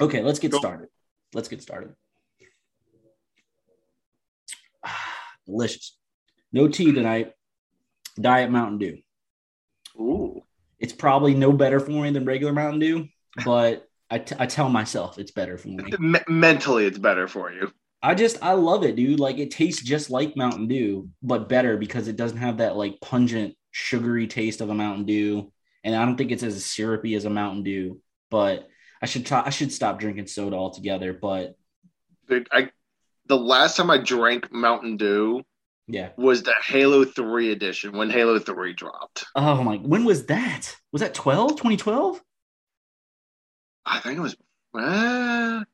Okay, let's get Go. started. Let's get started. Ah, delicious. No tea tonight. Diet Mountain Dew. Ooh. It's probably no better for me than regular Mountain Dew, but I, t- I tell myself it's better for me. Me- mentally, it's better for you. I just I love it, dude. Like it tastes just like Mountain Dew, but better because it doesn't have that like pungent, sugary taste of a Mountain Dew, and I don't think it's as syrupy as a Mountain Dew. But I should try. I should stop drinking soda altogether. But Dude, I the last time I drank Mountain Dew yeah. was the Halo 3 edition when Halo 3 dropped. Oh my, when was that? Was that 12, 2012? I think it was uh,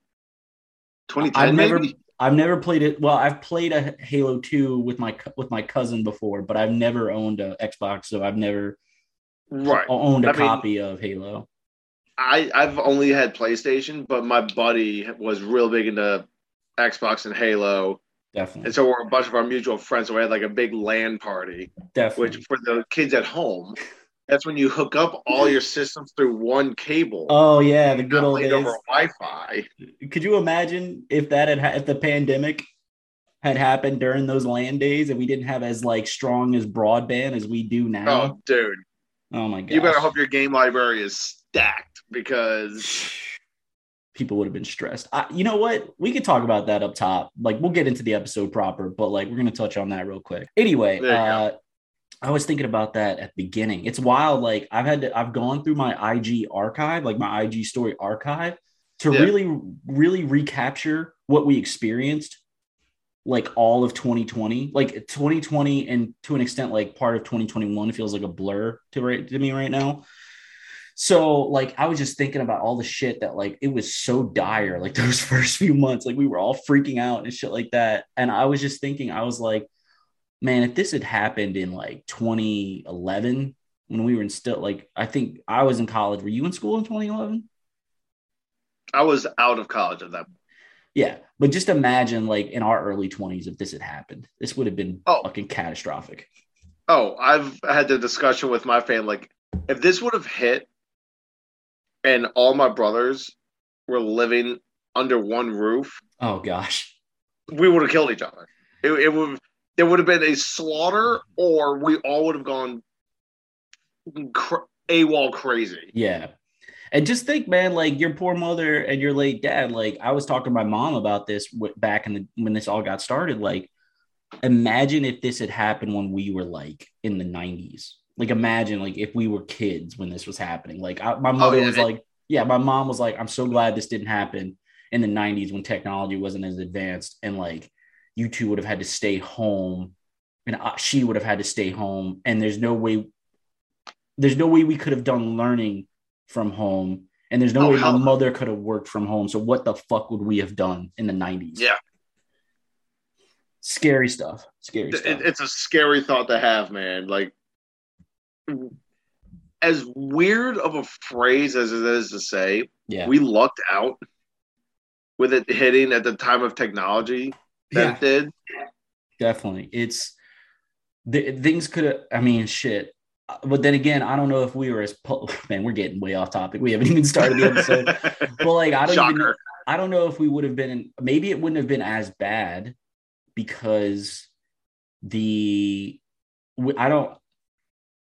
2010 I've never maybe? I've never played it. Well, I've played a Halo 2 with my with my cousin before, but I've never owned a Xbox, so I've never Right. owned a I mean- copy of Halo. I I've only had PlayStation, but my buddy was real big into Xbox and Halo, Definitely. and so we're a bunch of our mutual friends. So we had like a big LAN party, Definitely. which for the kids at home, that's when you hook up all your systems through one cable. oh yeah, the good old days. over Wi-Fi. Could you imagine if that had ha- if the pandemic had happened during those LAN days and we didn't have as like strong as broadband as we do now? Oh, dude, Oh, my god. you better hope your game library is stacked because people would have been stressed. I, you know what? We could talk about that up top. Like we'll get into the episode proper, but like we're gonna touch on that real quick. Anyway, uh, I was thinking about that at the beginning. It's wild. Like I've had to, I've gone through my IG archive, like my IG story archive, to Yeah. really, really recapture what we experienced like all of 2020 like 2020 and to an extent like part of 2021 feels like a blur to right to me right now so like I was just thinking about all the shit that like it was so dire like those first few months like we were all freaking out and shit like that and I was just thinking I was like man if this had happened in like 2011 when we were in still like I think I was in college were you in school in 2011 I was out of college at that. point. yeah but just imagine like in our early 20s if this had happened this would have been Oh. fucking catastrophic Oh, I've had the discussion with my family. Like, if this would have hit, and all my brothers were living under one roof, oh gosh we would have killed each other. It, it would there would have been a slaughter, or we all would have gone cr- AWOL crazy. Yeah. And just think, man, like your poor mother and your late dad. Like I was talking to my mom about this back in the when this all got started. Like, imagine if this had happened when we were like in the '90s. Like, imagine like if we were kids when this was happening. Like, I, my mother yeah. was like, "Yeah," my mom was like, "I'm so glad this didn't happen in the '90s when technology wasn't as advanced and like you two would have had to stay home, and I, she would have had to stay home, and there's no way." There's no way we could have done learning from home. And there's no Oh, way my mother could have worked from home. So what the fuck would we have done in the 90s? Yeah. Scary stuff. Scary It, stuff. it's a scary thought to have, man. Like, as weird of a phrase as it is to say, yeah. we lucked out with it hitting at the time of technology that yeah, it did. definitely. It's the things could have, I mean, shit. But then again, I don't know if we were as, po- man, we're getting way off topic. We haven't even started the episode. but like, I don't even know, I don't know if we would have been in, maybe it wouldn't have been as bad because the I don't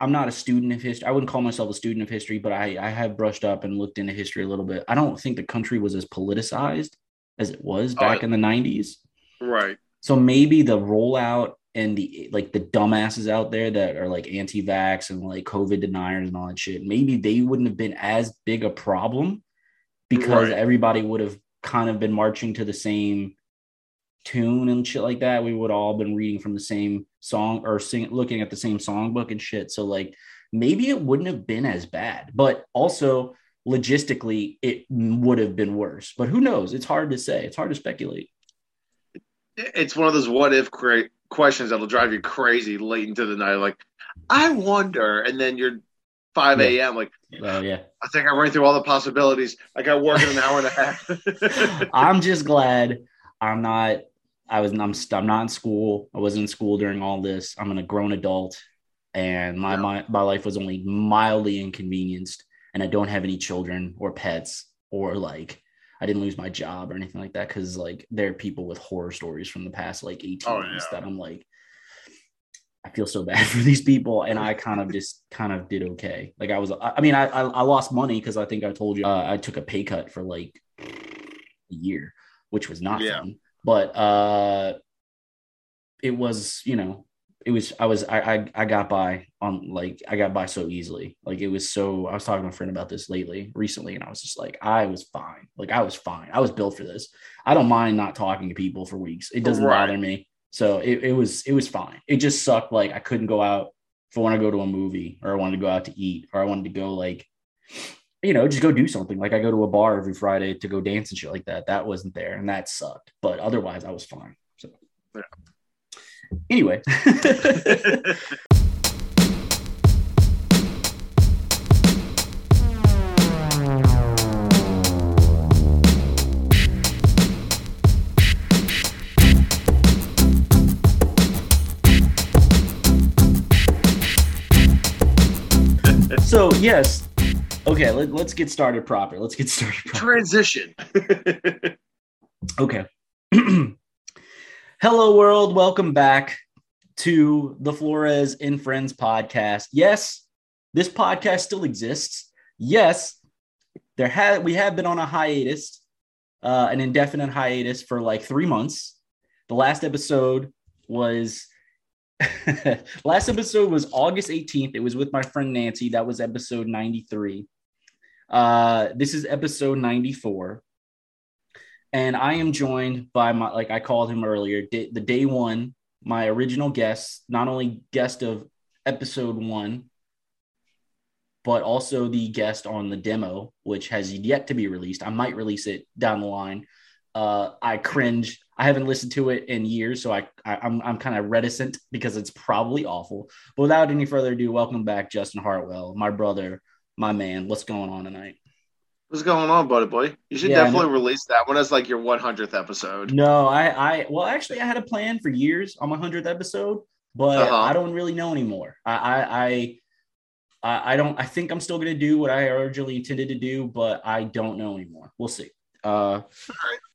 I'm not a student of history. I wouldn't call myself a student of history, but I I have brushed up and looked into history a little bit. I don't think the country was as politicized as it was oh, back Oh, in the 90s. Right. So maybe the rollout and the like the dumbasses out there that are like anti-vax and like COVID deniers and all that shit, maybe they wouldn't have been as big a problem because Right. everybody would have kind of been marching to the same tune and shit like that. We would all been reading from the same song or sing, looking at the same songbook and shit. So like maybe it wouldn't have been as bad, but also logistically it would have been worse. But who knows? It's hard to say. It's hard to speculate. It's one of those what if cra- questions that'll drive you crazy late into the night. Like, I wonder. And then you're 5 Yeah. a.m. Like, Well, yeah. I think I ran through all the possibilities. I got work in an hour and a half. I'm just glad I'm not. I was. I'm. I'm not in school. I wasn't in school during all this. I'm a grown adult, and my my my life was only mildly inconvenienced, and I don't have any children or pets or like. I didn't lose my job or anything like that because like there are people with horror stories from the past like 18 Oh, months yeah. that I'm like, I feel so bad for these people, and I kind of just kind of did okay. Like I was, I I mean, I I, I lost money because I think I told you uh, I took a pay cut for like a year, which was not Yeah. fun. But uh, it was you know it was I was I, I I got by on like I got by so easily. Like it was so I was talking to a friend about this lately recently, and I was just like I was fine. Like I was fine. I was built for this. I don't mind not talking to people for weeks. It doesn't Right. bother me. So it, it was it was fine. It just sucked. Like I couldn't go out if I want to go to a movie or I wanted to go out to eat or I wanted to go like you know just go do something. Like I go to a bar every Friday to go dance and shit like that. That wasn't there and that sucked. But otherwise I was fine. So Yeah. anyway. so yes. Okay, let, let's get started proper. Let's get started proper. Transition. Okay. Hello, world. Welcome back to the Flores and Friends podcast. Yes, this podcast still exists. Yes, there had we have been on a hiatus, uh, an indefinite hiatus for like three months. The last episode was last episode was August 18th. It was with my friend Nancy. That was episode 93. Uh, this is episode 94 and I am joined by my like I called him earlier, the day one, my original guest, not only guest of episode one, but also the guest on the demo, which has yet to be released. I might release it down the line. Uh, I cringe. I haven't listened to it in years, so I, I I'm I'm kind of reticent because it's probably awful. But without any further ado, welcome back, Justin Hartwell, my brother, my man. What's going on tonight? What's going on, buddy boy? You should Yeah, definitely release that one as like your 100th episode. No, I, I, well, actually, I had a plan for years on my hundredth episode, but Uh-huh. I don't really know anymore. I, I, I, I I don't. I think I'm still gonna do what I originally intended to do, but I don't know anymore. We'll see. Uh,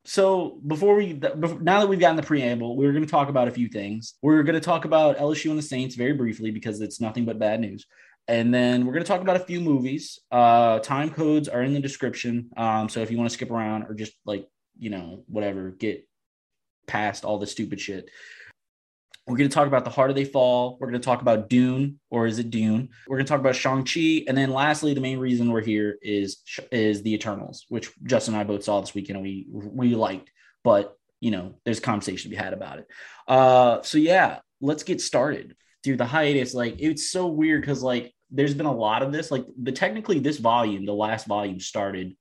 so before we, now that we've gotten the preamble, we're going to talk about a few things. We're going to talk about LSU and the Saints very briefly because it's nothing but bad news. And then we're going to talk about a few movies. Uh, time codes are in the description. Um, so if you want to skip around or just like, you know, whatever, get past all the stupid shit. We're going to talk about The Harder They Fall. We're going to talk about Dune, or is it Dune? We're going to talk about Shang-Chi. And then lastly, the main reason we're here is is The Eternals, which Justin and I both saw this weekend and we we liked. But, you know, there's conversation to be had about it. Uh, so, yeah, let's get started. Dude, the hiatus, like, it's so weird because, like, there's been a lot of this. Like, the technically, this volume, the last volume started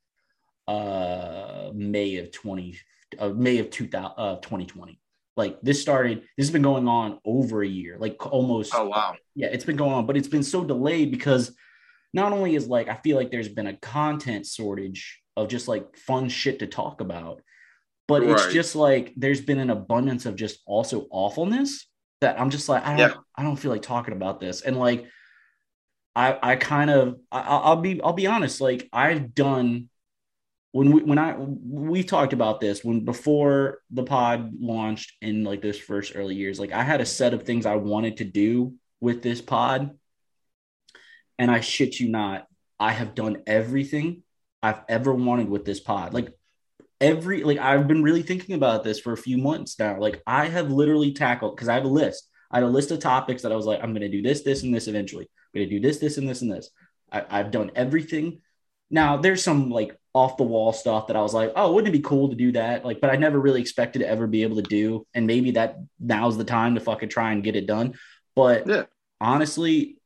uh May of 20 uh, May of 2000 uh, 2020. Like this started this has been going on over a year, like almost Oh wow. yeah, it's been going on, but it's been so delayed because not only is like I feel like there's been a content shortage of just like fun shit to talk about, but it's just like there's been an abundance of just also awfulness that I'm just like I don't Yeah. I don't feel like talking about this. And like I I kind of I, I'll be I'll be honest, like I've done when we when I we talked about this when before the pod launched in like those first early years, like I had a set of things I wanted to do with this pod. And I shit you not, I have done everything I've ever wanted with this pod. Like every like I've been really thinking about this for a few months now. Like I have literally tackled because I have a list. I had a list of topics that I was like, I'm gonna do this, this, and this eventually. I'm gonna do this, this, and this, and this. I, I've done everything. Now there's some like off the wall stuff that I was like, oh, wouldn't it be cool to do that? Like, but I never really expected to ever be able to do. And maybe that now's the time to fucking try and get it done. But Yeah. honestly,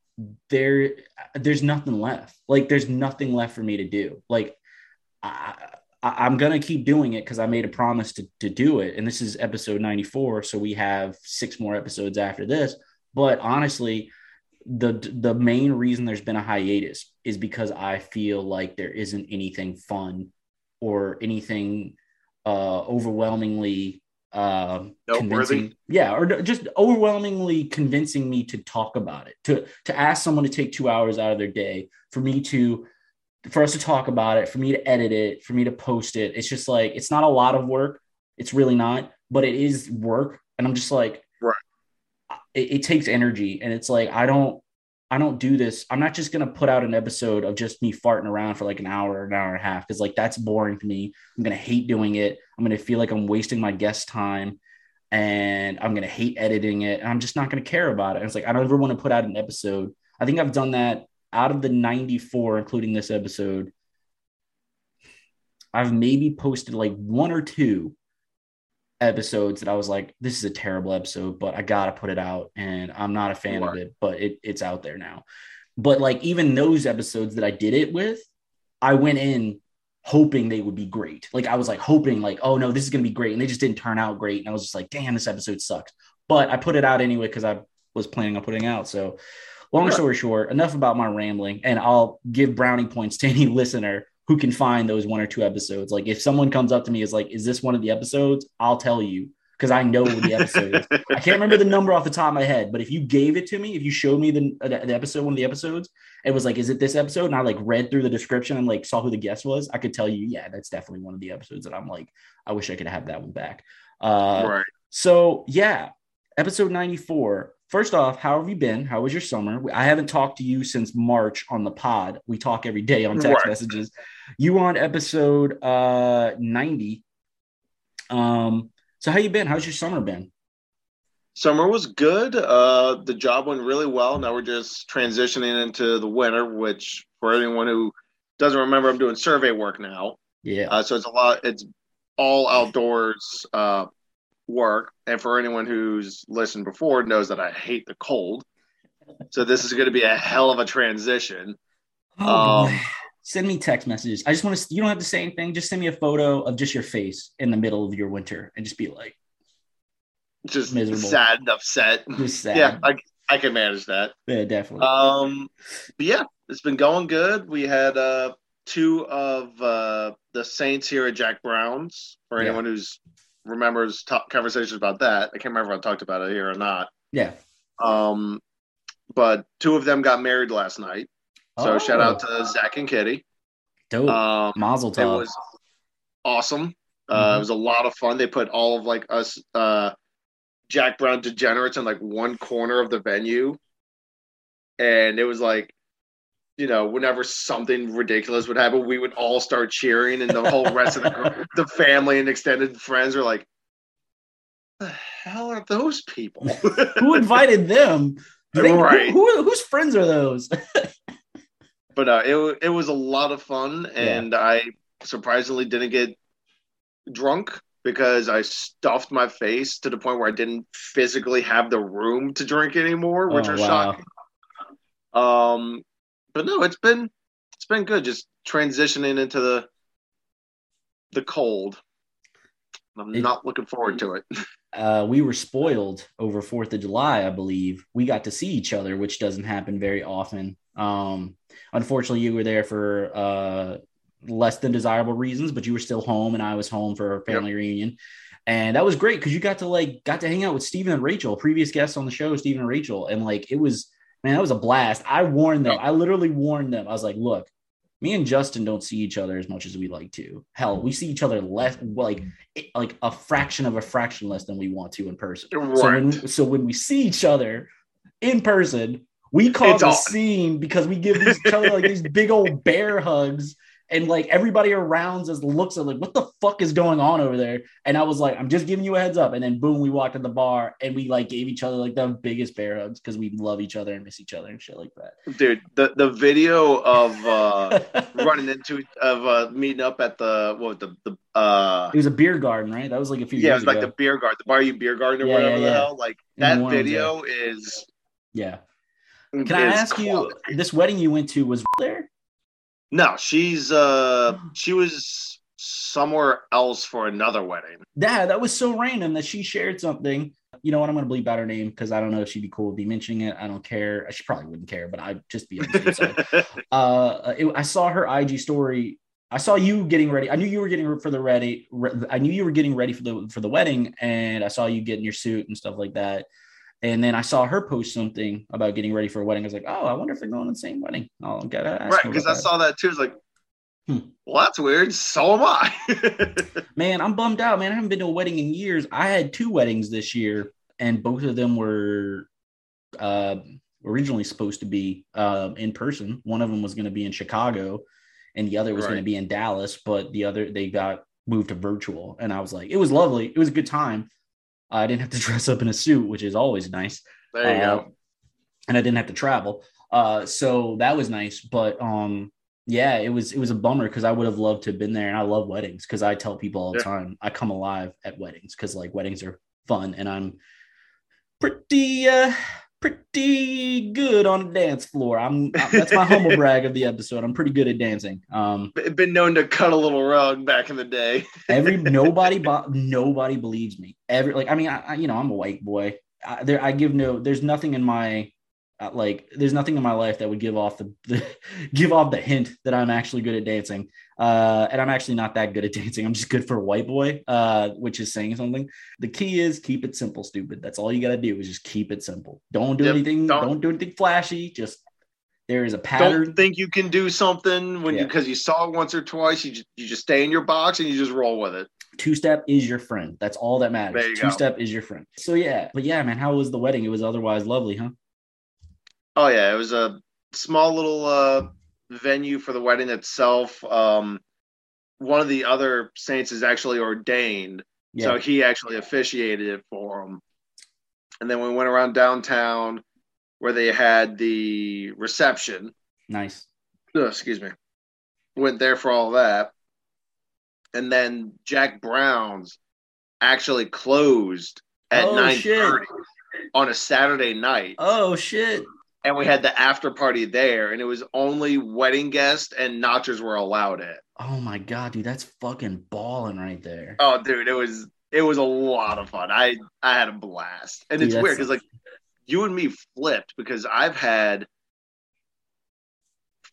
there there's nothing left. Like, there's nothing left for me to do. Like, I, I I'm gonna keep doing it because I made a promise to to do it. And this is episode 94, so we have six more episodes after this. But honestly, the the main reason there's been a hiatus is because I feel like there isn't anything fun or anything uh overwhelmingly uh convincing yeah or just overwhelmingly convincing me to talk about it to to ask someone to take two hours out of their day for me to for us to talk about it, for me to edit it, for me to post it. It's just like it's not a lot of work. It's really not, but it is work. And I'm just like, right. It, it takes energy, and it's like I don't, I don't do this. I'm not just gonna put out an episode of just me farting around for like an hour or an hour and a half because like that's boring to me. I'm gonna hate doing it. I'm gonna feel like I'm wasting my guest time, and I'm gonna hate editing it. And I'm just not gonna care about it. And it's like I don't ever want to put out an episode. I think I've done that out of the 94, including this episode, I've maybe posted like one or two episodes that I was like, this is a terrible episode, but I gotta put it out. And I'm not a fan of it, but it, it's out there now. But like even those episodes that I did it with, I went in hoping they would be great. Like I was like hoping, like, oh no, this is gonna be great. And they just didn't turn out great. And I was just like, damn, this episode sucks. But I put it out anyway because I was planning on putting out. So long story short, enough about my rambling, and I'll give brownie points to any listener who can find those one or two episodes. Like if someone comes up to me is like, "Is this one of the episodes?" I'll tell you because I know the episodes. I can't remember the number off the top of my head, but if you gave it to me, if you showed me the, the episode, one of the episodes, it was like, "Is it this episode?" and I like read through the description and like saw who the guest was, I could tell you, yeah, that's definitely one of the episodes that I'm like, I wish I could have that one back. Uh, right. So yeah, episode 94 First off, how have you been? How was your summer? I haven't talked to you since March on the pod. We talk every day on text right. messages. You on episode uh 90. Um, so how you been? How's your summer been? Summer was good. Uh, the job went really well. Now we're just transitioning into the winter, which for anyone who doesn't remember, I'm doing survey work now. Yeah. Uh, so it's a lot. It's all outdoors. Uh, work. And for anyone who's listened before knows that I hate the cold. So this is going to be a hell of a transition. Oh, um, send me text messages. I just want to, you don't have to say anything. Just send me a photo of just your face in the middle of your winter and just be like, just miserable. sad and upset. Just sad. Yeah, I, I can manage that. Yeah, definitely. Um, but yeah, it's been going good. We had uh two of uh the Saints here at Jack Brown's. For anyone yeah. who's remembers top conversations about that. I can't remember if I talked about it here or not. Yeah. Um, but two of them got married last night. So oh. shout out to Zach and Kitty. Dope. Um, Mazel tov. It was awesome. Uh, mm-hmm. It was a lot of fun. They put all of like us uh, Jack Brown degenerates in like one corner of the venue, and it was like you know, whenever something ridiculous would happen, we would all start cheering, and the whole rest of the, the family and extended friends are like, "The hell are those people? who invited them? They, right? Who, who, whose friends are those?" but uh, it it was a lot of fun, and yeah. I surprisingly didn't get drunk because I stuffed my face to the point where I didn't physically have the room to drink anymore, which oh, are wow. shocking. Um, but no, it's been it's been good. Just transitioning into the the cold. I'm it, not looking forward to it. Uh, we were spoiled over Fourth of July, I believe. We got to see each other, which doesn't happen very often. Um, unfortunately, you were there for uh, less than desirable reasons, but you were still home, and I was home for a family yep. reunion, and that was great because you got to like got to hang out with Stephen and Rachel, previous guests on the show, Stephen and Rachel, and like it was man, that was a blast. I warned them. I literally warned them. I was like, look, me and Justin don't see each other as much as we like to. Hell, we see each other less, like like a fraction of a fraction less than we want to in person. Right. So when so when we see each other in person, we cause a scene because we give each other like these big old bear hugs and like everybody around us looks at like what the fuck is going on over there? And i was like i'm just giving you a heads up. And then boom we walked in the bar and we like gave each other like the biggest bear hugs because we love each other and miss each other and shit like that. Dude the the video of uh running into of uh meeting up at the what the the uh it was a beer garden right? That was like a few years ago. yeah it was ago. like the beer garden the Bayou beer garden or yeah, whatever yeah, yeah. the hell. Like that video is yeah can i ask quality. you this wedding you went to was there no, she's uh she was somewhere else for another wedding. Yeah, that was so random that she shared something. You know what? I'm gonna bleep out her name because I don't know if she'd be cool with me mentioning it. I don't care. She probably wouldn't care, but I'd just be on the uh, it, I saw her IG story. I saw you getting ready. I knew you were getting for the ready. Re, I knew you were getting ready for the for the wedding, and I saw you getting your suit and stuff like that. And then I saw her post something about getting ready for a wedding. I was like, oh, I wonder if they're going to the same wedding. I'll get it. right because I saw that too. It's like, Hmm. Well, that's weird. So am I. man, I'm bummed out, man. I haven't been to a wedding in years. I had two weddings this year, and both of them were uh, originally supposed to be uh, in person. One of them was going to be in Chicago, and the other was right. going to be in Dallas. But the other they got moved to virtual, and I was like, it was lovely. It was a good time. I didn't have to dress up in a suit, which is always nice. There you uh, go. And I didn't have to travel. Uh, so that was nice. But um, yeah, it was it was a bummer because I would have loved to have been there. And I love weddings because I tell people all the yeah. time I come alive at weddings because like weddings are fun and I'm pretty uh pretty good on the dance floor. I'm that's my humble brag of the episode. I'm pretty good at dancing. Um, been known to cut a little rug back in the day. every nobody, nobody believes me. Every like, I mean, I, I you know, I'm a white boy. I, there, I give no. There's nothing in my uh, like there's nothing in my life that would give off the, the, give off the hint that I'm actually good at dancing. Uh, and I'm actually not that good at dancing. I'm just good for a white boy, uh, which is saying something. The key is keep it simple, stupid. That's all you got to do is just keep it simple. Don't do yep, anything. Don't, don't, do anything flashy. Just there is a pattern. Don't think you can do something when yeah. you because you saw it once or twice. You just, you just stay in your box and you just roll with it. Two step is your friend. That's all that matters. Two go. step is your friend. So yeah, but yeah, man, how was the wedding? It was otherwise lovely, huh? Oh yeah, it was a small little uh, venue for the wedding itself. Um, one of the other saints is actually ordained, yeah. so he actually officiated it for him. And then we went around downtown where they had the reception. Nice. Oh, excuse me. Went there for all that. And then Jack Brown's actually closed at oh, 9:30 on a Saturday night. Oh shit and we had the after party there, and it was only wedding guests and notchers were allowed it. Oh my god, dude, that's fucking balling right there. Oh, dude, it was it was a lot of fun. I I had a blast, and dude, it's weird because like you and me flipped because I've had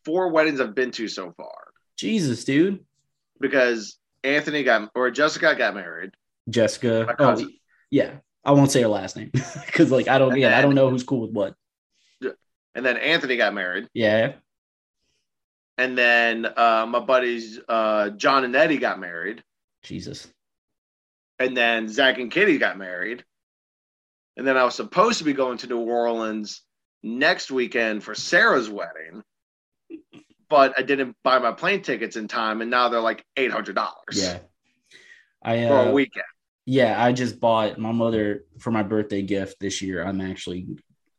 four weddings I've been to so far. Jesus, dude. Because Anthony got or Jessica got married. Jessica. Oh, yeah. I won't say her last name because like I don't yeah I don't know who's cool with what and then Anthony got married. Yeah. And then uh, my buddies uh, John and Eddie got married. Jesus. And then Zach and Kitty got married. And then I was supposed to be going to New Orleans next weekend for Sarah's wedding, but I didn't buy my plane tickets in time, and now they're like eight hundred dollars. Yeah, I uh, for a weekend. Yeah, I just bought my mother for my birthday gift this year. I'm actually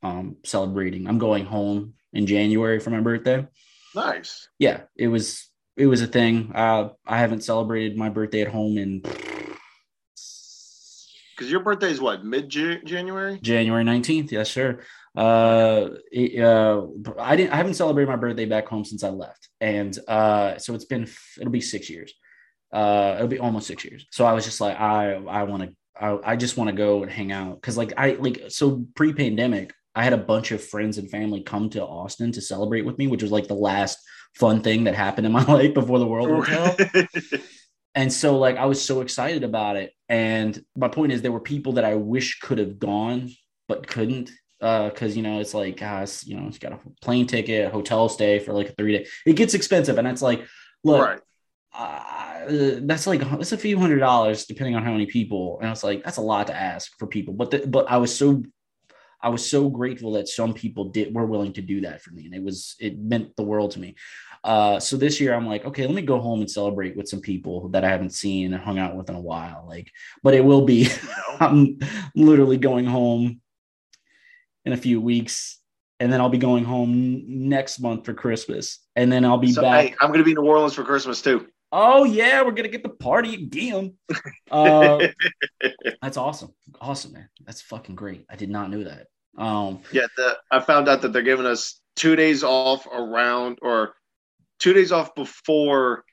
um, celebrating. I'm going home in January for my birthday. Nice. Yeah, it was it was a thing. Uh, I haven't celebrated my birthday at home in because your birthday is what mid January. January nineteenth. Yes, sir. Uh, it, uh, I didn't. I haven't celebrated my birthday back home since I left, and uh, so it's been. It'll be six years. Uh, it'll be almost six years. So I was just like, I I want to. I, I just want to go and hang out because like I like so pre-pandemic I had a bunch of friends and family come to Austin to celebrate with me, which was like the last fun thing that happened in my life before the world went hell. and so like I was so excited about it. And my point is there were people that I wish could have gone but couldn't. Uh, cause you know, it's like, guys, you know, it's got a plane ticket, a hotel stay for like a three day. It gets expensive. And it's like, look, right. Uh, that's like that's a few hundred dollars depending on how many people and it's like that's a lot to ask for people but the, but i was so I was so grateful that some people did were willing to do that for me, and it was it meant the world to me. Uh, so this year I'm like, okay, let me go home and celebrate with some people that I haven't seen and hung out with in a while. Like, but it will be, I'm literally going home in a few weeks, and then I'll be going home next month for Christmas, and then I'll be so, back. Hey, I'm going to be in New Orleans for Christmas too. Oh yeah, we're gonna get the party again. Uh, that's awesome, awesome, man. That's fucking great. I did not know that. Um, yeah, the, I found out that they're giving us two days off around or two days off before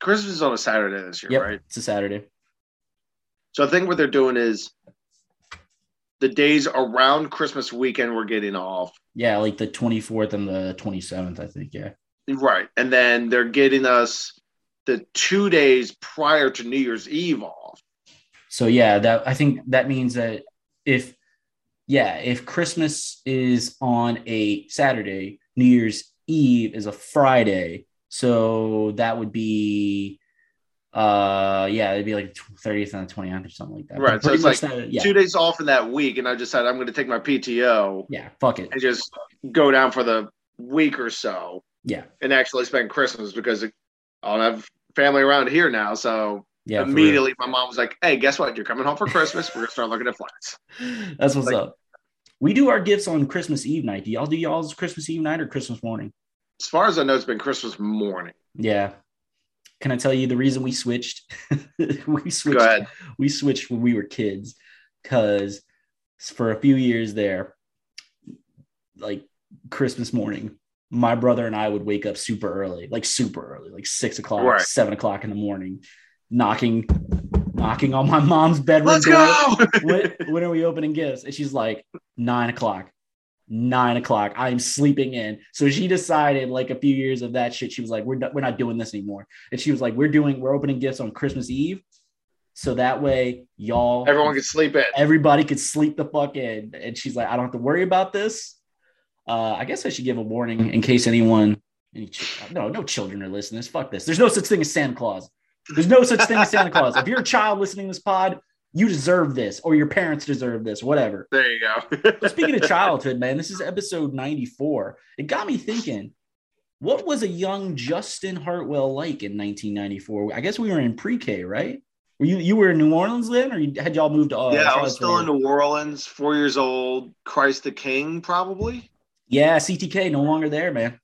Christmas is on a Saturday this year, yep, right? It's a Saturday. So I think what they're doing is the days around Christmas weekend we're getting off. Yeah, like the 24th and the 27th, I think. Yeah. Right. And then they're getting us the two days prior to New Year's Eve off. So yeah, that I think that means that if yeah, if Christmas is on a Saturday, New Year's Eve is a Friday, So that would be, uh, yeah, it'd be like 30th and the 29th or something like that. Right. So it's like that, yeah. two days off in that week. And I decided I'm going to take my PTO. Yeah. Fuck it. And just go down for the week or so. Yeah. And actually spend Christmas because I don't have family around here now. So yeah, immediately my mom was like, "Hey, guess what? You're coming home for Christmas. We're gonna start looking at flights." That's what's like, up. We do our gifts on Christmas Eve night. Do y'all do y'all's Christmas Eve night or Christmas morning? As far as I know, it's been Christmas morning. Yeah. Can I tell you the reason we switched? we switched. We switched when we were kids, because for a few years there, like Christmas morning, my brother and I would wake up super early, like super early, like six o'clock, right. seven o'clock in the morning, knocking, knocking on my mom's bedroom Let's door. Go! when, when are we opening gifts? And she's like, nine o'clock. Nine o'clock. I'm sleeping in. So she decided, like a few years of that shit, she was like, "We're we're not doing this anymore." And she was like, "We're doing we're opening gifts on Christmas Eve, so that way y'all everyone could sleep in. Everybody could sleep the fuck in." And she's like, "I don't have to worry about this." Uh, I guess I should give a warning in case anyone, any, no, no children are listening. This fuck this. There's no such thing as Santa Claus. There's no such thing as Santa Claus. If you're a child listening to this pod, you deserve this, or your parents deserve this, whatever. There you go. Speaking of childhood, man, this is episode 94. It got me thinking, what was a young Justin Hartwell like in 1994? I guess we were in pre-K, right? Were you you were in New Orleans then, or you, had y'all moved to? Uh, yeah, I was still in New Orleans, four years old. Christ the King, probably. Yeah, CTK no longer there, man.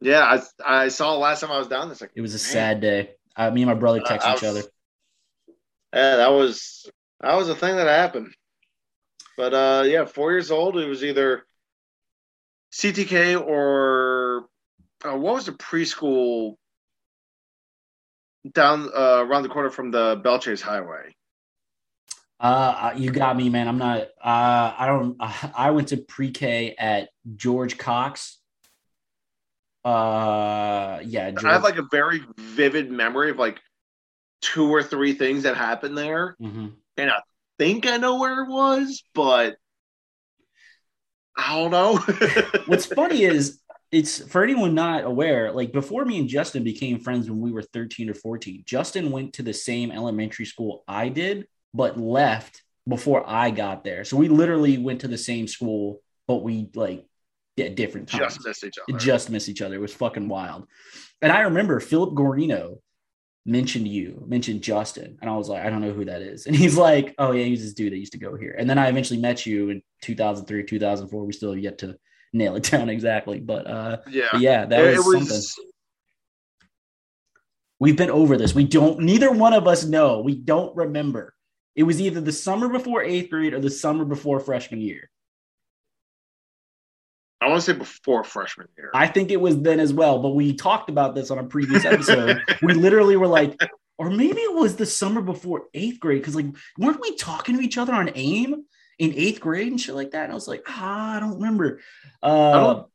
Yeah, I I saw last time I was down. This like it was a man. sad day. Uh, me and my brother text uh, each was, other. Yeah, that was that was a thing that happened. But uh, yeah, four years old. It was either CTK or uh, what was the preschool down uh, around the corner from the Belle Chasse Highway? Uh, you got me, man. I'm not. Uh, I don't. I went to pre-K at George Cox. Uh, yeah. George. I have like a very vivid memory of like two or three things that happened there, mm-hmm. and I think I know where it was, but I don't know. What's funny is it's for anyone not aware, like before me and Justin became friends when we were 13 or 14, Justin went to the same elementary school I did but left before I got there. So we literally went to the same school, but we like at different times. Just miss each other. Just missed each other. It was fucking wild. And I remember Philip Gorino mentioned you, mentioned Justin, and I was like, I don't know who that is. And he's like, Oh yeah, he's this dude that used to go here. And then I eventually met you in 2003, 2004. We still have yet to nail it down exactly, but uh, yeah, but yeah, that was, was something. We've been over this. We don't. Neither one of us know. We don't remember. It was either the summer before eighth grade or the summer before freshman year. I want to say before freshman year. I think it was then as well, but we talked about this on a previous episode. we literally were like, or maybe it was the summer before eighth grade because like weren't we talking to each other on AIM in eighth grade and shit like that? And I was like, ah, I don't remember. Uh, I don't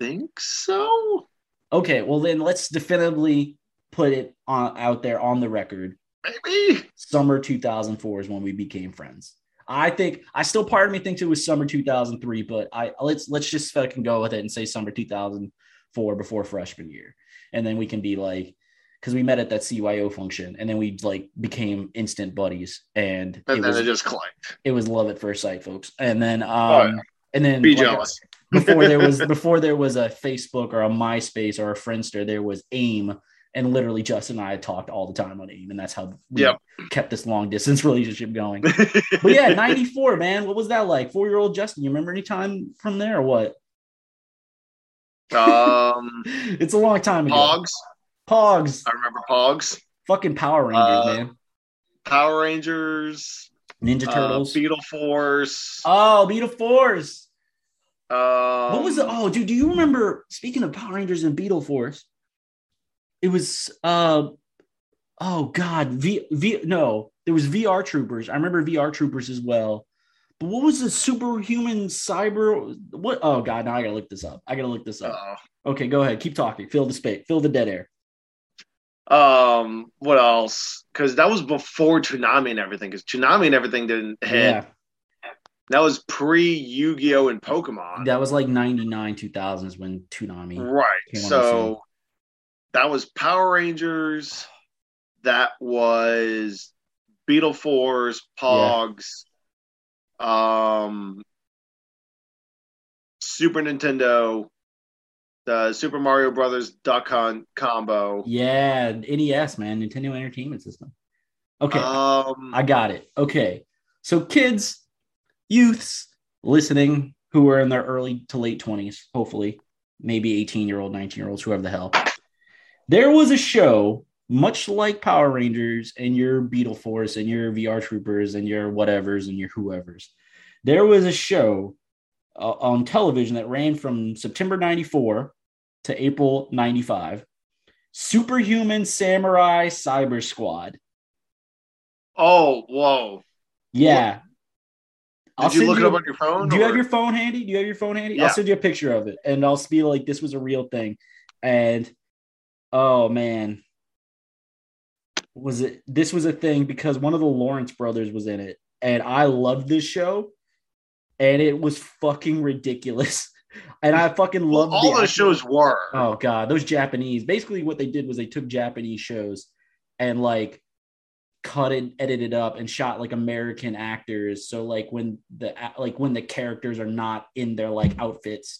think so. Okay, well then let's definitively put it on, out there on the record Maybe summer 2004 is when we became friends. I think I still part of me thinks it was summer 2003, but I let's let's just fucking go with it and say summer 2004 before freshman year, and then we can be like, because we met at that CYO function, and then we like became instant buddies, and, and it then was, it just clicked. It was love at first sight, folks. And then um, oh, yeah. and then be like, jealous. before there was before there was a Facebook or a MySpace or a Friendster, there was AIM and literally Justin and I talked all the time on AIM, and that's how we yep. kept this long distance relationship going. but yeah, 94, man. What was that like? Four year old Justin, you remember any time from there or what? Um, it's a long time ago. Pogs. Pogs. I remember Pogs. Fucking Power Rangers, uh, man. Power Rangers. Ninja uh, Turtles. Uh, Beetle Force. Oh, Beetle Force. Um, what was it? Oh, dude, do you remember? Speaking of Power Rangers and Beetle Force, it was uh oh god v v no there was vr troopers. I remember vr troopers as well. But what was the superhuman cyber what oh god now i gotta look this up. I gotta look this up. Uh-oh. okay go ahead. Keep talking. Fill the space fill the dead air. Um what else? Because that was before Toonami and everything because Toonami and everything didn't hit. Yeah. that was pre Yu-Gi-Oh and Pokemon. That was like 99 2000s when Toonami right. so that was Power Rangers. That was Beetle Force, Pogs, yeah. um, Super Nintendo, the Super Mario Brothers Duck Hunt combo. Yeah, NES, man, Nintendo Entertainment System. Okay, um, I got it. Okay, so kids, youths listening who are in their early to late 20s, hopefully, maybe 18 year old, 19 year olds, whoever the hell. There was a show, much like Power Rangers and your Beetle Force and your VR Troopers and your whatevers and your whoever's. There was a show uh, on television that ran from September 94 to April 95 Superhuman Samurai Cyber Squad. Oh, whoa. Yeah. Did I'll you look you, it up on your phone? Do or? you have your phone handy? Do you have your phone handy? Yeah. I'll send you a picture of it and I'll be like, this was a real thing. And oh man. Was it this was a thing because one of the Lawrence brothers was in it. And I loved this show. And it was fucking ridiculous. And I fucking loved well, all the, the shows were. Oh god, those Japanese. Basically, what they did was they took Japanese shows and like cut it, edited up, and shot like American actors. So like when the like when the characters are not in their like outfits,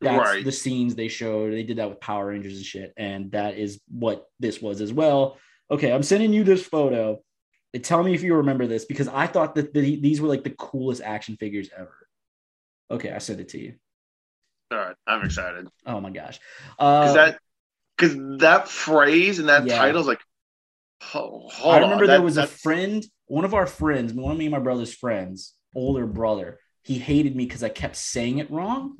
that's right. the scenes they showed. They did that with Power Rangers and shit, and that is what this was as well. Okay, I'm sending you this photo. And tell me if you remember this because I thought that the, these were like the coolest action figures ever. Okay, I sent it to you. All right, I'm excited. Oh my gosh, uh, that because that phrase and that yeah. title is like Oh, I remember on. there that, was that's... a friend, one of our friends, one of me and my brother's friends, older brother. He hated me because I kept saying it wrong.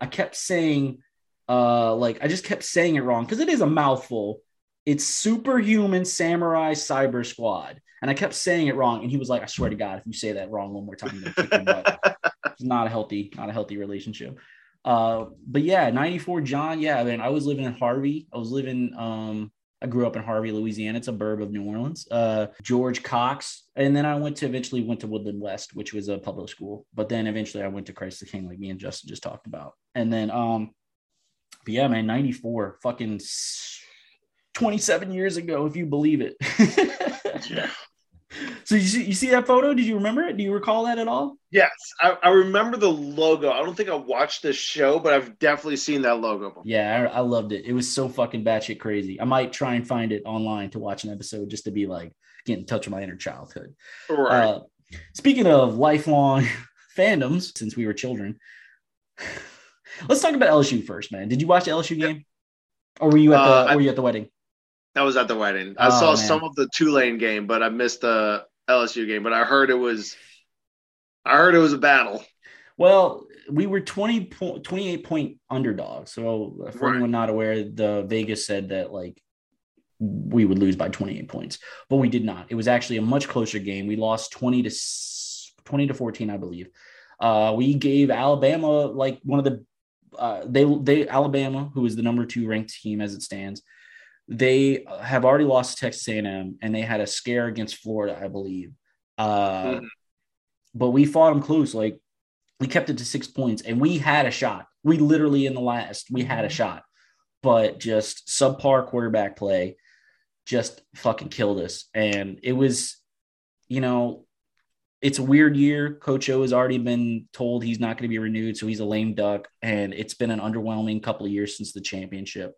I kept saying, uh, like I just kept saying it wrong because it is a mouthful. It's superhuman samurai cyber squad. And I kept saying it wrong. And he was like, I swear to God, if you say that wrong one more time, I'm gonna kick your butt. it's not a healthy, not a healthy relationship. Uh, but yeah, 94 John. Yeah, I mean, I was living in Harvey. I was living um I grew up in Harvey, Louisiana. It's a burb of New Orleans. Uh, George Cox, and then I went to eventually went to Woodland West, which was a public school. But then eventually I went to Christ the King, like me and Justin just talked about. And then, um, but yeah, man, ninety four, fucking twenty seven years ago, if you believe it. yeah. So you see, you see that photo? Did you remember it? Do you recall that at all? Yes, I, I remember the logo. I don't think I watched this show, but I've definitely seen that logo. Yeah, I, I, loved it. It was so fucking batshit crazy. I might try and find it online to watch an episode just to be like get in touch with my inner childhood. Right. Uh, speaking of lifelong fandoms, since we were children, let's talk about LSU first, man. Did you watch the LSU game, or were you at the uh, were you at the wedding? I was at the wedding. I oh, saw man. some of the Tulane game, but I missed the LSU game. But I heard it was, I heard it was a battle. Well, we were 20 point, 28 point underdogs. So for right. anyone not aware, the Vegas said that like we would lose by 28 points, but we did not. It was actually a much closer game. We lost 20 to 20 to 14, I believe. Uh, we gave Alabama like one of the uh, they they Alabama, who is the number two ranked team as it stands, they have already lost to Texas A&M, and they had a scare against Florida, I believe. Uh, mm-hmm. But we fought them close. Like we kept it to six points, and we had a shot. We literally in the last we had a mm-hmm. shot, but just subpar quarterback play just fucking killed us. And it was, you know, it's a weird year. Coach O has already been told he's not going to be renewed, so he's a lame duck. And it's been an underwhelming couple of years since the championship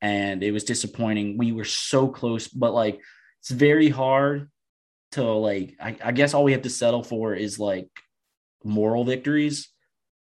and it was disappointing. We were so close, but like it's very hard to like. I, I guess all we have to settle for is like moral victories,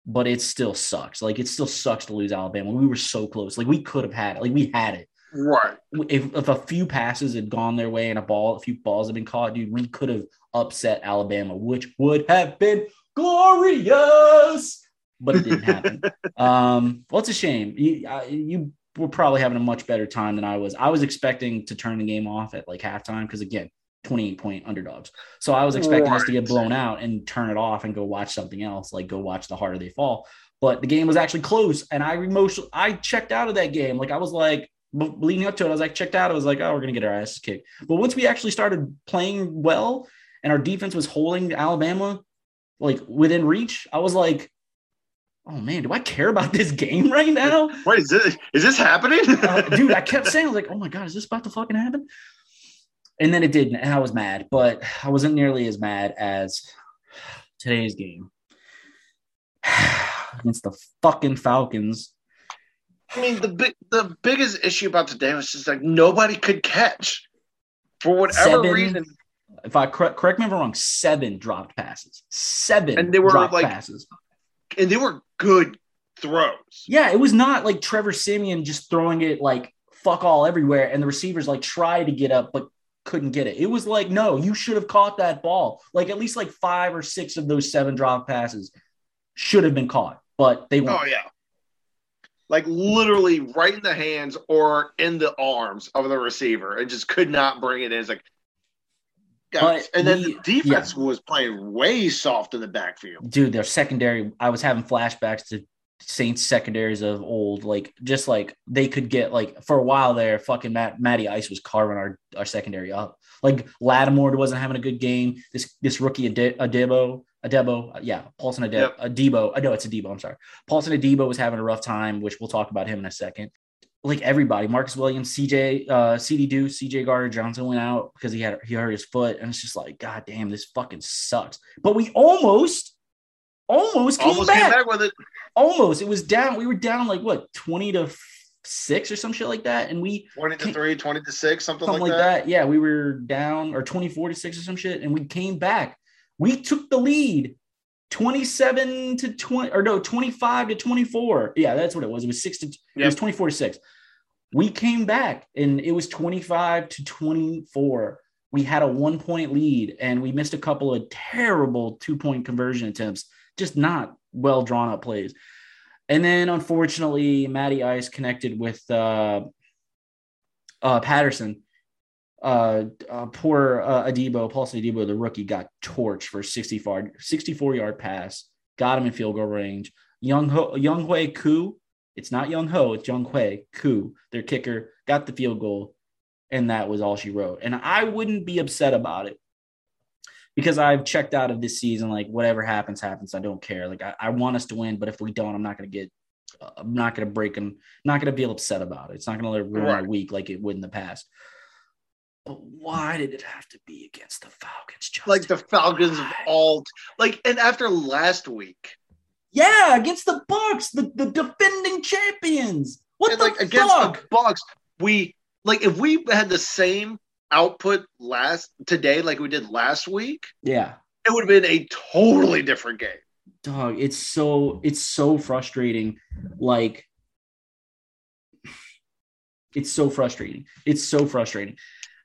but it still sucks. Like it still sucks to lose Alabama. We were so close. Like we could have had it. Like we had it. Right. If, if a few passes had gone their way and a ball, a few balls had been caught, dude, we could have upset Alabama, which would have been glorious. But it didn't happen. um, well, it's a shame. You, uh, you were probably having a much better time than I was. I was expecting to turn the game off at like halftime because again, 28 point underdogs. So I was expecting right. us to get blown out and turn it off and go watch something else, like go watch the harder they fall. But the game was actually close, and I emotional. I checked out of that game. Like I was like leading up to it, I was like checked out. I was like, oh, we're gonna get our asses kicked. But once we actually started playing well, and our defense was holding Alabama like within reach, I was like, oh man, do I care about this game right now? Wait, is this is this happening? uh, dude, I kept saying, I was like, oh my god, is this about to fucking happen? And then it didn't, and I was mad, but I wasn't nearly as mad as today's game against the fucking Falcons. I mean, the big the biggest issue about today was just like nobody could catch for whatever Seven- reason. If I correct, correct me if I'm wrong, seven dropped passes, seven And they were, dropped like- passes. And they were good throws. Yeah, it was not like Trevor Siemian just throwing it like fuck all everywhere, and the receivers like tried to get up but couldn't get it. It was like, no, you should have caught that ball. Like at least like five or six of those seven drop passes should have been caught, but they weren't. Oh yeah. Like literally right in the hands or in the arms of the receiver and just could not bring it in. It's like But and then we- the defense was playing way soft in the backfield. dude, their secondary. I was having flashbacks to Saints secondaries of old, like just like they could get like for a while there, fucking Matt, Matty Ice was carving our, our secondary up. Like Lattimore wasn't having a good game. This this rookie Ade- Adebo, Adebo, yeah, Paulson Adebo, Yep. Adebo. I know it's Adebo. I'm sorry, Paulson Adebo was having a rough time, which we'll talk about him in a second. Like everybody, Marcus Williams, CJ, uh, CD Deuce, CJ Gardner Johnson went out because he had he hurt his foot, and it's just like, god damn, this fucking sucks. But we almost, almost came Almost back came back with it. almost it was down we were down like what 20 to 6 or some shit like that and we 20 to 3, 20 to 6, something, something like, like that. that. yeah we were down or 24 to 6 or some shit and we came back we took the lead 27 to 20 or no 25 to 24 yeah that's what it was. It was 6 to it was 24 to 6 we came back and it was 25 to 24 we had a one point lead and we missed a couple of terrible two point conversion attempts just not well drawn up plays. And then unfortunately matty ice connected with uh, uh, patterson uh, uh, poor uh, Adebo, Paulson Adebo, the rookie, got torched for 64, 64 yard pass, got him in field goal range. Young Ho, Young Hui Koo, it's not Young Ho, it's Young Hui Koo, their kicker, got the field goal, and that was all she wrote. And I wouldn't be upset about it because I've checked out of this season. Like whatever happens, happens. I don't care. Like I, I want us to win, but if we don't, I'm not going to get. uh, I'm not going to break them. Not going to feel upset about it. It's not going to ruin Right. week like it would in the past. But why did it have to be against the Falcons? Justin? Like the Falcons of Why? all like and after last week, yeah, against the Bucks, the, the defending champions. What and the like against the Bucks, we like if we had the same output last today like we did last week, yeah, it would have been a totally different game. dog. It's so it's so frustrating. Like it's so frustrating. It's so frustrating.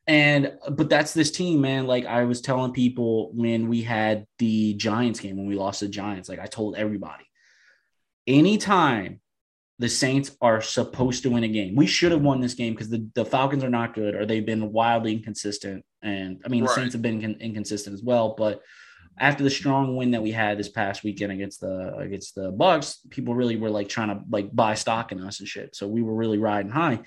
And but that's this team, man. Like I was telling people when we had the Giants game when we lost the Giants, like I told everybody, anytime the Saints are supposed to win a game, we should have won this game because the, the Falcons are not good or they've been wildly inconsistent. And I mean, the Saints have been con- inconsistent as well. But after the strong win that we had this past weekend against the against the Bucks, people really were like trying to like buy stock in us and shit. So we were really riding high.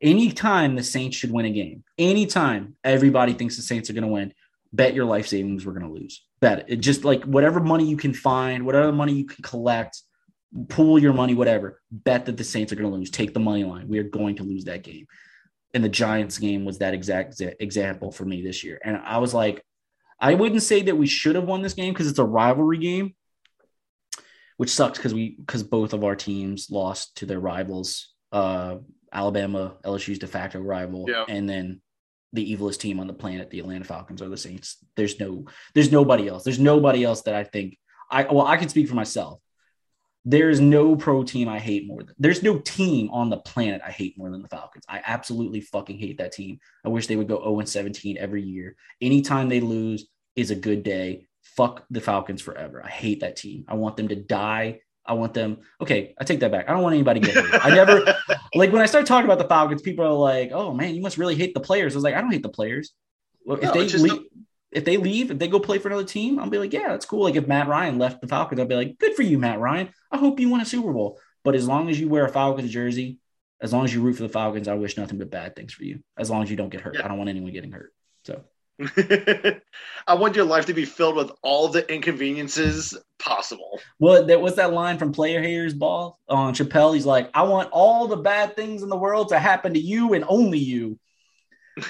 Anytime the Saints should win a game, anytime everybody thinks the Saints are going to win, bet your life savings we're going to lose. Bet it. Just like whatever money you can find, whatever money you can collect, pool your money, whatever. Bet that the Saints are going to lose. Take the money line. We are going to lose that game. And the Giants game was that exact example for me this year. And I was like, I wouldn't say that we should have won this game because it's a rivalry game, which sucks because we because both of our teams lost to their rivals. Uh, Alabama, LSU's de facto rival, Yeah. and then the evilest team on the planet, the Atlanta Falcons, are the Saints. There's no, there's nobody else. There's nobody else that I think I well, I can speak for myself. There's no pro team I hate more than there's no team on the planet I hate more than the Falcons. I absolutely fucking hate that team. I wish they would go 0 and 17 every year. Anytime they lose is a good day. Fuck the Falcons forever. I hate that team. I want them to die. I want them. Okay, I take that back. I don't want anybody to get hurt. I never like when I start talking about the Falcons, people are like, "Oh man, you must really hate the players." I was like, "I don't hate the players. Well, if they leave, if they leave, if they go play for another team, I'll be like, yeah, that's cool. Like if Matt Ryan left the Falcons, I'll be like, good for you, Matt Ryan. I hope you win a Super Bowl. But as long as you wear a Falcons jersey, as long as you root for the Falcons, I wish nothing but bad things for you. As long as you don't get hurt, Yeah. I don't want anyone getting hurt. So I want your life to be filled with all the inconveniences possible. What there was that line from Player Haters Ball on Chappelle. He's like, I want all the bad things in the world to happen to you and only you.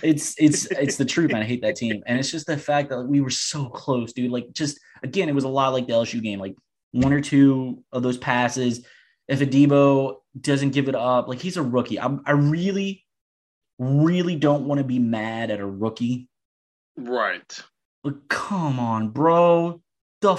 It's it's it's the truth, man. I hate that team. And it's just the fact that like, we were so close, dude. Like just again, it was a lot like the LSU game. Like one or two of those passes. If Adebo doesn't give it up, like he's a rookie. I'm, I really, really don't want to be mad at a rookie Right. Like, come on, bro. The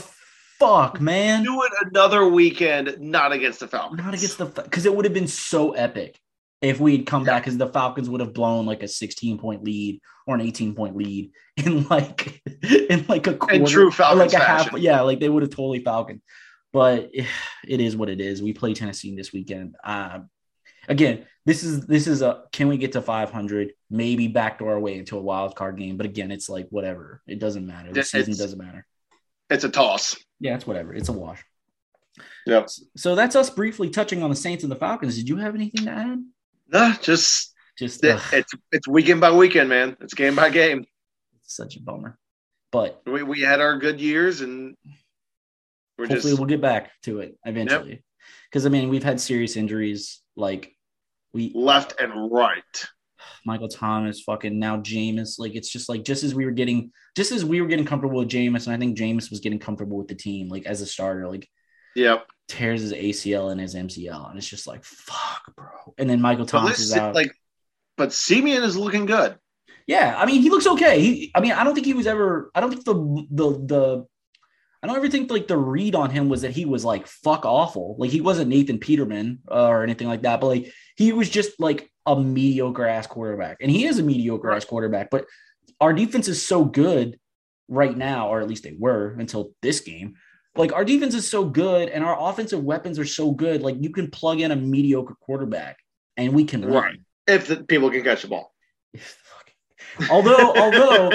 fuck, man. Do it another weekend, not against the Falcons. Not against the because it would have been so epic if we had come yeah. back because the Falcons would have blown like a 16 point lead or an 18 point lead in like in like a quarter, in true Falcons like a half. Yeah, like they would have totally Falcon. But it is what it is. We play Tennessee this weekend. Uh, again, this is this is a can we get to 500? Maybe backdoor our way into a wild card game, but again, it's like whatever. It doesn't matter. The season doesn't matter. It's a toss. Yeah, it's whatever. It's a wash. Yep. So that's us briefly touching on the Saints and the Falcons. Did you have anything to add? No, just just it, it's it's weekend by weekend, man. It's game by game. It's such a bummer. But we, we had our good years and we're hopefully just, we'll get back to it eventually. Because yep. I mean, we've had serious injuries like we left and right. Michael Thomas, fucking now Jameis. Like it's just like just as we were getting just as we were getting comfortable with Jameis, and I think Jameis was getting comfortable with the team, like as a starter, like yep. Tears his ACL and his MCL, and it's just like fuck, bro. And then Michael Thomas is out. Like, but Siemian is looking good. Yeah, I mean he looks okay. He, I mean, I don't think he was ever. I don't think the the the I don't ever think like the read on him was that he was like fuck awful. Like he wasn't Nathan Peterman uh, or anything like that, but like he was just like a mediocre ass quarterback. And he is a mediocre ass quarterback, but our defense is so good right now, or at least they were until this game. Like our defense is so good and our offensive weapons are so good. Like you can plug in a mediocre quarterback and we can right. Run. If the people can catch the ball. although, although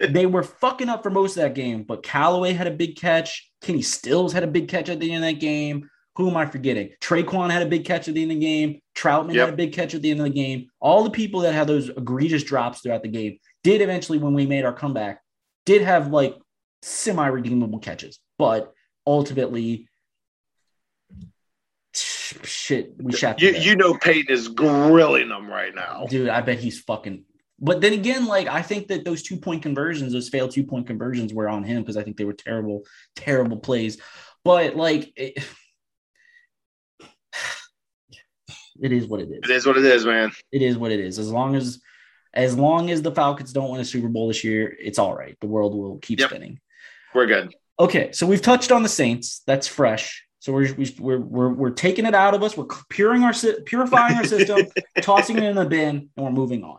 they were fucking up for most of that game, but Callaway had a big catch. Kenny Stills had a big catch at the end of that game. Who am I forgetting? Tre'Quan had a big catch at the end of the game. Trautman yep. had a big catch at the end of the game. All the people that had those egregious drops throughout the game did eventually, when we made our comeback, did have like semi redeemable catches. But ultimately, shit, we shot. You, you know, Peyton is grilling them right now, dude. I bet he's fucking but then again, like I think that those two point conversions, those failed two point conversions, were on him because I think they were terrible, terrible plays. But like, it, it is what it is. It is what it is, man. It is what it is. As long as, as long as the Falcons don't win a Super Bowl this year, it's all right. The world will keep yep. spinning. We're good. Okay, so we've touched on the Saints. That's fresh. So we're we're we're, we're taking it out of us. We're purifying our purifying our system, tossing it in the bin, and we're moving on.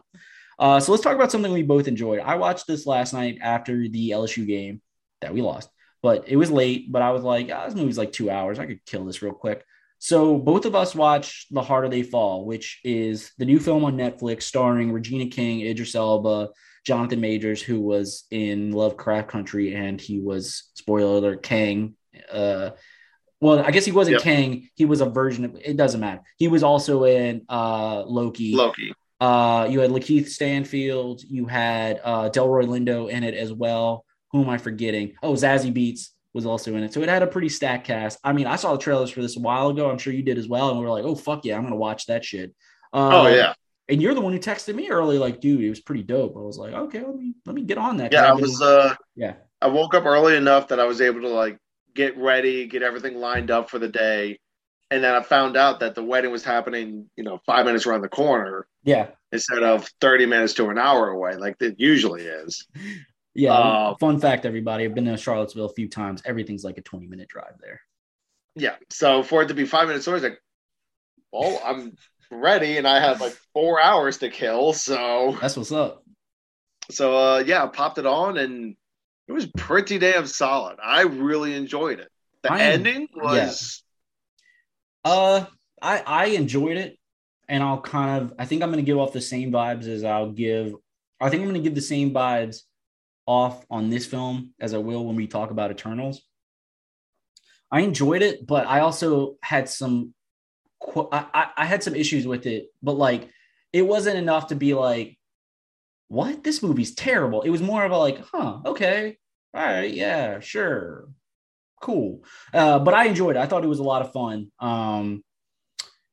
Uh, so let's talk about something we both enjoyed. I watched this last night after the LSU game that we lost, but it was late. But I was like, oh, this movie's like two hours. I could kill this real quick. So both of us watched The Harder They Fall, which is the new film on Netflix starring Regina King, Idris Elba, Jonathan Majors, who was in Lovecraft Country, and he was spoiler alert Kang. Uh, well, I guess he wasn't yep. Kang. He was a version of. It doesn't matter. He was also in uh, Loki. Loki. Uh, you had Lakeith Stanfield. You had uh, Delroy Lindo in it as well. Who am I forgetting? Oh, Zazie Beetz was also in it. So it had a pretty stacked cast. I mean, I saw the trailers for this a while ago. I'm sure you did as well. And we were like, oh, fuck yeah, I'm going to watch that shit. Uh, oh, yeah. And you're the one who texted me early, like, dude, it was pretty dope. I was like, okay, let me let me get on that. Yeah, I was. uh Yeah, I woke up early enough that I was able to like get ready, get everything lined up for the day, and then I found out that the wedding was happening, you know, five minutes around the corner. Yeah. Instead of 30 minutes to an hour away, like it usually is. Yeah. Uh, fun fact, everybody. I've been to Charlottesville a few times. Everything's like a 20 minute drive there. Yeah. So for it to be five minutes away, it's like, well, I'm ready and I have like four hours to kill. So that's what's up. So uh yeah, I popped it on and it was pretty damn solid. I really enjoyed it. The I ending was uh, I I enjoyed it, and I'll kind of I think I'm going to give off the same vibes as I'll give. I think I'm going to give the same vibes off on this film as I will when we talk about Eternals. I enjoyed it, but I also had some I, I had some issues with it, but like it wasn't enough to be like what? This movie's terrible. It was more of a like, huh, okay, all right, yeah, sure, cool. Uh, but I enjoyed it. I thought it was a lot of fun. Um,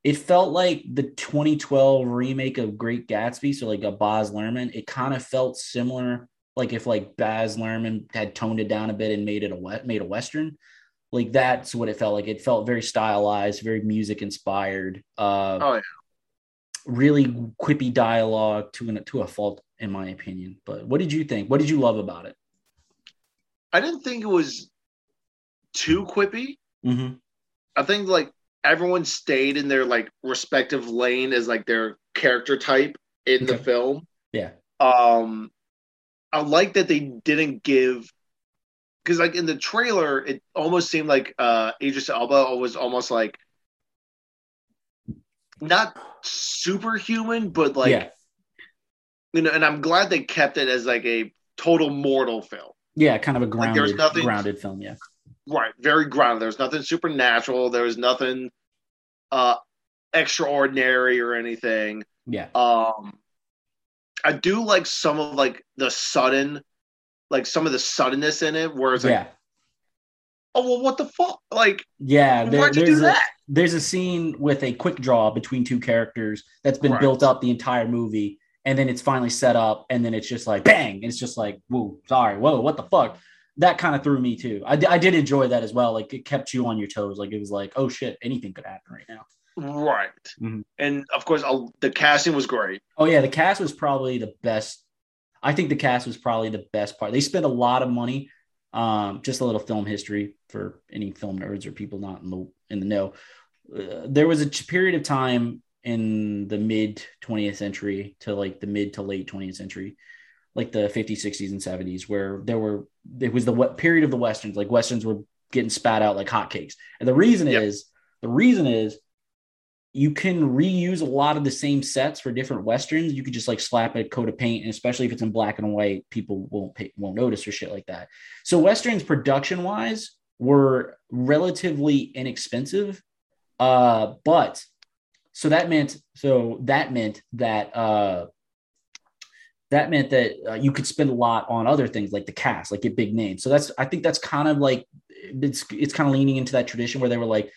it felt like the 2012 remake of Great Gatsby, so like a Baz Luhrmann. It kind of felt similar, like if like Baz Luhrmann had toned it down a bit and made it a made a western. Like that's what it felt like. It felt very stylized, very music inspired. Uh, oh yeah. Really quippy dialogue to an, to a fault, in my opinion. But what did you think? What did you love about it? I didn't think it was too quippy. Mm-hmm. I think like everyone stayed in their like respective lane as like their character type in okay. the film. Yeah. Um, I like that they didn't give because like in the trailer, it almost seemed like uh Elba was almost like not superhuman, but like yeah. you know, and I'm glad they kept it as like a total mortal film. Yeah, kind of a grounded, like nothing, grounded film. Yeah, right. Very grounded. There's nothing supernatural. There was nothing uh extraordinary or anything. Yeah. Um, I do like some of like the sudden, like some of the suddenness in it, where it's like, yeah. oh well, what the fuck? Like, yeah, there, why'd you do a, that? There's a scene with a quick draw between two characters that's been right. built up the entire movie, and then it's finally set up, and then it's just like bang, and it's just like, whoa, sorry, whoa, what the fuck? That kind of threw me too. I, I did enjoy that as well. Like it kept you on your toes. Like it was like, oh shit, anything could happen right now. Right. Mm-hmm. And of course, I'll, the casting was great. Oh yeah, the cast was probably the best. I think the cast was probably the best part. They spent a lot of money. Um, just a little film history for any film nerds or people not in the in the know. Uh, there was a period of time in the mid 20th century to like the mid to late 20th century like the 50s 60s and 70s where there were it was the period of the westerns like westerns were getting spat out like hotcakes and the reason yep. is the reason is you can reuse a lot of the same sets for different westerns. You could just like slap a coat of paint and especially if it's in black and white people won't pay, won't notice or shit like that. So westerns production wise were relatively inexpensive uh but so that meant so that meant that uh that meant that uh, you could spend a lot on other things like the cast like get big names. So that's i think that's kind of like it's it's kind of leaning into that tradition where they were like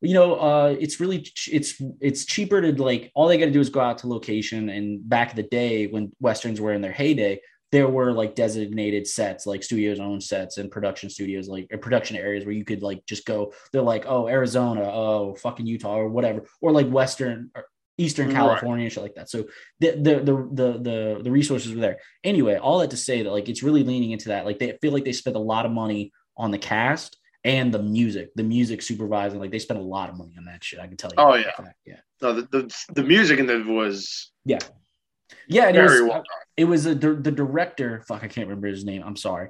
you know uh it's really it's it's cheaper to like all they got to do is go out to location and back in the day when westerns were in their heyday there were like designated sets, like studios own sets and production studios, like production areas where you could like just go. They're like, oh, Arizona, oh, fucking Utah, or whatever, or like Western or Eastern California, right. shit like that. So the, the the the the the resources were there. Anyway, all that to say that like it's really leaning into that. Like they feel like they spent a lot of money on the cast and the music, the music supervising. Like they spent a lot of money on that shit. I can tell you. Oh yeah, yeah. No, the, the the music in it was yeah yeah, it Very was. Well it was a, the, the director. Fuck, I can't remember his name. I'm sorry.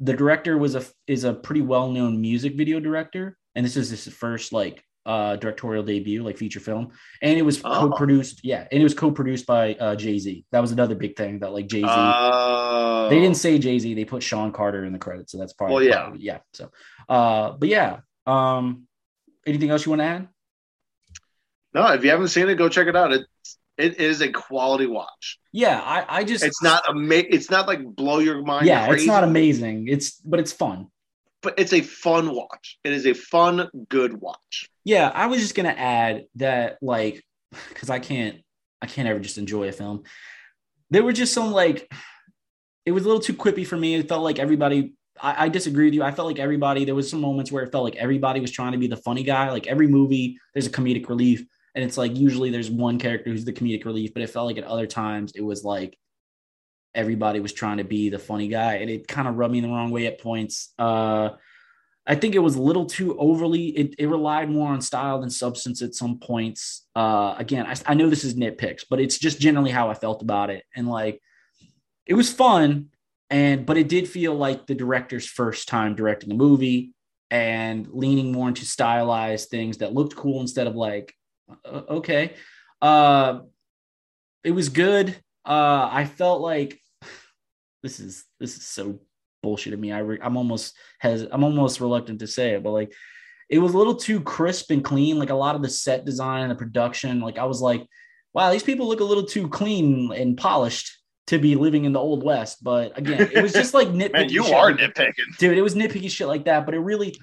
The director was a is a pretty well known music video director, and this is his first like uh directorial debut, like feature film, and it was oh. co-produced. Yeah, and it was co-produced by uh, Jay Z. That was another big thing that like Jay Z. Oh. They didn't say Jay Z. They put Sean Carter in the credits, so that's probably well, yeah, yeah. So, uh, but yeah. Um, anything else you want to add? No, if you haven't seen it, go check it out. It's it is a quality watch. Yeah, I, I just it's not ama- It's not like blow your mind. Yeah, crazy, it's not amazing. It's but it's fun. But it's a fun watch. It is a fun, good watch. Yeah, I was just gonna add that, like, because I can't, I can't ever just enjoy a film. There were just some like, it was a little too quippy for me. It felt like everybody. I, I disagree with you. I felt like everybody. There was some moments where it felt like everybody was trying to be the funny guy. Like every movie, there's a comedic relief and it's like usually there's one character who's the comedic relief, but it felt like at other times it was like everybody was trying to be the funny guy, and it kind of rubbed me the wrong way at points. Uh, I think it was a little too overly. It, it relied more on style than substance at some points. Uh, again, I, I know this is nitpicks, but it's just generally how I felt about it, and like it was fun, and but it did feel like the director's first time directing a movie and leaning more into stylized things that looked cool instead of like uh, okay. Uh, it was good. Uh, I felt like this is this is so bullshit to me. I re- I'm almost has I'm almost reluctant to say it, but like it was a little too crisp and clean. Like a lot of the set design and the production, like I was like, wow, these people look a little too clean and polished to be living in the old west. But again, it was just like nitpicky. Man, you shit. are nitpicking. dude. It was nitpicky shit like that. But it really,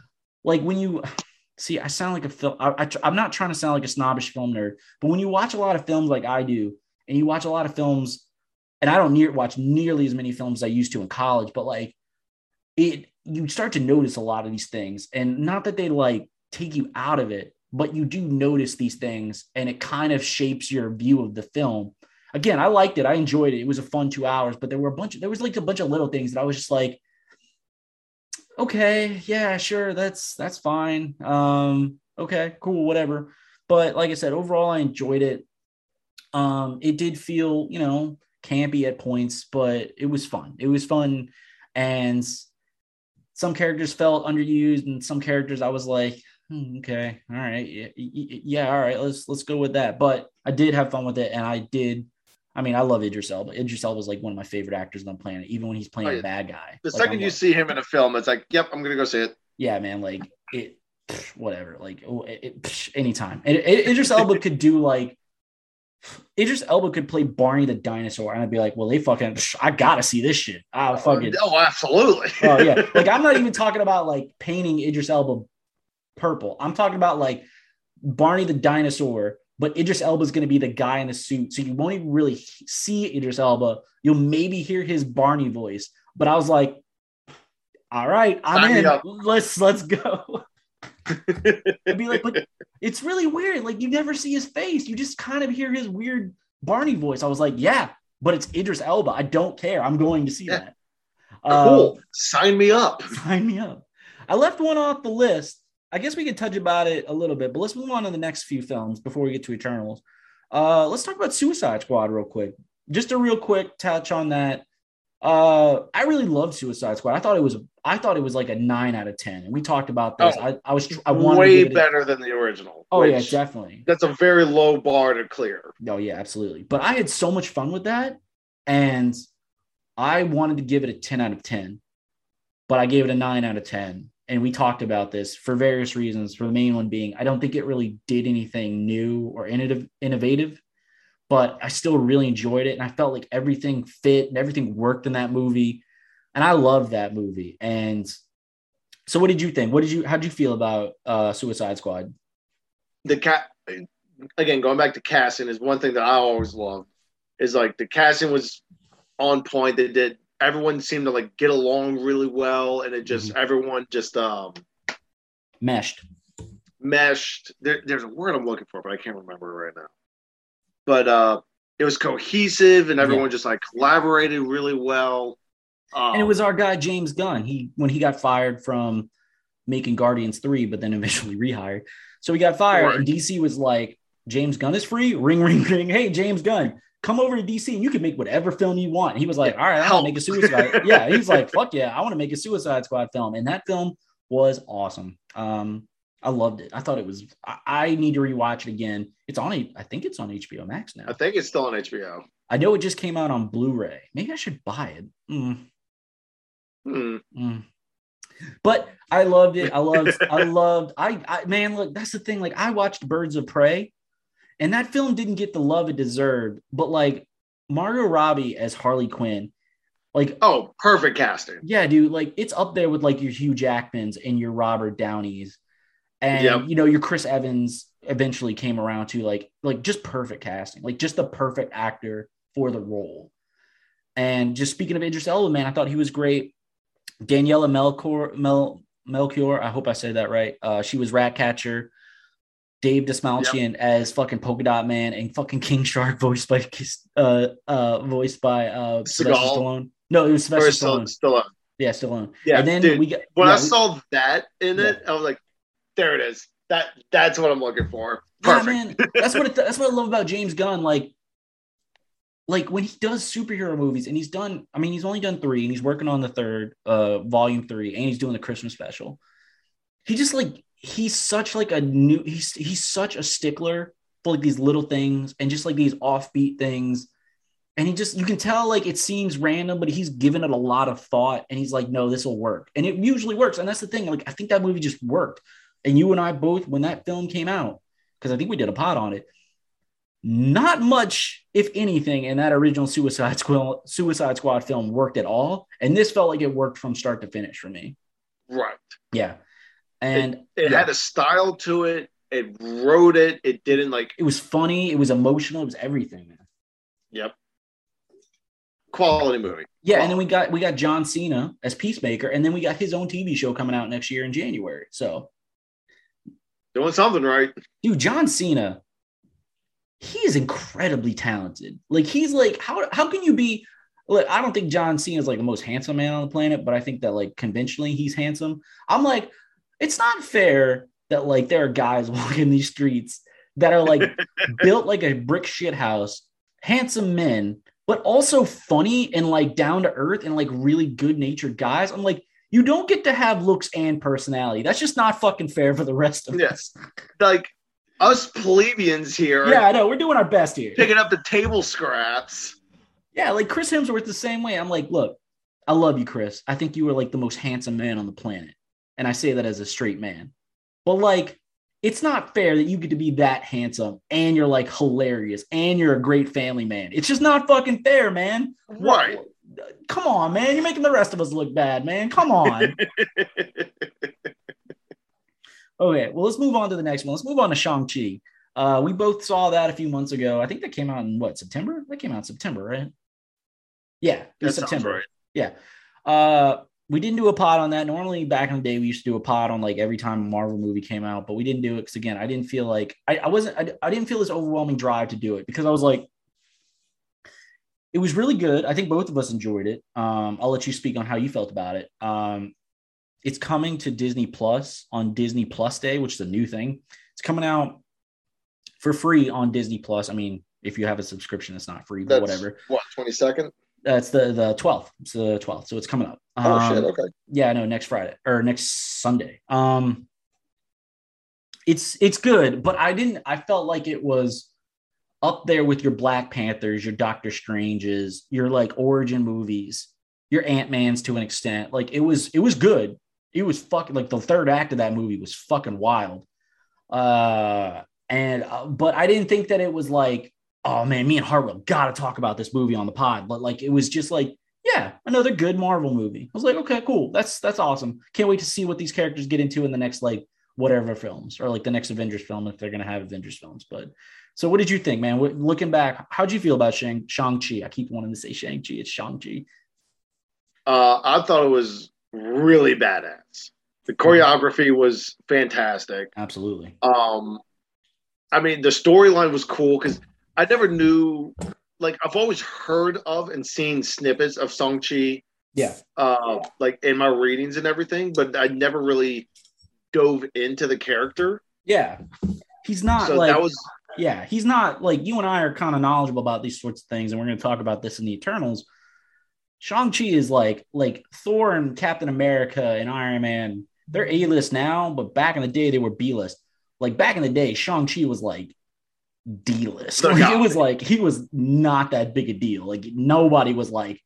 like when you see, I sound like a film. I, I, I'm not trying to sound like a snobbish film nerd, but when you watch a lot of films like I do, and you watch a lot of films, and I don't near watch nearly as many films as I used to in college, but like it, you start to notice a lot of these things, and not that they like take you out of it, but you do notice these things, and it kind of shapes your view of the film. Again, I liked it. I enjoyed it. It was a fun two hours, but there were a bunch of there was like a bunch of little things that I was just like, okay, yeah, sure, that's that's fine. Um, okay, cool, whatever. But like I said, overall, I enjoyed it. Um, it did feel, you know, campy at points, but it was fun. It was fun, and some characters felt underused, and some characters I was like, hmm, okay, all right, yeah, yeah, all right, let's let's go with that. But I did have fun with it, and I did. I mean, I love Idris Elba. Idris Elba is like one of my favorite actors on the planet, even when he's playing Oh, yeah. a bad guy. The Like, second I'm you like- see him in a film, it's like, yep, I'm gonna go see it. yeah, man, like it, pff, whatever, like oh, it, it, pff, anytime. And it, Idris Elba could do like Idris Elba could play Barney the dinosaur, and I'd be like, well, they fucking, I gotta see this shit. I oh, fucking, Oh, absolutely. oh yeah, like I'm not even talking about like painting Idris Elba purple. I'm talking about like Barney the dinosaur. But Idris Elba is going to be the guy in the suit, so you won't even really see Idris Elba. You'll maybe hear his Barney voice. But I was like, "All right, I'm Sign in. Let's let's go." I'd be like, but it's really weird. Like you never see his face. You just kind of hear his weird Barney voice. I was like, yeah, but it's Idris Elba. I don't care. I'm going to see Yeah. that. Um, cool. Sign me up. sign me up. I left one off the list. I guess we could touch about it a little bit, but let's move on to the next few films before we get to Eternals. Uh, let's talk about Suicide Squad real quick. Just a real quick touch on that. Uh, I really loved Suicide Squad. I thought it was I thought it was like a nine out of ten, and we talked about this. Oh, I, I was I wanted Way it a- better than the original. oh yeah, definitely. That's a very low bar to clear. Oh yeah, absolutely. But I had so much fun with that, and I wanted to give it a ten out of ten, but I gave it a nine out of ten. And we talked about this for various reasons. For the main one being, I don't think it really did anything new or innovative, innovative, but I still really enjoyed it, and I felt like everything fit and everything worked in that movie, and I loved that movie. And so, what did you think? What did you? How did you feel about uh, Suicide Squad? The cat again, going back to casting is one thing that I always loved. Is like the casting was on point. They did everyone seemed to like get along really well, and it just everyone just um Meshed. meshed. There, there's a word I'm looking for, but I can't remember right now. But uh, it was cohesive, and everyone just like collaborated really well. Um, and it was our guy James Gunn. He when he got fired from making Guardians three, but then eventually rehired. So he got fired, Right. and DC was like, "James Gunn is free. Ring, ring, ring. Hey, James Gunn, come over to DC. and You can make whatever film you want." And he was like, "All right, I want to make a Suicide." yeah, he's like, "Fuck yeah, I want to make a Suicide Squad film." And that film was awesome. Um, I loved it. I thought it was. I, I need to rewatch it again. It's on. I think it's on HBO Max now. I think it's still on HBO. I know it just came out on Blu-ray. Maybe I should buy it. Mm. Hmm. Mm. But I loved it. I loved, I loved, I, I, man, look, that's the thing. Like, I watched Birds of Prey, and that film didn't get the love it deserved. But like, Margot Robbie as Harley Quinn, like, Oh, perfect casting. yeah, dude, like, it's up there with like your Hugh Jackmans and your Robert Downeys, and Yep. you know, your Chris Evans eventually came around to like, like just perfect casting, like just the perfect actor for the role. And just speaking of Idris Elba, man, I thought he was great. Daniela Melchior, Mel, Melchior, I hope I said that right. Uh, she was Ratcatcher. Dave Dastmalchian as fucking Polka Dot Man and fucking King Shark voiced by uh uh voiced by uh Sylvester Stallone. No, it was Sylvester Stallone. still up. Yeah, Stallone. Yeah, and then dude, we got When yeah, I we- saw that in it, I was like, "There it is. That that's what I'm looking for." Yeah, man. That's what it, that's what I love about James Gunn. Like, like when he does superhero movies, and he's done. I mean, he's only done three, and he's working on the third, uh, volume three, and he's doing the Christmas special. He just like he's such like a new. He's he's such a stickler for like these little things and just like these offbeat things. And he just you can tell like it seems random, but he's given it a lot of thought, and he's like, no, this will work, and it usually works. And that's the thing. Like I think that movie just worked. And you and I both, when that film came out, because I think we did a pod on it. not much, if anything, in that original Suicide Squad Suicide Squad film worked at all, and this felt like it worked from start to finish for me. Right. Yeah, and it, it yeah, had a style to it. It wrote it. It didn't like. it was funny, it was emotional, it was everything, man. Yep. Quality movie. Yeah, and then we got we got John Cena as Peacemaker, and then we got his own TV show coming out next year in January. So, Doing something right. dude, John Cena, he is incredibly talented. Like he's like, how how can you be? Look, I don't think John Cena is like the most handsome man on the planet, but I think that like conventionally he's handsome. I'm like, it's not fair that like there are guys walking these streets that are like built like a brick shit house, handsome men, but also funny and like down to earth and like really good natured guys. I'm like, you don't get to have looks and personality. That's just not fucking fair for the rest of Yes. us. Like us plebeians here Yeah, I know. We're doing our best here. picking up the table scraps. Yeah, like Chris Hemsworth the same way. I'm like, look, I love you, Chris. I think you are like the most handsome man on the planet. And I say that as a straight man. But like, it's not fair that you get to be that handsome and you're like hilarious and you're a great family man. It's just not fucking fair, man. Right. Come on, man. You're making the rest of us look bad, man. Come on. okay, well, let's move on to the next one. Let's move on to Shang-Chi. Uh, we both saw that a few months ago. I think that came out in what, September? That came out in September, right? Yeah, it was sounds September. right. Yeah. Uh, we didn't do a pod on that. Normally, back in the day, we used to do a pod on like every time a Marvel movie came out, but we didn't do it because again, I didn't feel like I, I wasn't I, I didn't feel this overwhelming drive to do it because I was like, it was really good. I think both of us enjoyed it. Um, I'll let you speak on how you felt about it. Um, it's coming to Disney Plus on Disney Plus Day, which is a new thing. It's coming out for free on Disney Plus. I mean, if you have a subscription, it's not free, but That's whatever. What, 22nd? That's the the 12th. It's the 12th, so it's coming up. Oh, Um, shit. Okay. yeah, no, next Friday or next Sunday. Um it's it's good, but I didn't I felt like it was up there with your Black Panthers, your Doctor Stranges, your like origin movies, your Ant-Mans to an extent. Like it was it was good. It was fucking like the third act of that movie was fucking wild. Uh and uh, but I didn't think that it was like, oh man, me and Hartwell gotta talk about this movie on the pod. But like it was just like yeah, another good Marvel movie. I was like, okay, cool. That's that's awesome. Can't wait to see what these characters get into in the next like whatever films or like the next Avengers film if they're gonna have Avengers films. But so, what did you think, man? What, looking back, how'd you feel about Shang Shang Chi? I keep wanting to say Shang Chi. It's Shang Chi. Uh, I thought it was really badass. The choreography was fantastic. Absolutely. Um, I mean, the storyline was cool because I never knew. Like, I've always heard of and seen snippets of Song Chi, Yeah. uh, like in my readings and everything, but I never really dove into the character. Yeah. He's not so like that was yeah, he's not like you and I are kind of knowledgeable about these sorts of things, and we're going to talk about this in the Eternals. Shang Chi is like like Thor and Captain America and Iron Man. They're A list now, but back in the day they were B list. Like back in the day, Shang Chi was like D list. Like, it was like he was not that big a deal. Like nobody was like.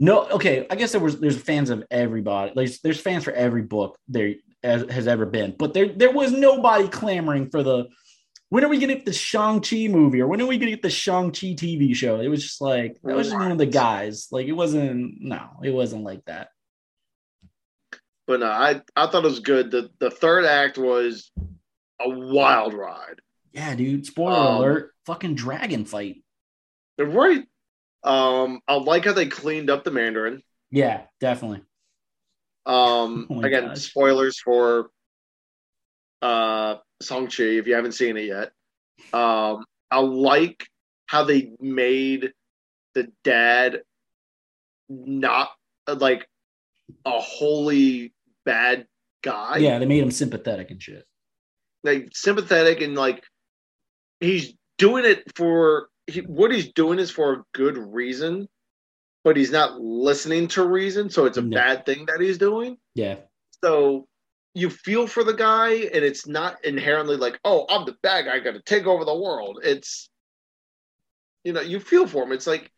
No, okay. I guess there was there's fans of everybody. There's there's fans for every book there has, has ever been, but there there was nobody clamoring for the when are we gonna get the Shang-Chi movie or when are we gonna get the Shang-Chi TV show? It was just like that was just one of the guys. Like it wasn't no, it wasn't like that. but no, I I thought it was good. The the third act was a wild ride. Yeah, dude. Spoiler Um, alert, fucking dragon fight. They're right. Um, I like how they cleaned up the Mandarin. Yeah, definitely. Um, Oh again, gosh. spoilers for uh Song Chi if you haven't seen it yet. Um, I like how they made the dad not like a wholly bad guy. yeah, they made him sympathetic and shit. like sympathetic and like he's doing it for he, what he's doing is for a good reason, but he's not listening to reason, so it's a No. bad thing that he's doing. Yeah. So you feel for the guy, and it's not inherently like, oh, I'm the bad guy, got to take over the world. It's you know, you feel for him. It's like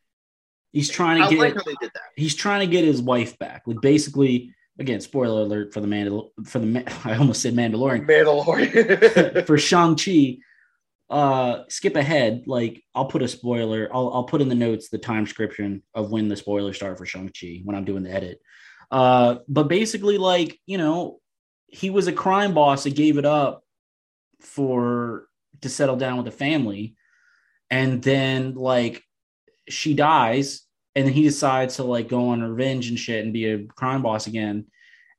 He's trying to I get like how they did that. he's trying to get his wife back. Like basically, again, spoiler alert for the Mandal for the I almost said Mandalorian. Mandalorian. for Shang-Chi, uh skip ahead like i'll put a spoiler i'll, I'll put in the notes the time description of when the spoilers start for shang-chi when i'm doing the edit uh but basically like you know he was a crime boss that gave it up for to settle down with the family. And then like she dies and then he decides to like go on revenge and shit and be a crime boss again.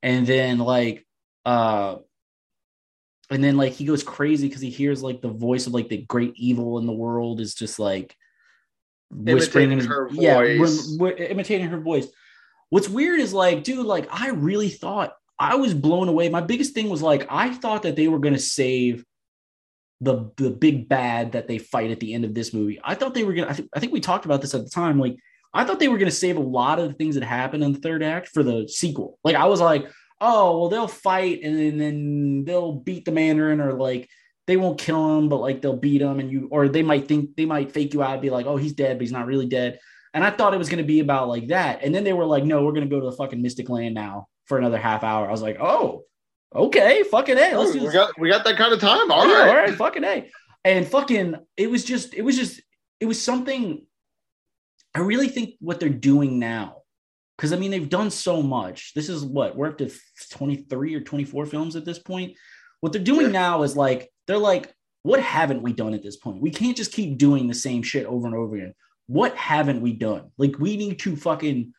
And then like uh and then like he goes crazy because he hears like the voice of like the great evil in the world is just like whispering in his, her yeah voice. wi- imitating her voice. What's weird is like dude like i really thought i was blown away. My biggest thing was like i thought that they were going to save the the big bad that they fight at the end of this movie. I thought they were going to I, th- I think we talked about this at the time like i thought they were going to save a lot of the things that happened in the third act for the sequel. Like i was like oh well they'll fight and then, then they'll beat the mandarin or like they won't kill him but like they'll beat him and you or they might think they might fake you out and be like oh he's dead but he's not really dead and i thought it was going to be about like that. And then they were like no we're going to go to the fucking mystic land now for another half hour i was like oh okay fucking hey let's oh, do we got we got that kind of time. All yeah, right. all right, fucking A. And fucking, it was just, it was just, it was something. I really think what they're doing now, because I mean, they've done so much. This is what we're up to 23 or 24 films at this point. What they're doing Yeah. now is like, they're like, what haven't we done at this point? We can't just keep doing the same shit over and over again. What haven't we done? Like, we need to fucking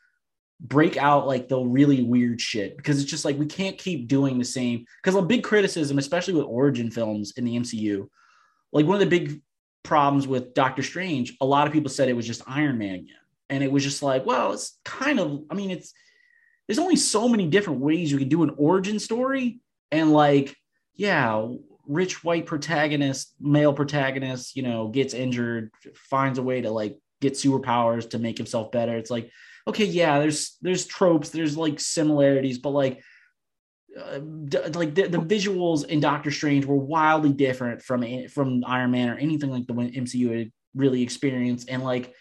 break out like the really weird shit because it's just like we can't keep doing the same. Because a big criticism, especially with origin films in the MCU, like one of the big problems with Doctor Strange, a lot of people said it was just Iron Man again. And it was just like, well, it's kind of, I mean, it's, there's only so many different ways you can do an origin story. And like, yeah, rich white protagonist, male protagonist, you know, gets injured, finds a way to like get superpowers to make himself better. It's like, okay, yeah, there's there's tropes, there's like similarities, but like uh, d- like the, the visuals in Doctor Strange were wildly different from from Iron Man or anything like the MCU had really experienced, and like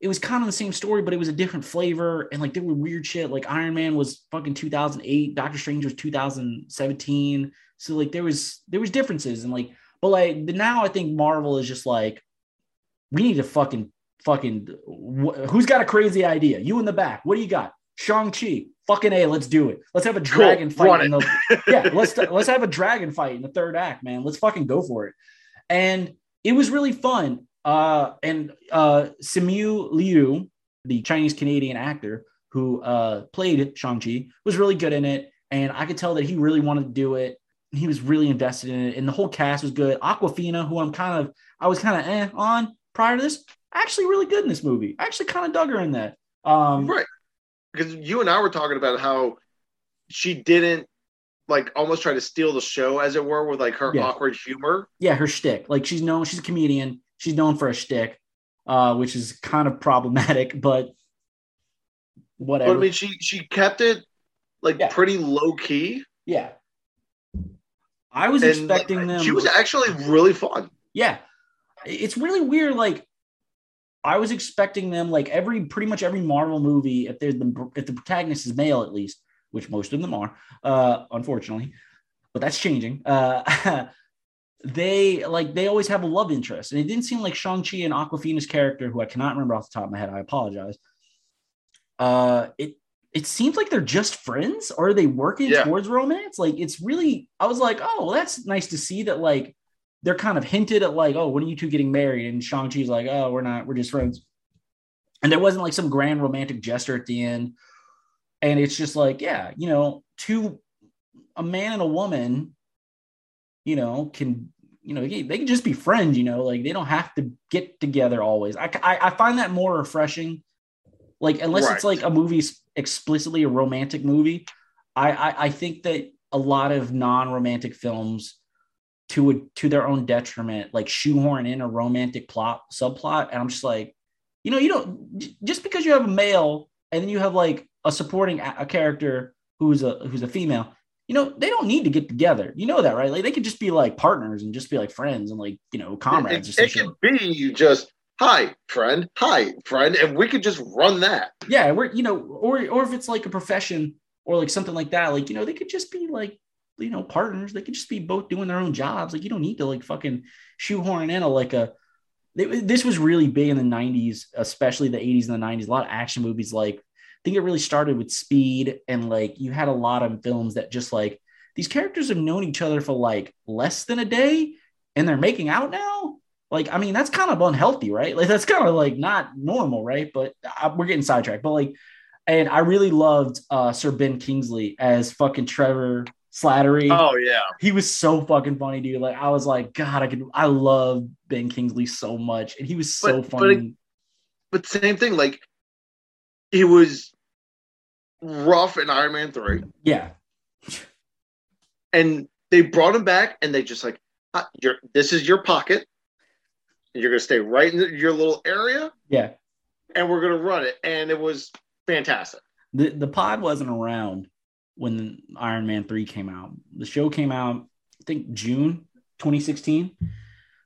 it was kind of the same story, but it was a different flavor, and like there were weird shit. Like Iron Man was fucking 2008, Doctor Strange was 2017, so like there was there was differences, and like but like now I think Marvel is just like we need to fucking fucking wh- who's got a crazy idea? You in the back, what do you got? Shang Chi, fucking a, let's do it. Let's have a Cool, dragon fight in the yeah. Let's let's have a dragon fight in the third act, man. Let's fucking go for it. And it was really fun. Uh, and uh, Simu Liu, the Chinese Canadian actor who uh, played Shang Chi, was really good in it, and I could tell that he really wanted to do it. He was really invested in it, and the whole cast was good. Awkwafina, who I'm kind of, I was kind of eh on prior to this, actually really good in this movie. I actually kind of dug her in that. Um, Right. Because you and I were talking about how she didn't like almost try to steal the show, as it were, with like her Yeah. awkward humor. yeah, her shtick. Like she's known, she's a comedian. She's known for a shtick, uh, which is kind of problematic, but whatever. But I mean, she she kept it like Yeah. pretty low key. yeah. I was And expecting like, them. She was actually really fun. yeah. It's really weird. Like I was expecting them, like every pretty much every Marvel movie, if there's the if the protagonist is male at least, which most of them are, uh, unfortunately, but that's changing. Uh, they like they always have a love interest, and it didn't seem like Shang Chi and Awkwafina's character, who I cannot remember off the top of my head, I apologize. Uh, it it seems like they're just friends, or are they working Yeah. towards romance? Like it's really, I was like, oh, well, that's nice to see that. Like they're kind of hinted at, like, oh, when are you two getting married? And Shang Chi's like, oh, we're not, we're just friends. And there wasn't like some grand romantic gesture at the end. And it's just like, yeah, you know, two, a man and a woman, you know, can, you know, they can just be friends, you know, like they don't have to get together always. I, I, I find that more refreshing. Like, unless it's like a movie explicitly a romantic movie, I, I, I think that a lot of non-romantic films to a, to their own detriment, like shoehorn in a romantic plot subplot, and I'm just like, you know, you don't just because you have a male and then you have like a supporting a, a character who's a who's a female, you know, they don't need to get together. You know that, right? Like they could just be like partners and just be like friends and like you know comrades. It, it some could be just hi friend, hi friend, and we could just run that. Yeah, we're you know, or or if it's like a profession or like something like that, like you know, they could just be like you know partners. They could just be both doing their own jobs. Like you don't need to like fucking shoehorn in a like a. This was really big in the '90s, especially the '80s and the '90s. A lot of action movies, like I think it really started with Speed, and like you had a lot of films that just like these characters have known each other for like less than a day, and they're making out now. Like, I mean, that's kind of unhealthy, right? Like, that's kind of like not normal, right? But I, we're getting sidetracked. But like, and I really loved uh, Sir Ben Kingsley as fucking Trevor Slattery. Oh yeah, he was so fucking funny, dude. Like I was like, God, I could, I love Ben Kingsley so much, and he was so but, funny. But, but same thing, like he was rough in Iron Man three. Yeah, and they brought him back, and they just like, uh, "Your this is your pocket. You're gonna stay right in your little area." Yeah, and we're gonna run it, and it was fantastic. The the pod wasn't around when Iron Man 3 came out. The show came out, I think June 2016.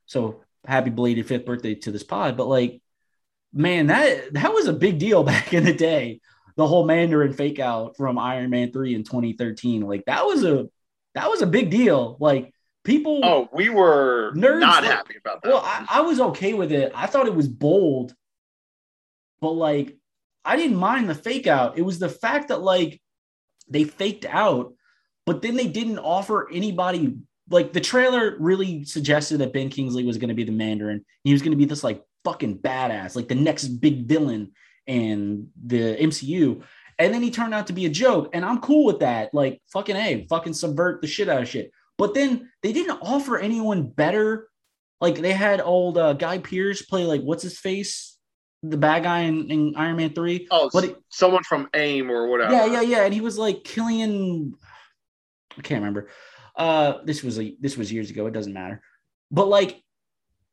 So happy belated fifth birthday to this pod. But like, man, that that was a big deal back in the day. The whole Mandarin fake out from Iron Man 3 in 2013. Like that was a that was a big deal. Like people Oh, we were nerds not like, happy about that. Well, I, I was okay with it. I thought it was bold, but like I didn't mind the fake out. It was the fact that like they faked out, but then they didn't offer anybody like the trailer really suggested that Ben Kingsley was going to be the Mandarin. He was going to be this like fucking badass, like the next big villain in the MCU. And then he turned out to be a joke. And I'm cool with that. Like, fucking A, fucking subvert the shit out of shit. But then they didn't offer anyone better. Like, they had old uh, Guy Pearce play, like, what's his face? The bad guy in, in Iron Man three. Oh, but it, someone from AIM or whatever. Yeah, yeah, yeah. And he was like Killian. I can't remember. Uh, this was a this was years ago. It doesn't matter. But like,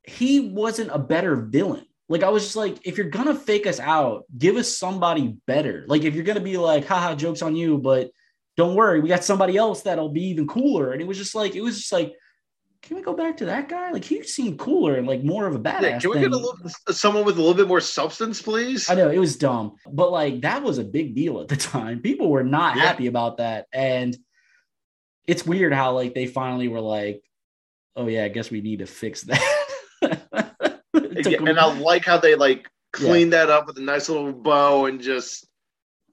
he wasn't a better villain. Like I was just like, if you're gonna fake us out, give us somebody better. Like if you're gonna be like, haha, jokes on you, but don't worry, we got somebody else that'll be even cooler. And it was just like, it was just like can we go back to that guy? Like he seemed cooler and like more of a badass. Yeah, can we get a little uh, someone with a little bit more substance, please? I know it was dumb, but like that was a big deal at the time. People were not yeah. happy about that, and it's weird how like they finally were like, "Oh yeah, I guess we need to fix that." yeah, and I like how they like cleaned that up with a nice little bow and just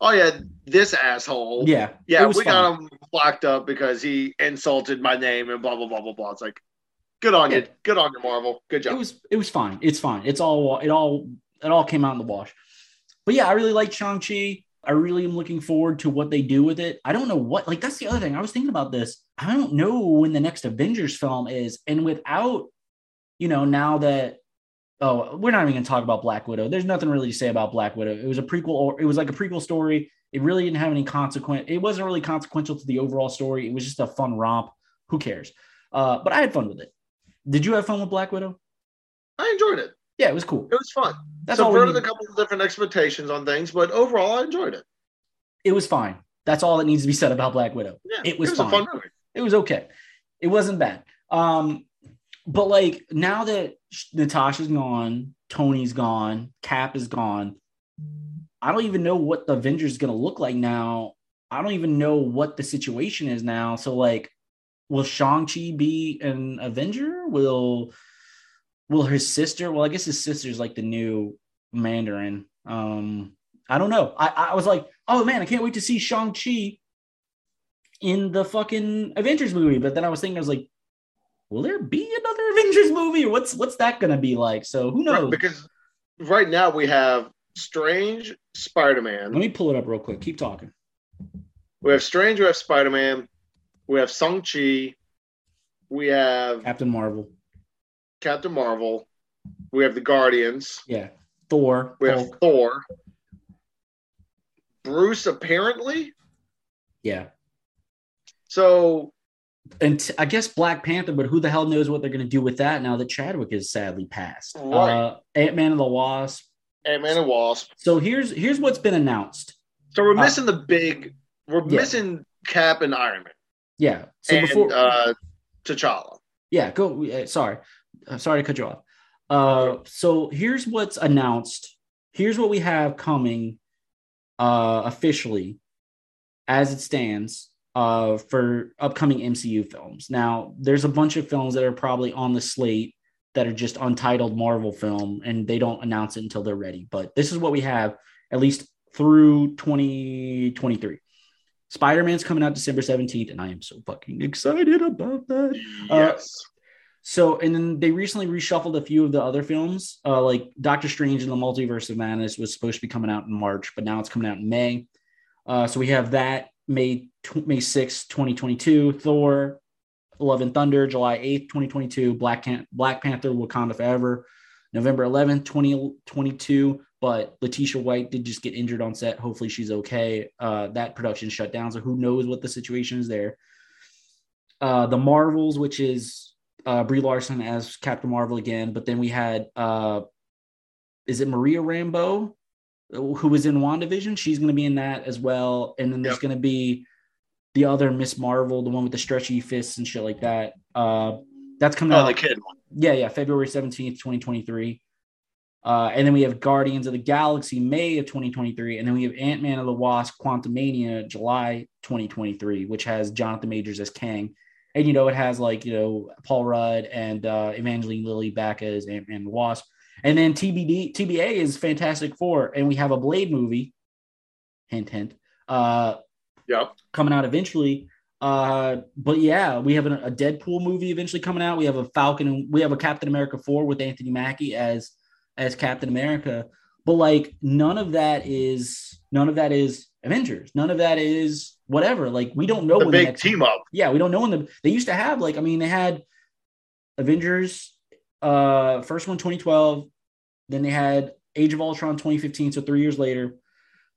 oh yeah, this asshole. Yeah, yeah, we fun. got him locked up because he insulted my name and blah blah blah blah blah. It's like, good on yeah. you, good on you, Marvel, good job. It was it was fine. It's fine. It's all it all it all came out in the wash. But yeah, I really like Shang Chi. I really am looking forward to what they do with it. I don't know what like that's the other thing. I was thinking about this. I don't know when the next Avengers film is, and without you know now that oh, we're not even going to talk about Black Widow. There's nothing really to say about Black Widow. It was a prequel, or it was like a prequel story. It really didn't have any consequence. It wasn't really consequential to the overall story. It was just a fun romp. Who cares? Uh, but I had fun with it. Did you have fun with Black Widow? I enjoyed it. Yeah, it was cool. It was fun. That's Subverted a couple of different expectations on things, but overall, I enjoyed it. It was fine. That's all that needs to be said about Black Widow. Yeah, it was, it was fine. a fun movie. It was okay. It wasn't bad. Um, but like now that Natasha's gone, Tony's gone, Cap is gone. I don't even know what the Avengers is going to look like now. I don't even know what the situation is now. So like will Shang-Chi be an Avenger? Will will his sister? Well, I guess his sister's like the new Mandarin. Um I don't know. I, I was like, oh man, I can't wait to see Shang-Chi in the fucking Avengers movie. But then I was thinking, I was like, will there be another Avengers movie? What's what's that gonna be like? So who knows? Right, because right now we have Strange, Spider Man. Let me pull it up real quick. Keep talking. We have Strange. We have Spider Man. We have Shang Chi. We have Captain Marvel. Captain Marvel. We have the Guardians. Yeah. Thor. We Hulk. have Thor. Bruce apparently. Yeah. So and t- I guess Black Panther, but who the hell knows what they're going to do with that now that Chadwick is sadly passed? Right. Uh, Ant Man and the Wasp. Ant Man and Wasp. So here's here's what's been announced. So we're uh, missing uh, the big. We're yeah. missing Cap and Iron Man. Yeah. So and, before uh, T'Challa. Yeah. Go. Uh, sorry. I'm sorry to cut you off. Uh, so here's what's announced. Here's what we have coming uh, officially as it stands uh, for upcoming MCU films. Now, there's a bunch of films that are probably on the slate that are just untitled Marvel film, and they don't announce it until they're ready. But this is what we have, at least through 2023. Spider Man's coming out December 17th, and I am so fucking excited about that. Uh, yes. Uh, so, and then they recently reshuffled a few of the other films, uh, like Doctor Strange and the Multiverse of Madness was supposed to be coming out in March, but now it's coming out in May. Uh, so we have that May May 6, 2022, Thor, Love and Thunder, July 8th, 2022, Black, Can- Black Panther, Wakanda Forever, November 11th, 2022. But Letitia White did just get injured on set. Hopefully she's okay. Uh, that production shut down. So who knows what the situation is there. Uh, the Marvels, which is uh, Brie Larson as Captain Marvel again. But then we had, uh, is it Maria Rambeau, who was in WandaVision? She's going to be in that as well. And then there's yep. going to be the other Miss Marvel, the one with the stretchy fists and shit like that. Uh, that's coming oh, out. the kid one. Yeah, yeah, February 17th, 2023. Uh, and then we have Guardians of the Galaxy, May of 2023. And then we have Ant Man of the Wasp, Quantumania, July 2023, which has Jonathan Majors as Kang and you know it has like you know Paul Rudd and uh, Evangeline Lilly back as Ant Man Wasp, and then TBD TBA is Fantastic Four, and we have a Blade movie, hint hint, uh, yeah, coming out eventually. Uh, but yeah, we have a, a Deadpool movie eventually coming out. We have a Falcon, we have a Captain America four with Anthony Mackie as as Captain America. But like none of that is none of that is Avengers. None of that is whatever. Like we don't know the when big the next, team up. Yeah, we don't know when the they used to have like I mean they had Avengers uh first one 2012, then they had Age of Ultron 2015, so three years later.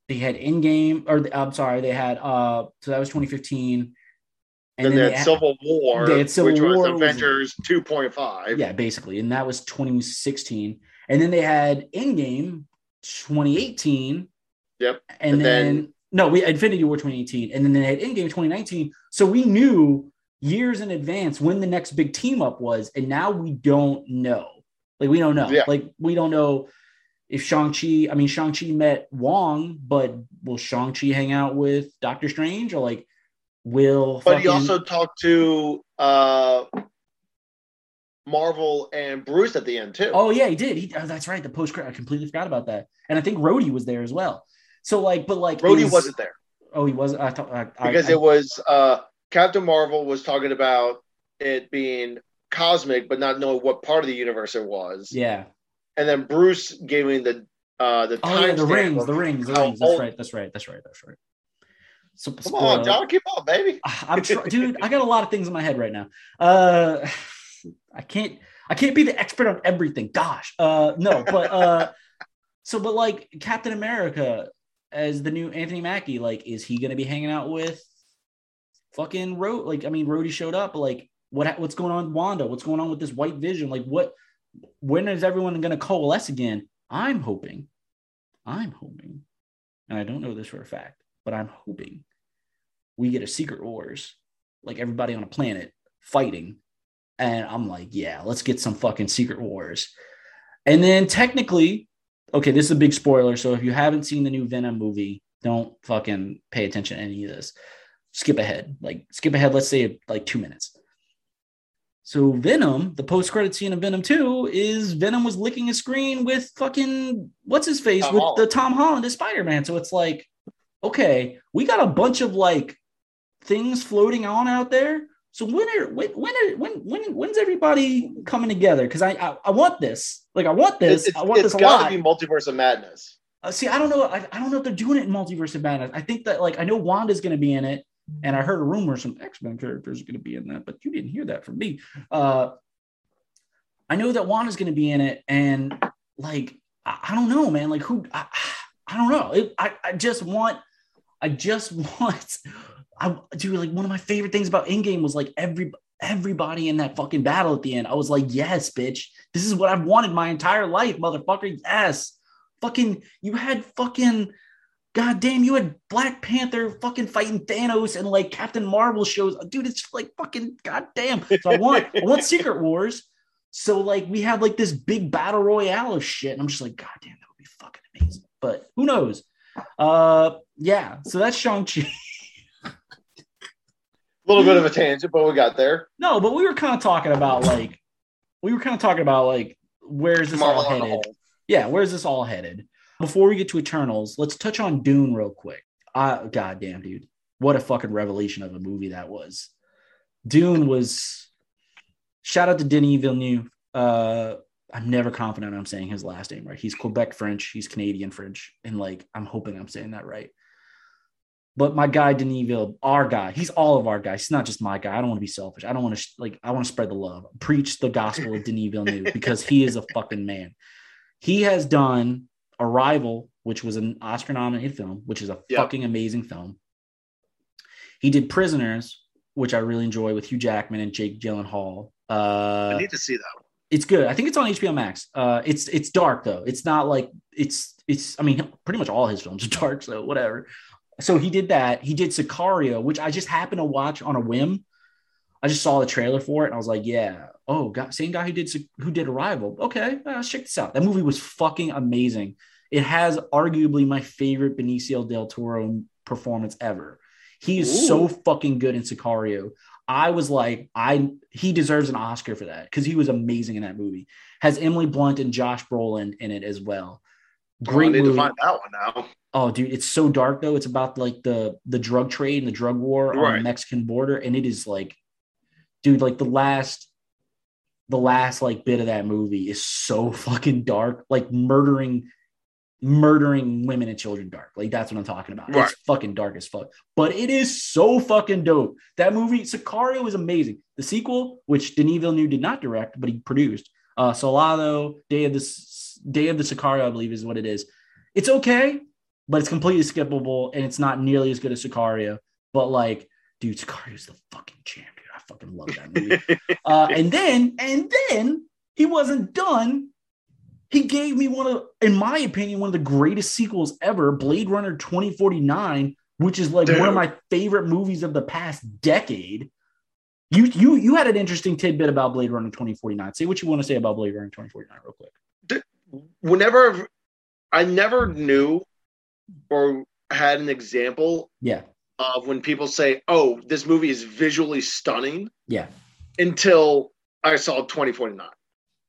They had Endgame, or I'm sorry, they had uh so that was 2015. And then, then they had Civil War, they had Civil which War, was Avengers 2.5. Yeah, basically. And that was 2016. And then they had Endgame 2018. Yep. And, and then, then no, we Infinity War 2018, and then they had Endgame 2019. So we knew years in advance when the next big team up was, and now we don't know. Like we don't know. Yeah. Like we don't know if Shang-Chi, I mean Shang-Chi met Wong, but will Shang-Chi hang out with Doctor Strange or like will But fucking... he also talked to uh Marvel and Bruce at the end too. Oh yeah, he did. He, oh, that's right. The post credit. I completely forgot about that. And I think Rhodey was there as well. So like, but like, Rhodey is, wasn't there. Oh, he wasn't. I thought I, because I, it was uh, Captain Marvel was talking about it being cosmic, but not knowing what part of the universe it was. Yeah. And then Bruce gave me the uh the oh, yeah, the rings, the rings, the rings. That's right. That's right. That's right. That's right. So, Come on, John, keep on, baby. I'm trying, dude. I got a lot of things in my head right now. Uh, I can't. I can't be the expert on everything. Gosh, uh, no, but uh, so, but like Captain America, as the new Anthony Mackie? Like, is he going to be hanging out with fucking Ro? Like, I mean, Rhodey showed up. Like, what what's going on with Wanda? What's going on with this White Vision? Like, what? When is everyone going to coalesce again? I'm hoping, I'm hoping, and I don't know this for a fact, but I'm hoping we get a Secret Wars, like everybody on a planet fighting. And I'm like, yeah, let's get some fucking Secret Wars. And then technically, okay, this is a big spoiler. So if you haven't seen the new Venom movie, don't fucking pay attention to any of this. Skip ahead, like skip ahead. Let's say like two minutes. So Venom, the post-credit scene of Venom 2 is Venom was licking a screen with fucking what's his face Tom with Holland. the Tom Holland as Spider-Man. So it's like, okay, we got a bunch of like things floating on out there so when are when when are, when when when's everybody coming together? Because I, I, I want this. Like I want this. It's, I want this a lot. It's got to be multiverse of madness. Uh, see, I don't know. I, I don't know if they're doing it in multiverse of madness. I think that like I know Wanda's going to be in it, and I heard a rumor some X Men characters are going to be in that, but you didn't hear that from me. Uh, I know that Wanda's going to be in it, and like I, I don't know, man. Like who? I, I don't know. It, I I just want. I just want I do like one of my favorite things about Endgame was like every everybody in that fucking battle at the end. I was like, yes, bitch, this is what I've wanted my entire life, motherfucker. Yes, fucking, you had fucking, goddamn, you had Black Panther fucking fighting Thanos and like Captain Marvel shows, dude. It's like fucking goddamn. So I want, I want Secret Wars. So like we have like this big battle royale of shit, and I'm just like, God damn, that would be fucking amazing. But who knows? Uh, yeah. So that's Shang Chi. A little bit of a tangent, but we got there. No, but we were kind of talking about like we were kind of talking about like where's this Marvel all headed? Yeah, where's this all headed? Before we get to Eternals, let's touch on Dune real quick. I goddamn dude, what a fucking revelation of a movie that was. Dune was shout out to Denis Villeneuve. Uh I'm never confident I'm saying his last name right. He's Quebec French, he's Canadian French, and like I'm hoping I'm saying that right. But my guy Denis Villeneuve, our guy, he's all of our guys. He's not just my guy. I don't want to be selfish. I don't want to like. I want to spread the love, preach the gospel of Denis Villeneuve because he is a fucking man. He has done Arrival, which was an Oscar-nominated film, which is a Yep. fucking amazing film. He did Prisoners, which I really enjoy with Hugh Jackman and Jake Gyllenhaal. Uh, I need to see that. One. it's good. I think it's on HBO Max. Uh, it's it's dark though. It's not like it's it's. I mean, pretty much all his films are dark, so whatever. So he did that. He did Sicario, which I just happened to watch on a whim. I just saw the trailer for it and I was like, yeah, oh, God, same guy who did who did Arrival. Okay, uh, let's check this out. That movie was fucking amazing. It has arguably my favorite Benicio del Toro performance ever. He is Ooh. so fucking good in Sicario. I was like, I he deserves an Oscar for that because he was amazing in that movie. Has Emily Blunt and Josh Brolin in it as well. Great I need movie. to find that one now. Oh, dude, it's so dark though. It's about like the the drug trade and the drug war on the Mexican border, and it is like, dude, like the last, the last like bit of that movie is so fucking dark, like murdering, murdering women and children. Dark, like that's what I'm talking about. Right. It's fucking dark as fuck, but it is so fucking dope. That movie, Sicario, is amazing. The sequel, which Denis Villeneuve did not direct, but he produced, uh, Soldado, Day of the Day of the Sicario, I believe is what it is. It's okay, but it's completely skippable and it's not nearly as good as Sicario. But like, dude, Sicario's the fucking champion. Fucking love that movie. uh, and then, and then he wasn't done. He gave me one of, in my opinion, one of the greatest sequels ever, Blade Runner 2049, which is like one of my favorite movies of the past decade. You you you had an interesting tidbit about Blade Runner 2049. Say what you want to say about Blade Runner 2049 real quick. Whenever I never knew or had an example Yeah. Of when people say, "Oh, this movie is visually stunning," Yeah. until I saw 2049,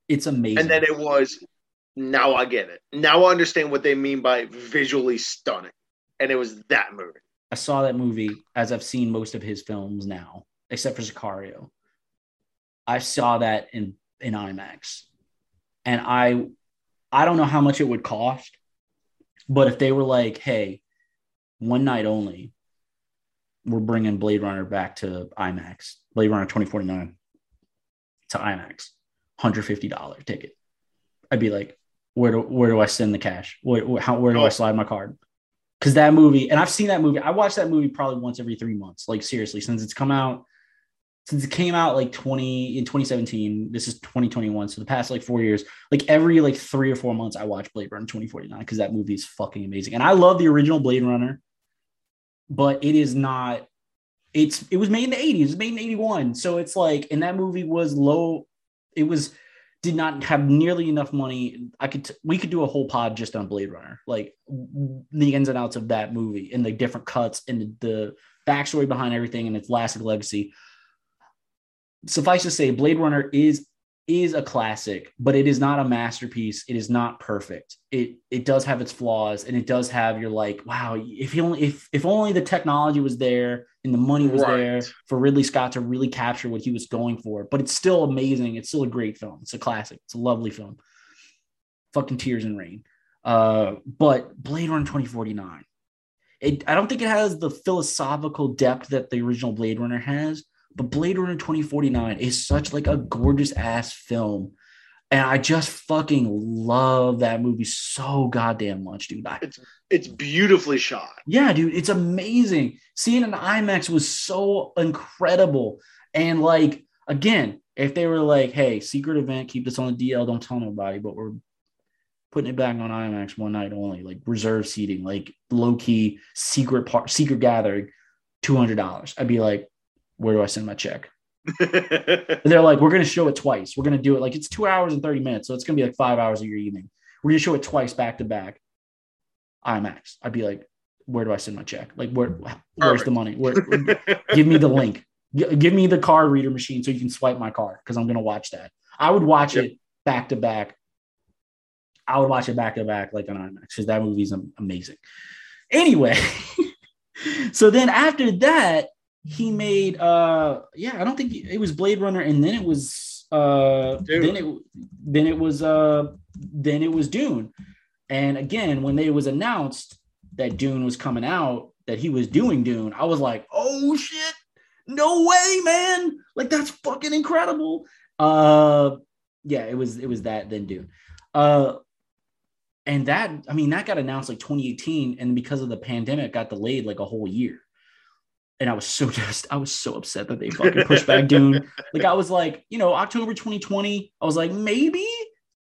It's amazing. and then it was. Now I get it. Now I understand what they mean by visually stunning, and it was that movie. I saw that movie as I've seen most of his films now, except for Sicario. I saw that in in IMAX, and I I don't know how much it would cost, but if they were like, "Hey, one night only, we're bringing Blade Runner back to IMAX, Blade Runner twenty forty nine to IMAX, hundred fifty dollar ticket," I'd be like, "Where do where do I send the cash? Where, how where do I Oh. slide my card?" because that movie, and I've seen that movie. I watch that movie probably once every three months. Like seriously, since it's come out, since it came out like twenty in twenty seventeen. This is twenty twenty one. So the past like four years, like every like three or four months, I watch Blade Runner twenty forty nine because that movie is fucking amazing. And I love the original Blade Runner, but it is not. It's it was made in the eighties. It was made in eighty one. So it's like, and that movie was low. It was did not have nearly enough money. I could we could do a whole pod just on Blade Runner, like the ins and outs of that movie and the different cuts and the, the backstory behind everything and its lasting legacy. Suffice to say, Blade Runner is is a classic, but it is not a masterpiece. It is not perfect. It it does have its flaws, and it does have your like, wow, if he only if if only the technology was there and the money was Right. there for Ridley Scott to really capture what he was going for. But it's still amazing. It's still a great film. It's a classic. It's a lovely film. Fucking tears and rain. Uh, but Blade Runner 2049. It, I don't think it has the philosophical depth that the original Blade Runner has, but Blade Runner 2049 is such like a gorgeous ass film. And I just fucking love that movie so goddamn much, dude. I, It's beautifully shot. yeah, dude, it's amazing. Seeing an IMAX was so incredible. And like, again, if they were like, hey, secret event, keep this on the DL, don't tell nobody, but we're putting it back on IMAX one night only, like reserve seating, like low key secret part, secret gathering, $200. I'd be like, where do I send my check? They're like, we're going to show it twice. We're going to do it like it's two hours and 30 minutes. So it's going to be like five hours of your evening. We're going to show it twice back to back. IMAX. I'd be like, where do I send my check? Like, where, where's the money? Where, give me the link. G- give me the card reader machine so you can swipe my card because I'm gonna watch that. I would watch Yep. it back to back. I would watch it back to back like on IMAX because that movie's am- amazing. Anyway, so then after that, he made uh yeah, I don't think it was Blade Runner, and then it was uh Dune. then it then it was uh then it was Dune. And again, when they was announced that Dune was coming out, that he was doing Dune, I was like, oh shit, no way, man. Like that's fucking incredible. Uh yeah, it was it was that then Dune. Uh and that I mean that got announced like 2018, and because of the pandemic, got delayed like a whole year. And I was so just I was so upset that they fucking pushed back Dune. Like I was like, you know, October 2020, I was like, maybe,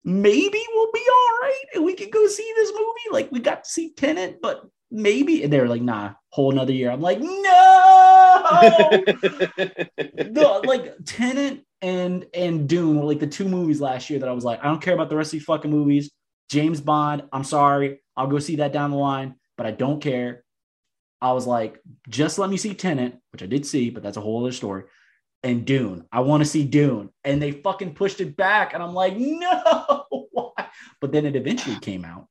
maybe we'll be all right and we can go see this movie. Like we got to see Tenet, but maybe. And they were like, nah, whole another year. I'm like, no. the, like Tenet and and Dune were like the two movies last year that I was like, I don't care about the rest of these fucking movies. James Bond, I'm sorry, I'll go see that down the line, but I don't care. I was like, just let me see Tenet, which I did see, but that's a whole other story. And Dune, I want to see Dune, and they fucking pushed it back, and I'm like, no, why? But then it eventually came out,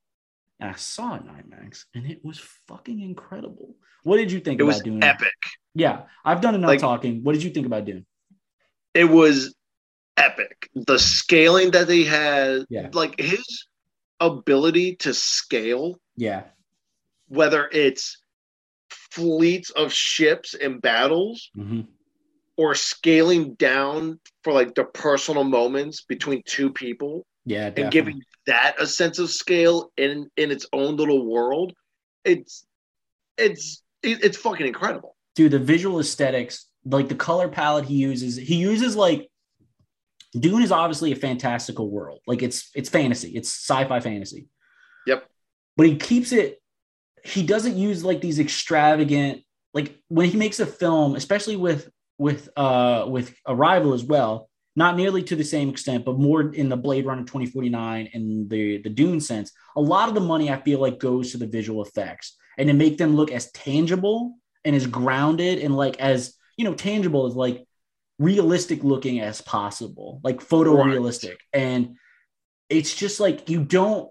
and I saw it in IMAX, and it was fucking incredible. What did you think it about was Dune? epic. Yeah, I've done enough Like- talking. What did you think about Dune? It was epic. The scaling that they had, Yeah. like his ability to scale, Yeah, whether it's fleets of ships and battles hmm or scaling down for like the personal moments between two people yeah, and giving that a sense of scale in in its own little world it's it's it's fucking incredible. Dude the visual aesthetics like the color palette he uses he uses like dune is obviously a fantastical world. Like it's it's fantasy. It's sci-fi fantasy. Yep. but he keeps it he doesn't use like these extravagant like when he makes a film especially with with uh with arrival as well not nearly to the same extent but more in the blade runner 2049 and the the dune sense a lot of the money i feel like goes to the visual effects and to make them look as tangible and as grounded and like as you know tangible as like realistic looking as possible like photorealistic. And it's just like you don't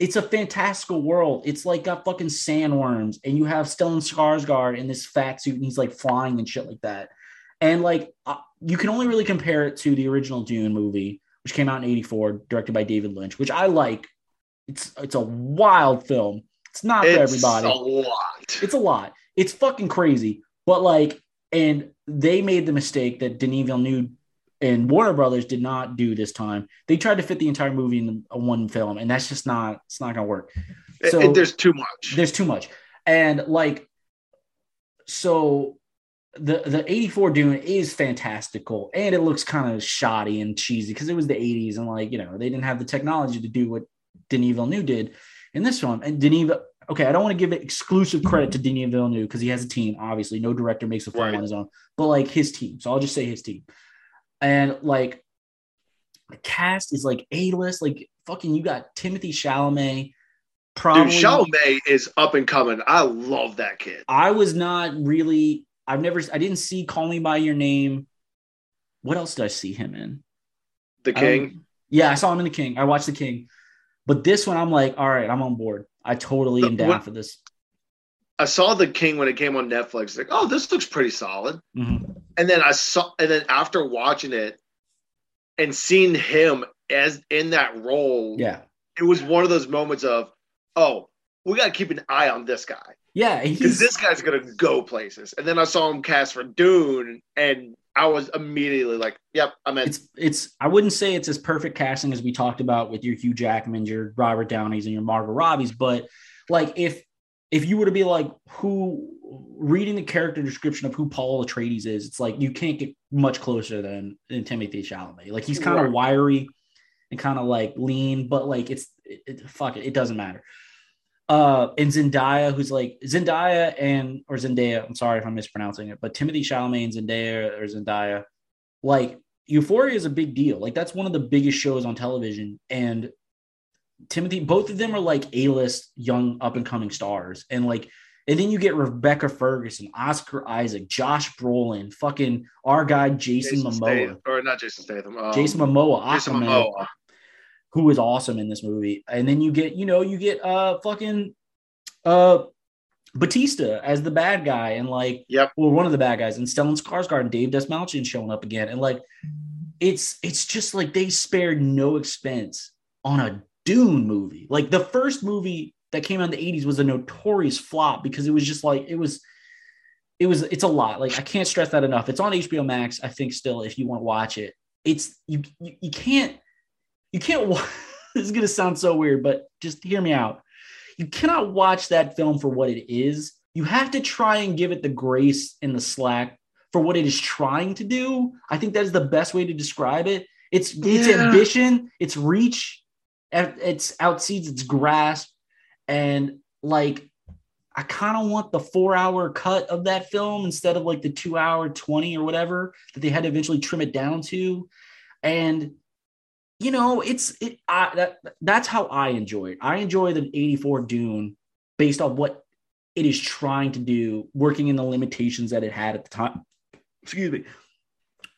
it's a fantastical world. It's like got fucking sandworms and you have Stellan Skarsgård in this fat suit and he's like flying and shit like that. And like uh, you can only really compare it to the original Dune movie which came out in 84 directed by David Lynch which I like. It's it's a wild film. It's not for it's everybody. a lot. It's a lot. It's fucking crazy. But like, and they made the mistake that Denis Villeneuve and Warner Brothers did not do this time. They tried to fit the entire movie in one film, and that's just not. It's not gonna work. It- So- it- there's too much There's too much, and like, so the the 84 Dune is fantastical, and it looks kind of shoddy and cheesy because it was the 80s, and like you know they didn't have the technology to do what Denis Villeneuve did in this film. And Denis, okay, I don't want to give it exclusive credit to Denis Villeneuve because he has a team. Obviously, no director makes a film Right. on his own, but like his team. So I'll just say his team. And like the cast is like A list. Like fucking, you got Timothy Chalamet. Probably, dude Chalamet is up and coming i love that kid I was not really. I've never. I didn't see Call Me by Your Name. What else did I see him in? the king Yeah, I saw him in The King. I watched The King, but this one I'm like, all right, I'm on board. I totally The- am down for this. I saw the king when it came on netflix like oh this looks pretty solid Mhm. and then i saw and then after watching it and seeing him as in that role Yeah, it was one of those moments of oh we got to keep an eye on this guy yeah. because this guy's gonna go places and then i saw him cast for dune and i was immediately like yep i'm in it's it's. I wouldn't say it's as perfect casting as we talked about with your Hugh Jackman, your Robert Downeys, and your Margot Robbies. But like, if if you were to be like who reading the character description of who Paul Atreides is, it's like you can't get much closer than, than Timothy Chalamet. Like he's kind of wiry and kind of like lean, but like it's it, it- fuck it, it doesn't matter. Uh, and Zendaya, who's like Zendaya and or Zendaya. I'm sorry if I'm mispronouncing it, but Timothy Chalamet and Zendaya or Zendaya, like Euphoria is a big deal. Like that's one of the biggest shows on television, and Timothy, both of them are like A-list young up and coming stars, and like And then you get Rebecca Ferguson, Oscar Isaac, Josh Brolin, fucking our guy Jason, Jason Momoa, Statham, or not Jason Statham, um, Jason Momoa, Jason Momoa, who is awesome in this movie. And then you get, you know, you get uh fucking uh Bautista as the bad guy, and like, yep, well, one of the bad guys, and Stellan Skarsgård and Dave Dastmalchian showing up again, and like, it's it's just like they spared no expense on a Dune movie. Like the first movie that came out in the 80s was a notorious flop because it was just like it was it was it's a lot. Like I can't stress that enough. It's on HBO Max, I think still if you want to watch it. It's you you, you can't you can't watch this is going to sound so weird, but just hear me out. You cannot watch that film for what it is. You have to try and give it the grace and the slack for what it is trying to do. I think that is the best way to describe it. It's yeah. its ambition, its reach, it's outseeds its grasp, and like I kind of want the four hour cut of that film instead of like the two hour 20 or whatever that they had to eventually trim it down to. And, you know, it's, it, I, that, that's how I enjoy it. I enjoy the 84 Dune based on what it is trying to do, working in the limitations that it had at the time. Excuse me.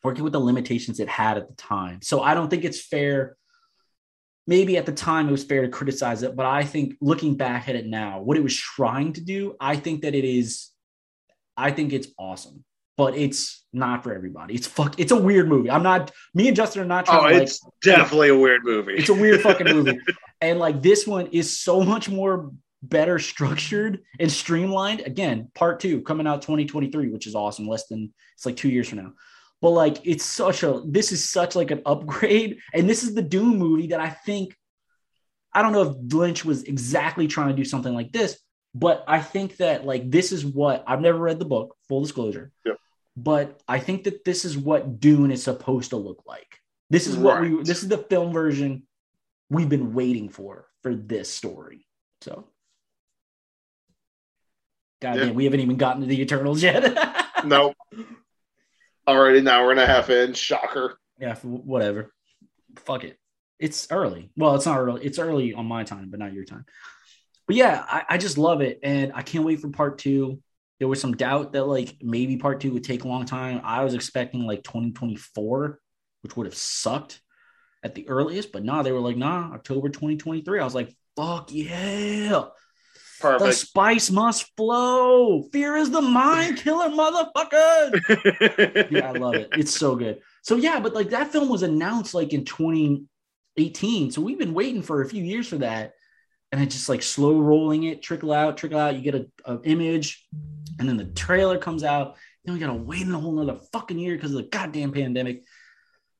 Working with the limitations it had at the time. So I don't think it's fair maybe at the time it was fair to criticize it, but I think looking back at it now, what it was trying to do, I think that it is, I think it's awesome, but it's not for everybody. It's fuck, it's a weird movie. I'm not, me and Justin are not trying oh, to it's definitely a weird movie. It's a weird fucking movie. and like this one is so much more better structured and streamlined. Again, part two coming out 2023, which is awesome. Less than, it's like two years from now but like it's such a this is such like an upgrade and this is the Dune movie that i think i don't know if lynch was exactly trying to do something like this but i think that like this is what i've never read the book full disclosure yep. but i think that this is what dune is supposed to look like this is what we this is the film version we've been waiting for for this story so God damn, we haven't even gotten to the Eternals yet. nope. Already an hour and a half in. Shocker. Yeah, whatever. Fuck it. It's early. Well, it's not early. It's early on my time, but not your time. But yeah, I, I just love it. And I can't wait for part two. There was some doubt that like maybe part two would take a long time. I was expecting like 2024, which would have sucked at the earliest, but nah, they were like, nah, October 2023. I was like, fuck yeah. Perfect. The spice must flow. Fear is the mind killer, motherfucker. yeah, I love it. It's so good. So yeah, but like that film was announced like in 2018. So we've been waiting for a few years for that. And it's just like slow rolling it, trickle out, trickle out. You get a, a image, and then the trailer comes out. Then we gotta wait in a whole another fucking year because of the goddamn pandemic.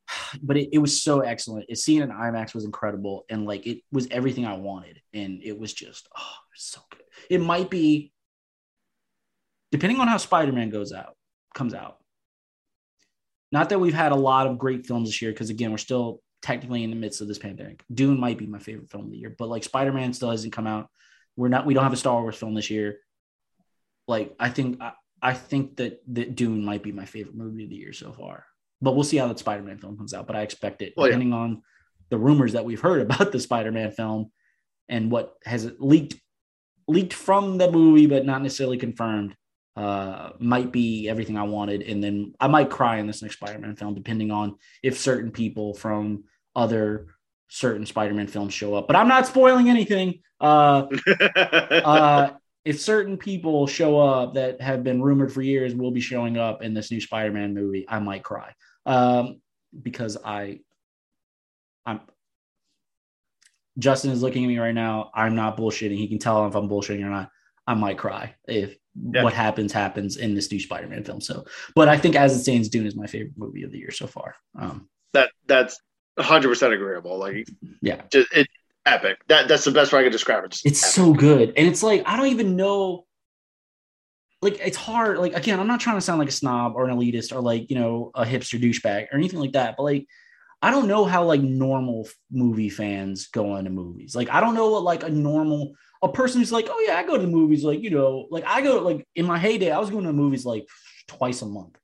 But it, it was so excellent. It seeing in IMAX was incredible, and like it was everything I wanted. And it was just oh, so good. It might be, depending on how Spider Man goes out, comes out. Not that we've had a lot of great films this year, because again, we're still technically in the midst of this pandemic. Dune might be my favorite film of the year, but like Spider Man still hasn't come out. We're not. We don't have a Star Wars film this year. Like I think I, I think that that Dune might be my favorite movie of the year so far. But we'll see how that Spider Man film comes out. But I expect it, oh, well, depending yeah. on the rumors that we've heard about the Spider Man film and what has leaked leaked from the movie, but not necessarily confirmed, uh, might be everything I wanted. And then I might cry in this next Spider Man film, depending on if certain people from other certain Spider Man films show up. But I'm not spoiling anything. Uh, uh, if certain people show up that have been rumored for years will be showing up in this new Spider Man movie, I might cry. Um, because I, I'm, Justin is looking at me right now. I'm not bullshitting. He can tell if I'm bullshitting or not. I might cry if yeah. what happens happens in this new Spider-Man film. So, but I think as it stands, Dune is my favorite movie of the year so far. Um, that that's 100 percent agreeable. Like, yeah, just, it epic. That that's the best way I could describe it. Just it's epic. so good, and it's like I don't even know. Like it's hard. Like again, I'm not trying to sound like a snob or an elitist or like you know a hipster douchebag or anything like that. But like I don't know how like normal movie fans go into movies. Like I don't know what like a normal a person who's like, oh yeah, I go to the movies. Like you know, like I go like in my heyday, I was going to movies like twice a month,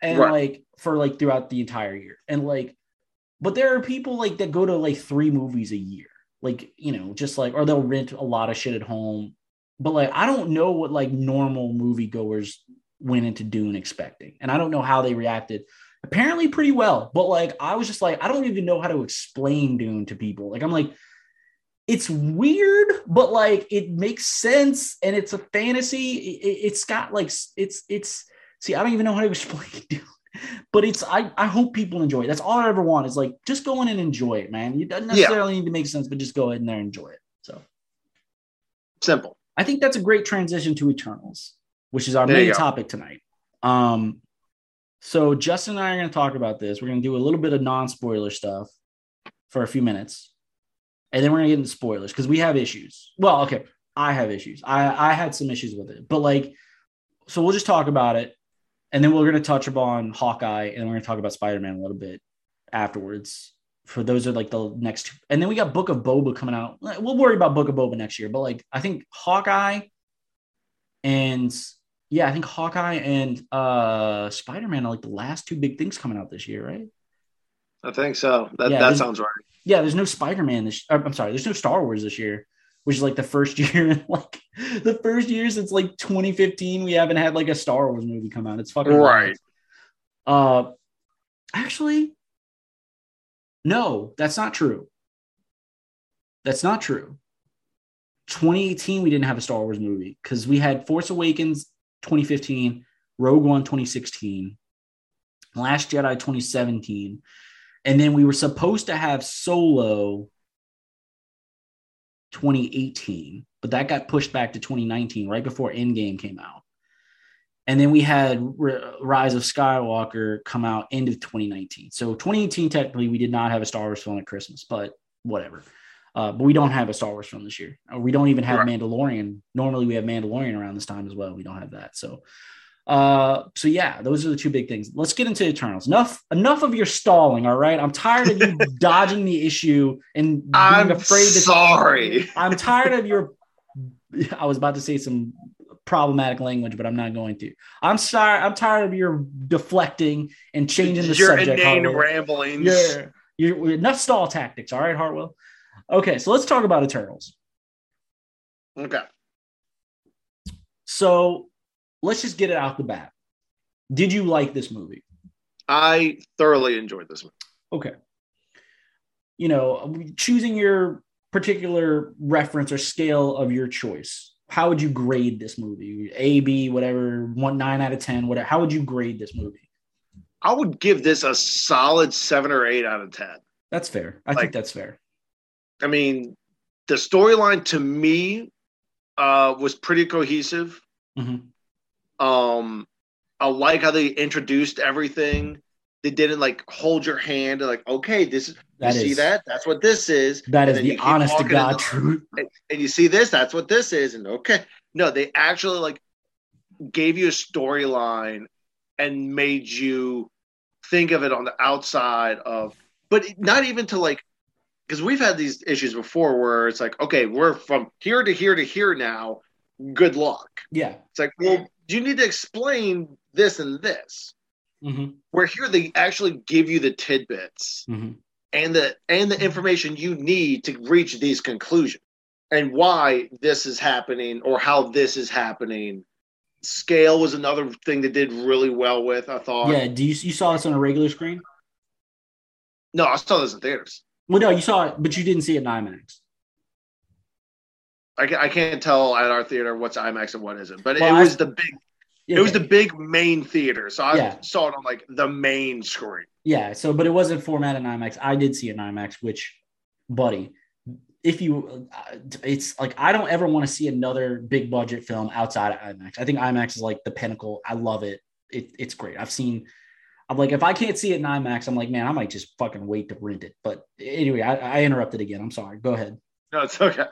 and right. like for like throughout the entire year, and like, but there are people like that go to like three movies a year, like you know, just like or they'll rent a lot of shit at home but like I don't know what like normal moviegoers went into Dune expecting, and I don't know how they reacted. Apparently, pretty well. But like I was just like I don't even know how to explain Dune to people. Like I'm like it's weird, but like it makes sense, and it's a fantasy. It, has got like it's it's. See, I don't even know how to explain Dune but it's I, I hope people enjoy it. That's all I ever want is like just go in and enjoy it, man. You doesn't necessarily yeah. need to make sense, but just go in there and enjoy it. So simple. I think that's a great transition to Eternals, which is our there main topic tonight. Um, so Justin and I are going to talk about this. We're going to do a little bit of non-spoiler stuff for a few minutes, and then we're going to get into spoilers because we have issues. Well, okay, I have issues. I I had some issues with it, but like, so we'll just talk about it and then we're going to touch upon Hawkeye, and we're going to talk about Spider Man a little bit afterwards. For those are like the next, two. and then we got Book of Boba coming out. We'll worry about Book of Boba next year, but like I think Hawkeye and yeah, I think Hawkeye and uh Spider Man are like the last two big things coming out this year, right? I think so. That yeah, that sounds right. Yeah, there's no Spider Man this. I'm sorry, there's no Star Wars this year which is like the first year, like the first year since like 2015, we haven't had like a Star Wars movie come out. It's fucking right. Wild. Uh, actually, no, that's not true. That's not true. 2018, we didn't have a Star Wars movie because we had Force Awakens 2015, Rogue One 2016, Last Jedi 2017, and then we were supposed to have Solo 2018, but that got pushed back to 2019, right before Endgame came out. And then we had Rise of Skywalker come out end of 2019. So 2018, technically, we did not have a Star Wars film at Christmas, but whatever. Uh, but we don't have a Star Wars film this year. Uh, we don't even have right. Mandalorian. Normally, we have Mandalorian around this time as well. We don't have that. So uh, so yeah, those are the two big things. Let's get into Eternals. Enough, enough of your stalling. All right, I'm tired of you dodging the issue and being I'm afraid. To sorry, I'm tired of your. I was about to say some problematic language, but I'm not going to. I'm sorry. I'm tired of your deflecting and changing the your subject. Your inane ramblings. Yeah, you're, enough stall tactics. All right, Hartwell. Okay, so let's talk about Eternals. Okay. So let's just get it out the bat. Did you like this movie? I thoroughly enjoyed this movie. Okay. You know, choosing your particular reference or scale of your choice, how would you grade this movie? A, B, whatever, one, nine out of 10, whatever. How would you grade this movie? I would give this a solid seven or eight out of 10. That's fair. I like, think that's fair. I mean, the storyline to me uh, was pretty cohesive. Mm-hmm. Um, I like how they introduced everything. They didn't like hold your hand and like, okay, this is that you is, see that? That's what this is. That is the honest to God truth. And, and you see this, that's what this is. And okay. No, they actually like gave you a storyline and made you think of it on the outside of but not even to like because we've had these issues before where it's like okay we're from here to here to here now good luck yeah it's like well do you need to explain this and this. Mm-hmm. Where here they actually give you the tidbits mm-hmm. and the and the information you need to reach these conclusions and why this is happening or how this is happening. Scale was another thing that did really well with. I thought. Yeah. Do you you saw this on a regular screen? No, I saw this in theaters. Well, no, you saw it, but you didn't see it in IMAX. I, I can't tell at our theater what's IMAX and what isn't, but well, it was I, the big. Yeah, it was the big main theater, so I yeah. saw it on like the main screen. Yeah, so but it wasn't formatted in IMAX. I did see it in IMAX, which, buddy, if you, uh, it's like I don't ever want to see another big budget film outside of IMAX. I think IMAX is like the pinnacle. I love it. it it's great. I've seen. I'm like, if I can't see it in IMAX, I'm like, man, I might just fucking wait to rent it. But anyway, I, I interrupted again. I'm sorry. Go ahead. No, it's okay.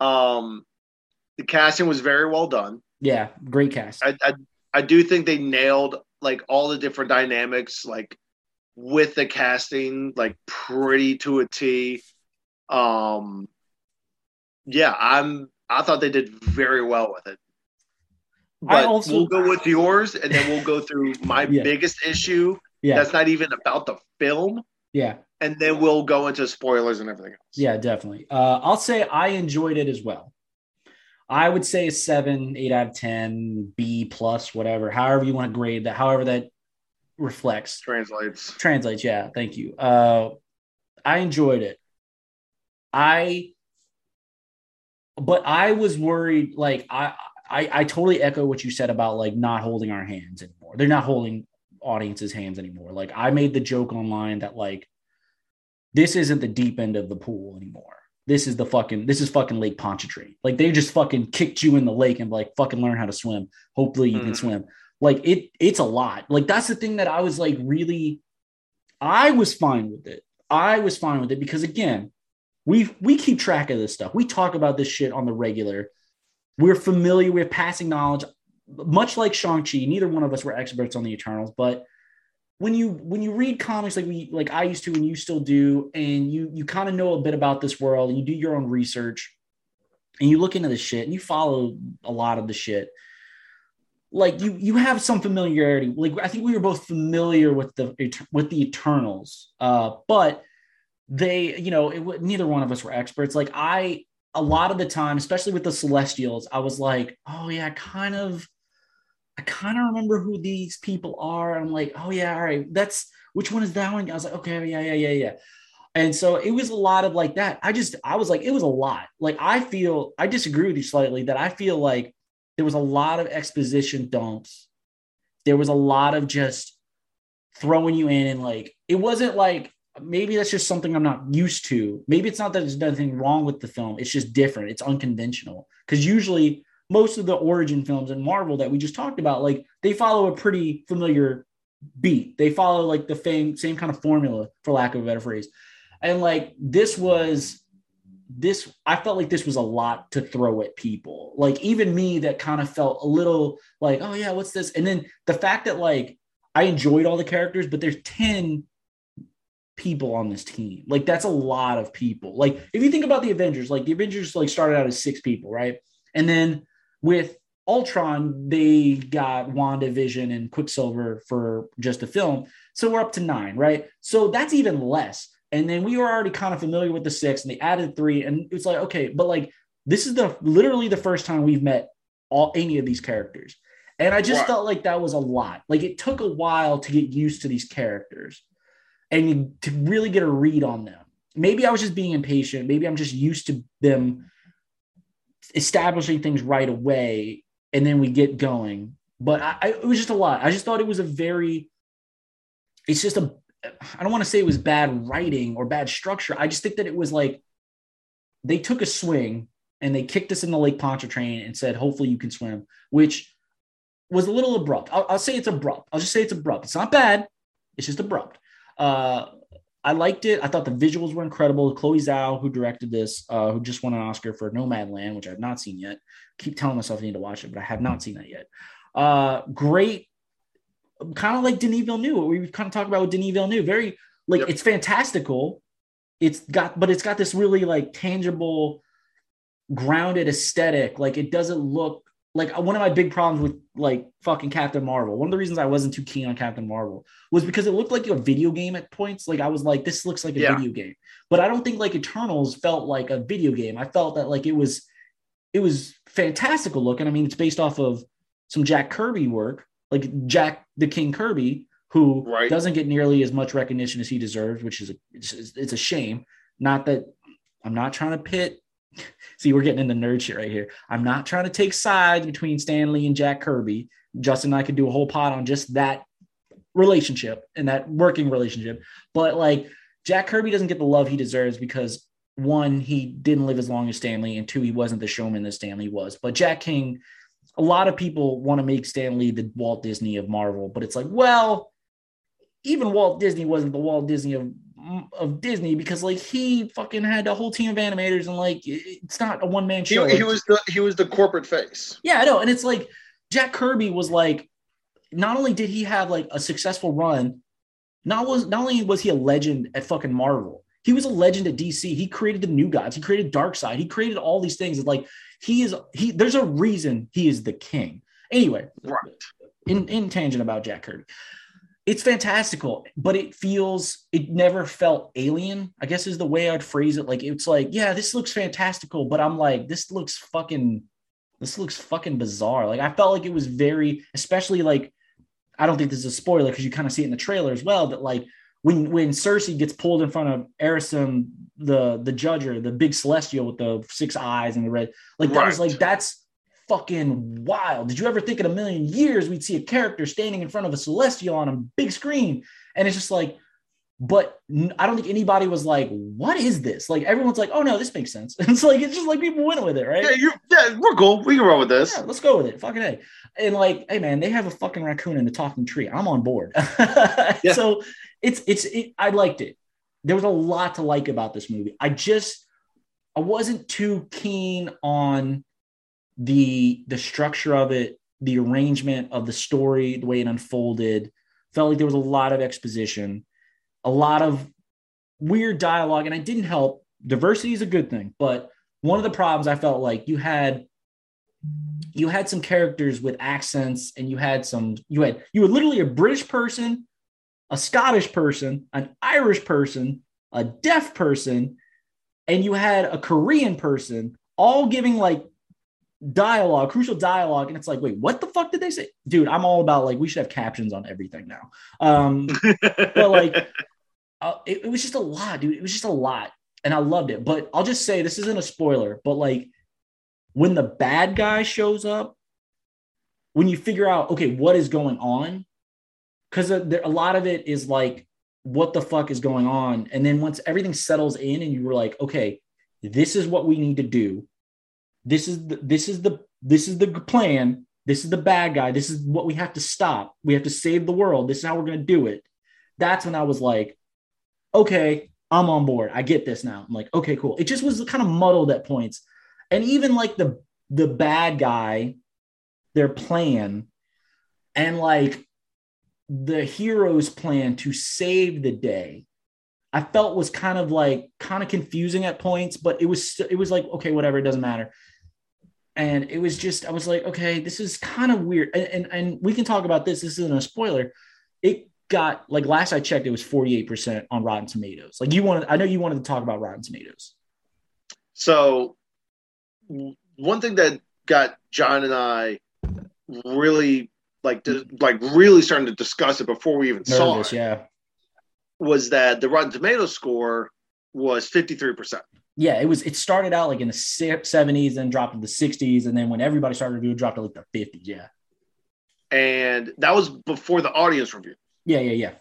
Um, the casting was very well done. Yeah, great cast. I, I, I do think they nailed like all the different dynamics, like with the casting, like pretty to a T. Um, yeah, I'm. I thought they did very well with it. But also, we'll go with yours, and then we'll go through my yeah. biggest issue. Yeah, that's not even about the film. Yeah, and then we'll go into spoilers and everything else. Yeah, definitely. Uh, I'll say I enjoyed it as well. I would say a seven, eight out of ten, B plus, whatever, however you want to grade that, however that reflects. Translates. Translates, yeah. Thank you. Uh I enjoyed it. I but I was worried, like I I, I totally echo what you said about like not holding our hands anymore. They're not holding audience's hands anymore. Like I made the joke online that like this isn't the deep end of the pool anymore. This is the fucking this is fucking Lake Pontchartrain. Like they just fucking kicked you in the lake and like fucking learn how to swim. Hopefully you mm. can mm-hmm. swim. Like it it's a lot. Like that's the thing that I was like really I was fine with it. I was fine with it because again, we we keep track of this stuff. We talk about this shit on the regular. We're familiar, we're passing knowledge. Much like Shang-Chi, neither one of us were experts on the Eternals, but when you when you read comics like we like I used to and you still do, and you you kind of know a bit about this world and you do your own research and you look into the shit and you follow a lot of the shit like you you have some familiarity like i think we were both familiar with the with the eternals uh but they you know it, neither one of us were experts like i a lot of the time especially with the celestials i was like oh yeah kind of i kind of remember who these people are. I'm like oh yeah all right that's which one is that one? I was like okay yeah yeah yeah yeah. And so it was a lot of like that. I just i was like it was a lot. Like i feel i disagree with you slightly that i feel like there was a lot of exposition dumps. There was a lot of just throwing you in and like it wasn't like maybe that's just something I'm not used to. Maybe it's not that there's nothing wrong with the film. It's just different. It's unconventional. Because usually most of the origin films in Marvel that we just talked about, like they follow a pretty familiar beat. They follow like the same same kind of formula, for lack of a better phrase. And like this was this I felt like this was a lot to throw at people. Like even me that kind of felt a little like, oh yeah, what's this? And then the fact that like I enjoyed all the characters, but there's 10 people on this team. Like that's a lot of people. Like if you think about the Avengers, like the Avengers like started out as six people, right? And then with Ultron, they got Wanda, Vision and Quicksilver for just the film. So we're up to nine, right? So that's even less. And then we were already kind of familiar with the six, and they added three, and it's like okay, but like this is the literally the first time we've met all any of these characters. And I just felt like that was a lot. Like it took a while to get used to these characters and to really get a read on them. Maybe I was just being impatient. Maybe I'm just used to them establishing things right away and then we get going. But I, I, it was just a lot. I just thought it was a very, it's just a, I don't want to say it was bad writing or bad structure. I just think that it was like they took a swing and they kicked us in the Lake Pontchartrain and said, hopefully you can swim, which was a little abrupt. I'll, I'll say it's abrupt. I'll just say it's abrupt. It's not bad. It's just abrupt. Uh, I liked it. I thought the visuals were incredible. Chloe Zhao, who directed this, uh, who just won an Oscar for Nomadland, which I have not seen yet. keep telling myself I need to watch it, but I have not seen that yet. Uh, great, kind of like Denis Villeneuve. We kind of talked about with Denis Villeneuve. Very like yep. it's fantastical. It's got, but it's got this really like tangible, grounded aesthetic. Like it doesn't look like uh, one of my big problems with like fucking Captain Marvel. One of the reasons I wasn't too keen on Captain Marvel was because it looked like a video game at points. Like I was like, this looks like a yeah. video game, but I don't think like Eternals felt like a video game. I felt that like it was, it was fantastical looking. I mean, it's based off of some Jack Kirby work, like Jack the King Kirby, who right. doesn't get nearly as much recognition as he deserves, which is a, it's, it's a shame. Not that I'm not trying to pit See, we're getting into nerd shit right here. I'm not trying to take sides between Stan Lee and Jack Kirby. Justin and I could do a whole pod on just that relationship and that working relationship. But like Jack Kirby doesn't get the love he deserves because one, he didn't live as long as Stan Lee, and two, he wasn't the showman that Stan Lee was. But Jack King, a lot of people want to make Stan Lee the Walt Disney of Marvel, but it's like, well, even Walt Disney wasn't the Walt Disney of of Disney because like he fucking had a whole team of animators and like it's not a one man show. He, he was the he was the corporate face. Yeah, I know, and it's like Jack Kirby was like, not only did he have like a successful run, not was not only was he a legend at fucking Marvel, he was a legend at DC. He created the New Gods, he created Darkseid, he created all these things. It's like he is he. There's a reason he is the king. Anyway, right. In in tangent about Jack Kirby it's fantastical, but it feels it never felt alien. I guess is the way I'd phrase it. Like it's like, yeah, this looks fantastical, but I'm like, this looks fucking this looks fucking bizarre. Like I felt like it was very, especially like I don't think this is a spoiler because you kind of see it in the trailer as well. That like when when Sersi gets pulled in front of Arishem, the the judger, the big celestial with the six eyes and the red, like that right. was like that's fucking wild. Did you ever think in a million years we'd see a character standing in front of a celestial on a big screen? And it's just like, but I don't think anybody was like, "What is this?" Like everyone's like, "Oh no, this makes sense." It's like it's just like people went with it, right? Yeah, you yeah, we're cool. We can roll with this. Yeah, let's go with it. Fucking a. And like, hey man, they have a fucking raccoon in the talking tree. I'm on board. yeah. So it's it's it, I liked it. There was a lot to like about this movie. I just I wasn't too keen on the the structure of it, the arrangement of the story, the way it unfolded. Felt like there was a lot of exposition a lot of weird dialogue, and it didn't help. Diversity is a good thing, but one of the problems I felt like you had you had some characters with accents and you had some you had you were literally a british person a scottish person an irish person a deaf person and you had a korean person all giving like dialogue crucial dialogue and it's like wait what the fuck did they say dude i'm all about like we should have captions on everything now um but like uh, it, it was just a lot, dude. It was just a lot, and I loved it. But I'll just say this isn't a spoiler, but like when the bad guy shows up, when you figure out okay what is going on, because a, a lot of it is like what the fuck is going on, and then once everything settles in, and you were like, okay, this is what we need to do. This is the, this is the this is the plan. This is the bad guy. This is what we have to stop. We have to save the world. This is how we're going to do it. That's when I was like, okay, I'm on board. I get this now. I'm like, okay, cool. It just was kind of muddled at points. And even like the the bad guy, their plan, and like the hero's plan to save the day, I felt was kind of like kind of confusing at points, but it was it was like, okay, whatever, it doesn't matter. And it was just, I was like, okay, this is kind of weird. And, and, and we can talk about this. This isn't a spoiler. It got like last I checked, it was 48% on Rotten Tomatoes. Like you wanted, I know you wanted to talk about Rotten Tomatoes. So one thing that got John and I really like to, like really starting to discuss it before we even Nervous, saw it. Yeah. Was that the Rotten Tomatoes score was 53%. Yeah, it was. It started out like in the seventies, then dropped to the sixties, and then when everybody started reviewing, dropped to like the fifties. Yeah, and that was before the audience review. Yeah, yeah, yeah.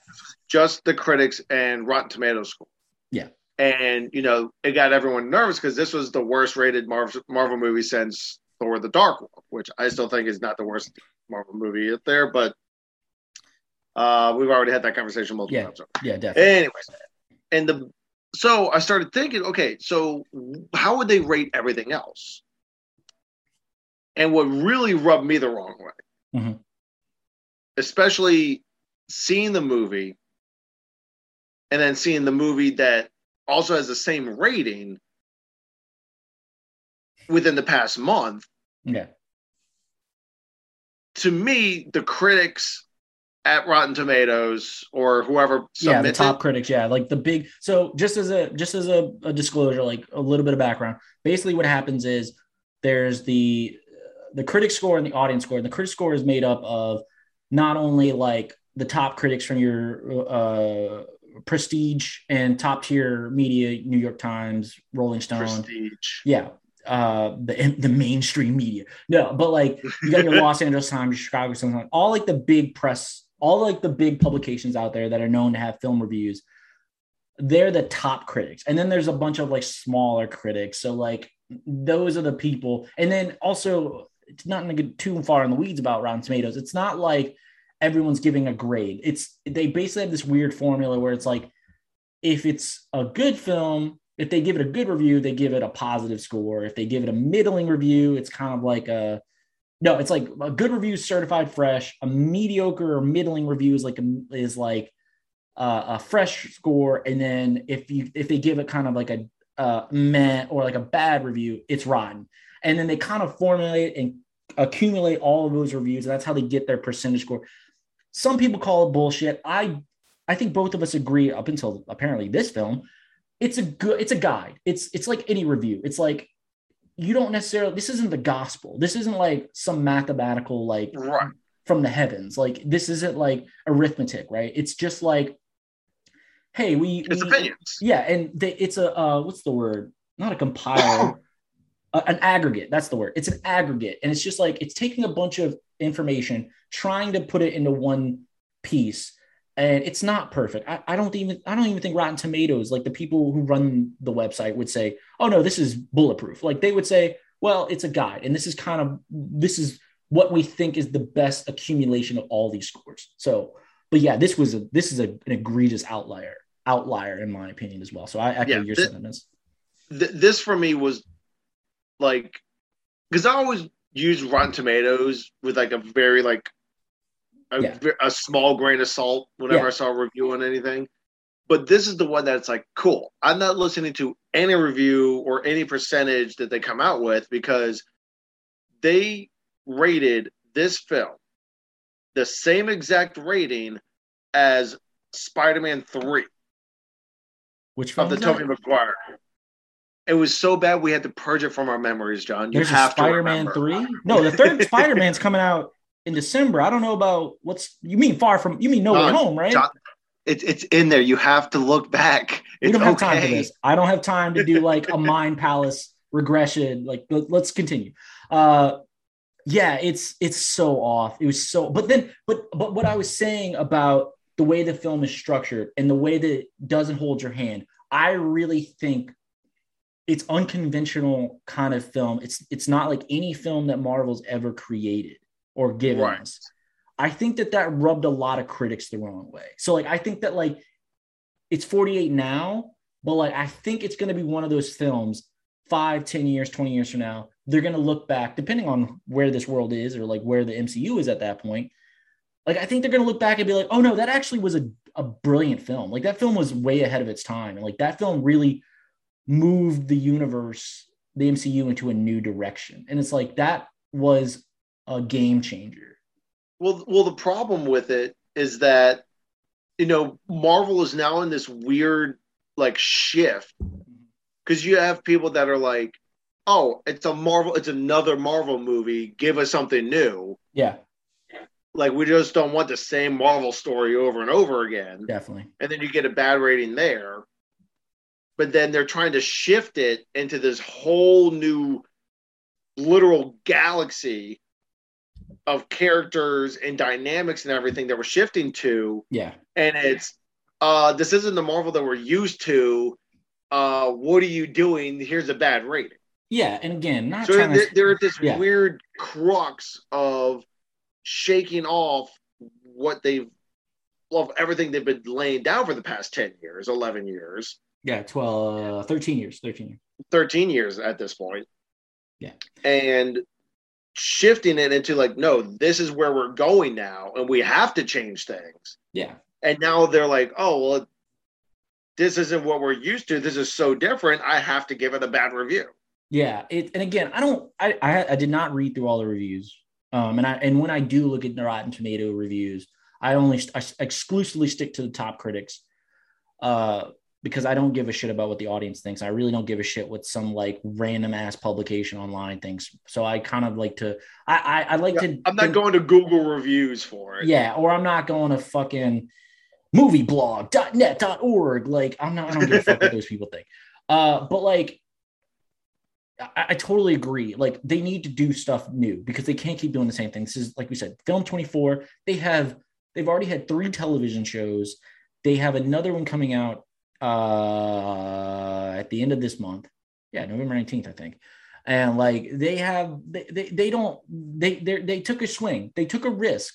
Just the critics and Rotten Tomatoes score. Yeah. And, you know, it got everyone nervous because this was the worst rated Marvel, Marvel movie since Thor the Dark World, which I still think is not the worst Marvel movie out there, but uh, we've already had that conversation multiple yeah. times. Yeah, definitely. Anyways, and the so I started thinking, okay, so how would they rate everything else? And what really rubbed me the wrong way, mm-hmm. especially seeing the movie and then seeing the movie that also has the same rating within the past month. Yeah. To me, the critics at Rotten Tomatoes or whoever yeah the top critics yeah like the big so just as a just as a, a, disclosure like a little bit of background basically what happens is there's the the critic score and the audience score and the critic score is made up of not only like the top critics from your uh, prestige and top tier media, New York Times, Rolling Stone. Prestige. Yeah. Uh, the the mainstream media. No, but like you got your Los Angeles Times, your Chicago Sun, all like the big press, all like the big publications out there that are known to have film reviews. They're the top critics, and then there's a bunch of like smaller critics. So like those are the people, and then also it's not going to get too far in the weeds about Rotten Tomatoes. It's not like everyone's giving a grade. It's they basically have this weird formula where it's like if it's a good film, if they give it a good review, they give it a positive score. If they give it a middling review, it's kind of like a no, it's like a good review is certified fresh. A mediocre or middling review is like a, is like a, a fresh score, and then if you if they give it kind of like a uh, meh or like a bad review, it's rotten. And then they kind of formulate and accumulate all of those reviews. And that's how they get their percentage score. Some people call it bullshit. I I think both of us agree up until apparently this film. It's a good it's a guide. It's it's like any review. It's like you don't necessarily this isn't the gospel. This isn't like some mathematical like right. from the heavens. Like this isn't like arithmetic, right? It's just like hey, we It's we- opinions. Yeah, and they, it's a uh, what's the word? Not a compiler, a- an aggregate. That's the word. It's an aggregate, and it's just like it's taking a bunch of information, trying to put it into one piece, and it's not perfect. I, I don't even I don't even think Rotten Tomatoes, like the people who run the website, would say, "Oh no, this is bulletproof." Like they would say, "Well, it's a guide, and this is kind of this is what we think is the best accumulation of all these scores." So, but yeah, this was a this is a, an egregious outlier outlier in my opinion as well. So I echo Yeah, your sentiments. Th- this for me was like because I always use Rotten Tomatoes with like a very like a, Yeah. a small grain of salt whenever Yeah. I saw a review on anything. But this is the one that's like cool. I'm not listening to any review or any percentage that they come out with because they rated this film the same exact rating as Spider-Man 3 Which of the Tobey? Maguire. It was so bad we had to purge it from our memories, John. You There's a have Spider-Man to remember. three. No, the third Spider-Man's coming out in December. I don't know about what's you mean far from you mean no way John, home, right? John, it's it's in there. You have to look back. we don't have okay. time for this. I don't have time to do like a mind palace regression. Like let- let's continue. Uh yeah, it's it's so off. It was so but then but but what I was saying about the way the film is structured and the way that it doesn't hold your hand, I really think it's unconventional kind of film. It's it's not like any film that Marvel's ever created or given Right. us. I think that that rubbed a lot of critics the wrong way. So like I think that like it's 48 now, but like I think it's going to be one of those films five, 10 years, 20 years from now. They're going to look back, depending on where this world is or like where the MCU is at that point. Like I think they're going to look back and be like, oh no, that actually was a, a brilliant film. Like that film was way ahead of its time. And like that film really moved the universe, the MCU into a new direction. And it's like that was a game changer. Well, well, the problem with it is that you know Marvel is now in this weird like shift mm-hmm. because you have people that are like, "Oh, it's a Marvel, it's another Marvel movie. Give us something new." Yeah, Like we just don't want the same Marvel story over and over again. definitely. and then you get a bad rating there. But then they're trying to shift it into this whole new literal galaxy of characters and dynamics and everything that we're shifting to. Yeah. And it's uh this isn't the Marvel that we're used to. Uh what are you doing? Here's a bad rating. Yeah. And again, not So they're, to they're at this yeah. weird crux of shaking off what they've of everything they've been laying down for the past 10 years, 11 years, Yeah, 12, uh, 13 years, 13 years. 13 years at this point. Yeah. And shifting it into like, no, this is where we're going now, and we have to change things. Yeah. And now they're like, oh, well, this isn't what we're used to. This is so different. I have to give it a bad review. Yeah. It, and again, I don't, I, I, I did not read through all the reviews. Um, and I, and when I do look at the Rotten Tomato reviews, I only, I exclusively stick to the top critics. Uh, because I don't give a shit about what the audience thinks. I really don't give a shit what some like random ass publication online thinks. So I kind of like to, I, I, I like Yeah, to, I'm not think- going to Google reviews for it. Yeah, or I'm not going to fucking movieblog.net.org. Like, I'm not, I don't give a fuck what those people think. Uh, but like, I, I totally agree. Like, they need to do stuff new because they can't keep doing the same thing. This is, like we said, Film 24. They have, they've already had three television shows. They have another one coming out uh, at the end of this month. Yeah, November 19th, I think. And like they have, they, they, they don't, they, they, they took a swing, they took a risk.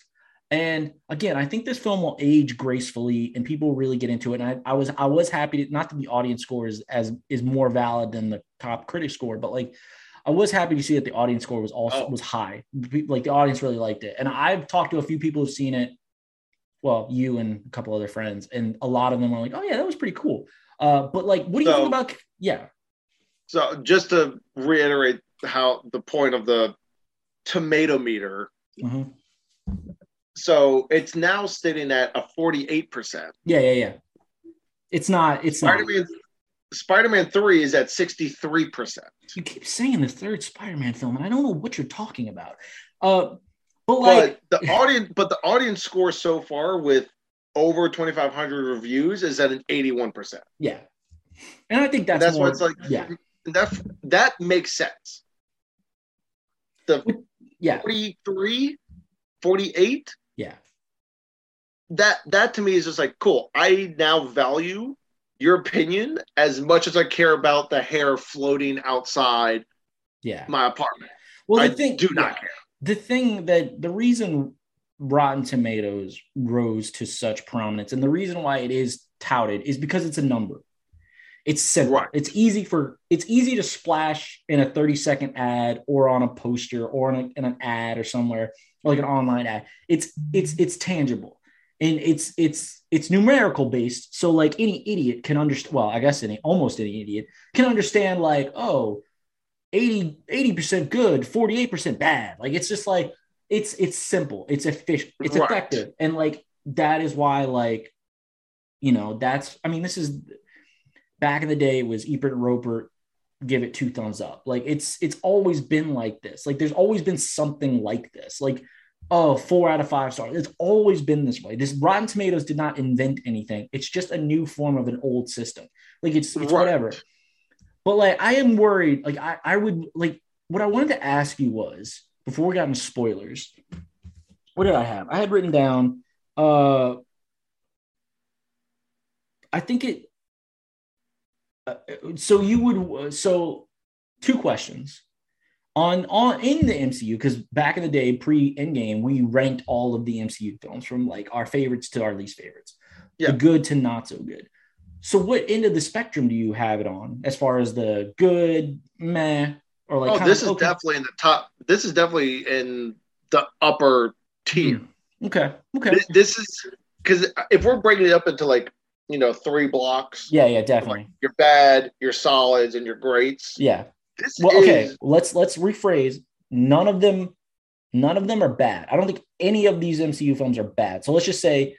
And again, I think this film will age gracefully and people will really get into it. And I, I was, I was happy to, not that the audience score is as is more valid than the top critic score, but like I was happy to see that the audience score was also Oh. was high. Like the audience really liked it. And I've talked to a few people who've seen it. Well, you and a couple other friends, and a lot of them were like, "Oh yeah, that was pretty cool." Uh, but like, what do you So- think about? Yeah, So just to reiterate how the point of the tomato meter. Mhm. So it's now sitting at a 48%. yeah, yeah, yeah. It's not. It's not. Spider-Man Spider-Man 3 is at 63%. You keep saying the third Spider-Man film, and I don't know what you're talking about. Uh, but like but the audience, but the audience score so far with over 2,500 reviews is at an 81%. Yeah, and I think that's And that's more, why it's like yeah, that that makes sense. The yeah, 43, 48, yeah, that that to me is just like cool. I now value your opinion as much as I care about the hair floating outside yeah. my apartment. Well, I the thing, do not yeah. care. The thing that the reason Rotten Tomatoes rose to such prominence and the reason why it is touted is because it's a number. It's simple. Right. It's easy for it's easy to splash in a 30 second ad or on a poster or in, a, in an ad or somewhere or like an online ad. It's it's it's tangible and it's it's it's numerical based. So like any idiot can understand. Well, I guess any almost any idiot can understand like oh 80 percent good, 48 percent bad. Like it's just like it's it's simple, it's efficient, it's Right. effective, and like that is why like you know that's I mean this is back in the day it was Ebert Roeper give it two thumbs up. Like it's it's always been like this. Like there's always been something like this. Like oh four out of five stars. It's always been this way. This Rotten Tomatoes did not invent anything. It's just a new form of an old system. Like it's it's Right. whatever. But like I am worried. Like I I would like what I wanted to ask you was before we got into spoilers. What did I have? I had written down. Uh, I think it. uh, so you would so two questions on on in the MCU because back in the day pre Endgame we ranked all of the MCU films from like our favorites to our least favorites, Yeah. the good to not so good. So what end of the spectrum do you have it on as far as the good meh or like oh, this is okay? definitely in the top. This is definitely in the upper tier. Hmm. okay okay This, this is because if we're breaking it up into like you know three blocks, yeah yeah like definitely your bad, your solids, and your greats. yeah This Well, is okay, let's let's rephrase. None of them, none of them are bad. I don't think any of these MCU films are bad. So let's just say,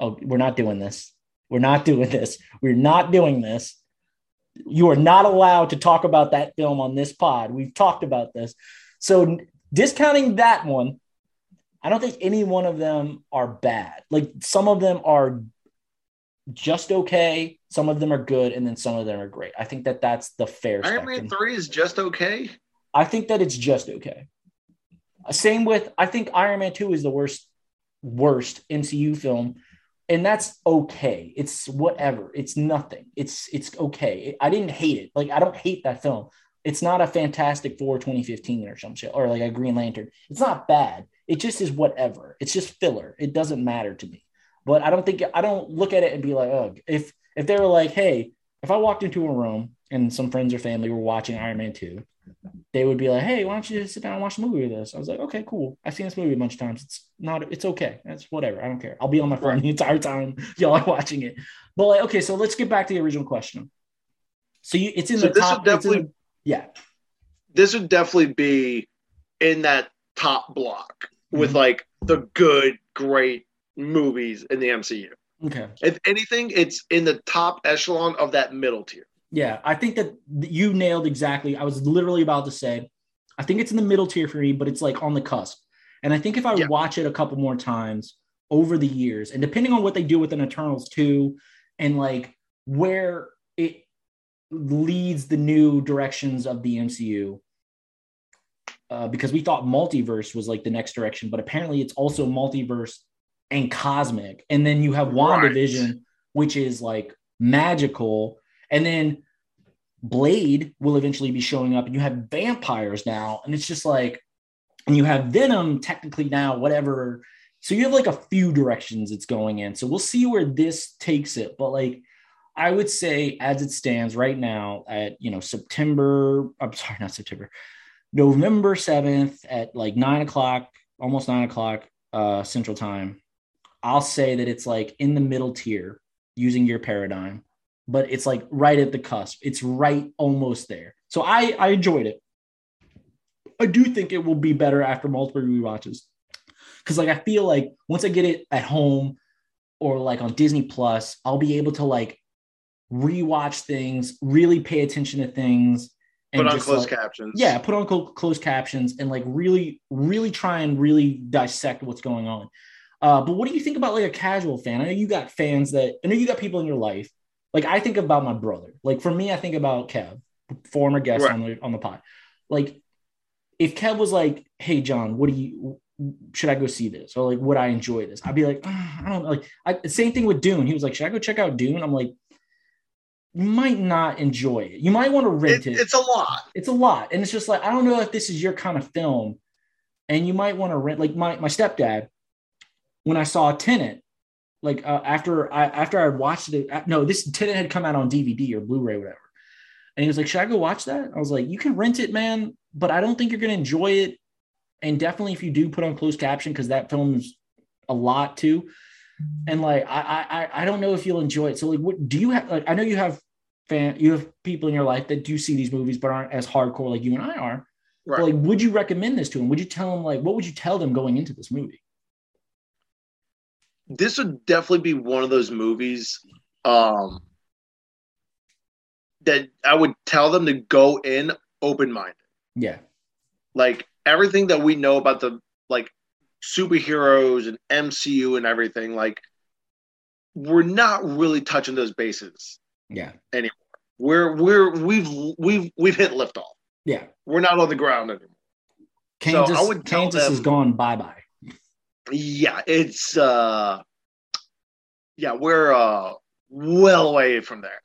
oh, we're not doing this. We're not doing this. We're not doing this. You are not allowed to talk about that film on this pod. We've talked about this. So discounting that one, I don't think any one of them are bad. Like some of them are just okay, some of them are good, and then some of them are great. I think that that's the fair. Iron spectrum. Man three is just okay. I think that it's just okay. Uh, Same with I think Iron Man 2 is the worst worst MCU film and that's okay. It's whatever. It's nothing. It's it's okay. I didn't hate it. Like I don't hate that film. It's not a Fantastic Four 2015 or some shit or like a Green Lantern. It's not bad. It just is whatever. It's just filler. It doesn't matter to me. But I don't think I don't look at it and be like, oh, if if they were like, hey, if I walked into a room and some friends or family were watching Iron Man 2, they would be like, "Hey, why don't you sit down and watch a movie with us?" I was like, "Okay, cool. I've seen this movie a bunch of times. It's not. It's okay. That's whatever. I don't care. I'll be on my phone the entire time y'all are watching it." But like, okay, so let's get back to the original question. So you, it's in So the this top. would in the- definitely- yeah, This would definitely be in that top block with Mhm. like the good, great movies in the MCU. okay, If anything, it's in the top echelon of that middle tier. Yeah. I think that you nailed exactly. I was literally about to say, I think it's in the middle tier for me, but it's like on the cusp. And I think if I Yeah. watch it a couple more times over the years, and depending on what they do with an Eternals 2 and like where it leads the new directions of the MCU. Uh, because we thought multiverse was like the next direction, but apparently it's also multiverse and cosmic. And then you have Right. WandaVision, which is like magical. And then Blade will eventually be showing up, and you have vampires now. And it's just like, and you have Venom technically now, whatever. So you have like a few directions it's going in. So we'll see where this takes it. But like, I would say as it stands right now at, you know, September, I'm sorry, not September, November 7th at like nine o'clock, almost nine o'clock uh, central time. I'll say that it's like in the middle tier using your paradigm, but it's like right at the cusp. It's right almost there. So I, I enjoyed it. I do think it will be better after multiple rewatches. Cause like I feel like once I get it at home or like on Disney Plus, I'll be able to like rewatch things, really pay attention to things. And put on closed like, captions. Yeah, put on cl- closed captions and like really, really try and really dissect what's going on. Uh, but what do you think about like a casual fan? I know you got fans that I know you got people in your life. Like I think about my brother. Like for me, I think about Kev, former guest right. on the on the pod. Like if Kev was like, "Hey John, what do you should I go see this or like would I enjoy this?" I'd be like, oh, "I don't know." Like I, same thing with Dune. He was like, "Should I go check out Dune?" I'm like, "You might not enjoy it. You might want to rent it, it. It's a lot. It's a lot, and it's just like I don't know if this is your kind of film, and you might want to rent. Like my my stepdad, when I saw Tenet, like uh, after I after I watched it, uh, no, this Tenet had come out on DVD or Blu-ray, whatever. And he was like, "Should I go watch that?" I was like, "You can rent it, man, but I don't think you're gonna enjoy it. And definitely, if you do put on closed caption, because that film's a lot too. And like, I I I don't know if you'll enjoy it. So like, what do you have? Like, I know you have fan, you have people in your life that do see these movies, but aren't as hardcore like you and I are. Right. But like, would you recommend this to them? Would you tell them like, what would you tell them going into this movie? This would definitely be one of those movies um, that I would tell them to go in open minded. Yeah. Like everything that we know about the like superheroes and MCU and everything, like we're not really touching those bases. Yeah. Anymore. We're we're we've we've we've hit liftoff. Yeah. We're not on the ground anymore. Kansas, so I would Kansas them, is gone bye bye yeah, it's uh yeah, we're uh well away from there.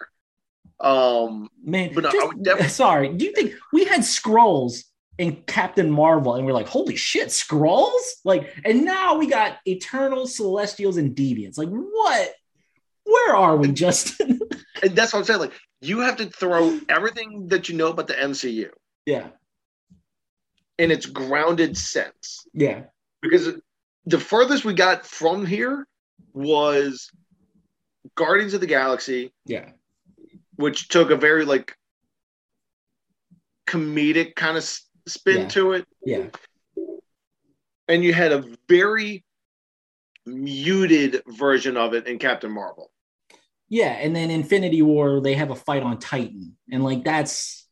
Um man, but just, definitely... sorry, do you think we had Skrulls in Captain Marvel and we're like, holy shit, Skrulls? Like, and now we got Eternal Celestials and Deviants. Like, what? Where are we, Justin? and that's what I'm saying. Like, you have to throw everything that you know about the MCU. Yeah. In its grounded sense. Yeah. Because the furthest we got from here was Guardians of the Galaxy. Yeah. Which took a very like comedic kind of spin yeah. to it. Yeah. And you had a very muted version of it in Captain Marvel. Yeah, and then Infinity War, they have a fight on Titan, and like that's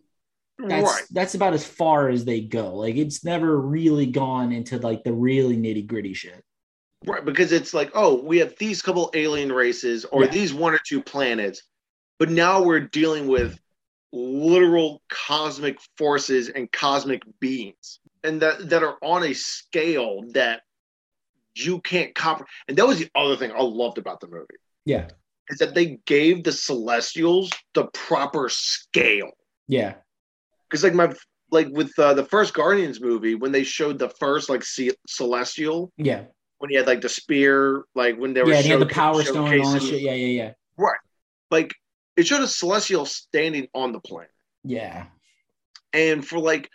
that's right. that's about as far as they go. Like it's never really gone into like the really nitty gritty shit. Right, because it's like, oh, we have these couple alien races or yeah. these one or two planets, but now we're dealing with literal cosmic forces and cosmic beings, and that that are on a scale that you can't comprehend. And that was the other thing I loved about the movie. Yeah, is that they gave the Celestials the proper scale. Yeah, because like my like with uh, the first Guardians movie when they showed the first like C- Celestial. Yeah. When he had like the spear, like when they were yeah, he had the power stone and all that shit. Yeah, yeah, yeah. Right. Like it showed a celestial standing on the planet. Yeah. And for like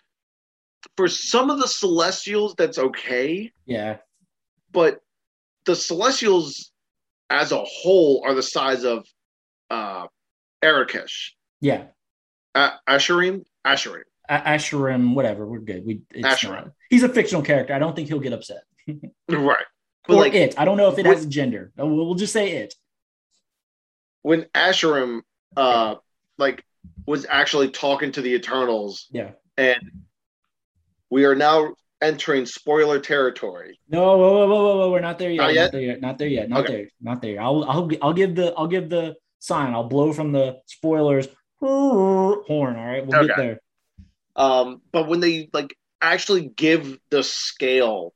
for some of the celestials, that's okay. Yeah. But the celestials as a whole are the size of uh Arrakis. Yeah. Uh, Asherim, Asherim. Asherim, whatever. We're good. We Asherim. he's a fictional character. I don't think he'll get upset. right. But or like, it. I don't know if it has a gender. We'll, we'll just say it. When Asherim, uh, like, was actually talking to the Eternals. Yeah. And we are now entering spoiler territory. No, whoa, whoa, whoa, whoa, we're not there yet. Not, yet? not there yet. Not there yet. Not okay. there. Not there. I'll, I'll, I'll give the, I'll give the sign. I'll blow from the spoilers horn. All right, we'll okay. get there. Um, but when they like actually give the scale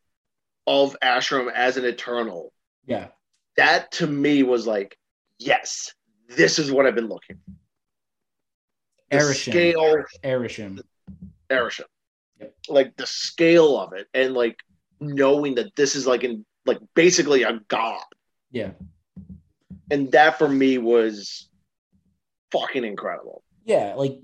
of Ashram as an Eternal, yeah, that to me was like, yes, this is what I've been looking. The scale, Arishem, Arishem, yep. like the scale of it, and like knowing that this is like in like basically a god. Yeah, and that for me was fucking incredible. Yeah, like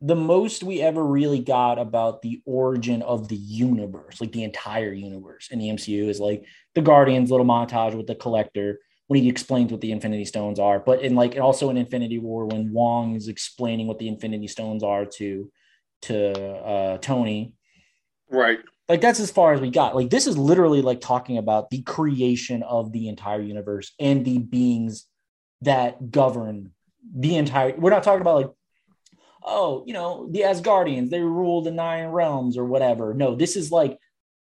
the most we ever really got about the origin of the universe, like the entire universe in the MCU, is like the Guardians little montage with the Collector when he explains what the Infinity Stones are. But in like also in Infinity War when Wong is explaining what the Infinity Stones are to to uh, Tony, right? Like that's as far as we got. Like this is literally like talking about the creation of the entire universe and the beings that govern the entire. We're not talking about like, oh, you know, the Asgardians they rule the nine realms or whatever. No, this is like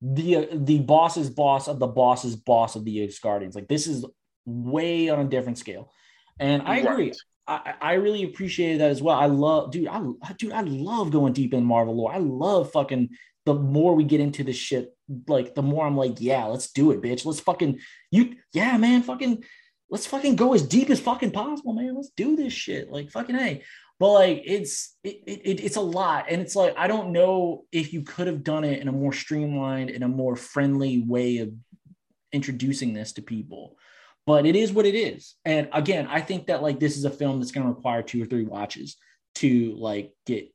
the the boss's boss of the boss's boss of the Asgardians. Like this is way on a different scale. And I agree. Right. I, I really appreciated that as well. I love, dude. I dude, I love going deep in Marvel lore. I love fucking. The more we get into this shit, like the more I'm like, yeah, let's do it, bitch. Let's fucking you, yeah, man, fucking, let's fucking go as deep as fucking possible, man. Let's do this shit, like fucking hey. But like, it's it, it it's a lot, and it's like I don't know if you could have done it in a more streamlined, in a more friendly way of introducing this to people but it is what it is. And again, I think that like this is a film that's going to require two or three watches to like get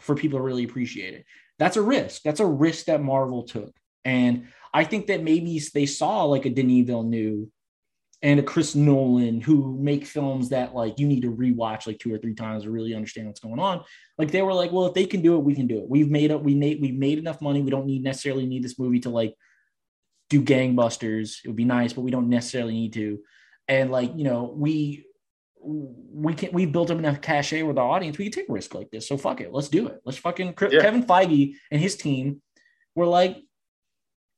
for people to really appreciate it. That's a risk. That's a risk that Marvel took. And I think that maybe they saw like a Denis Villeneuve and a Chris Nolan who make films that like you need to rewatch like two or three times to really understand what's going on. Like they were like, well, if they can do it, we can do it. We've made it. We made we made enough money. We don't need necessarily need this movie to like do gangbusters. It would be nice, but we don't necessarily need to. And like, you know, we we can we built up enough cachet with our audience. We can take a risk like this. So fuck it. Let's do it. Let's fucking yeah. Kevin Feige and his team were like,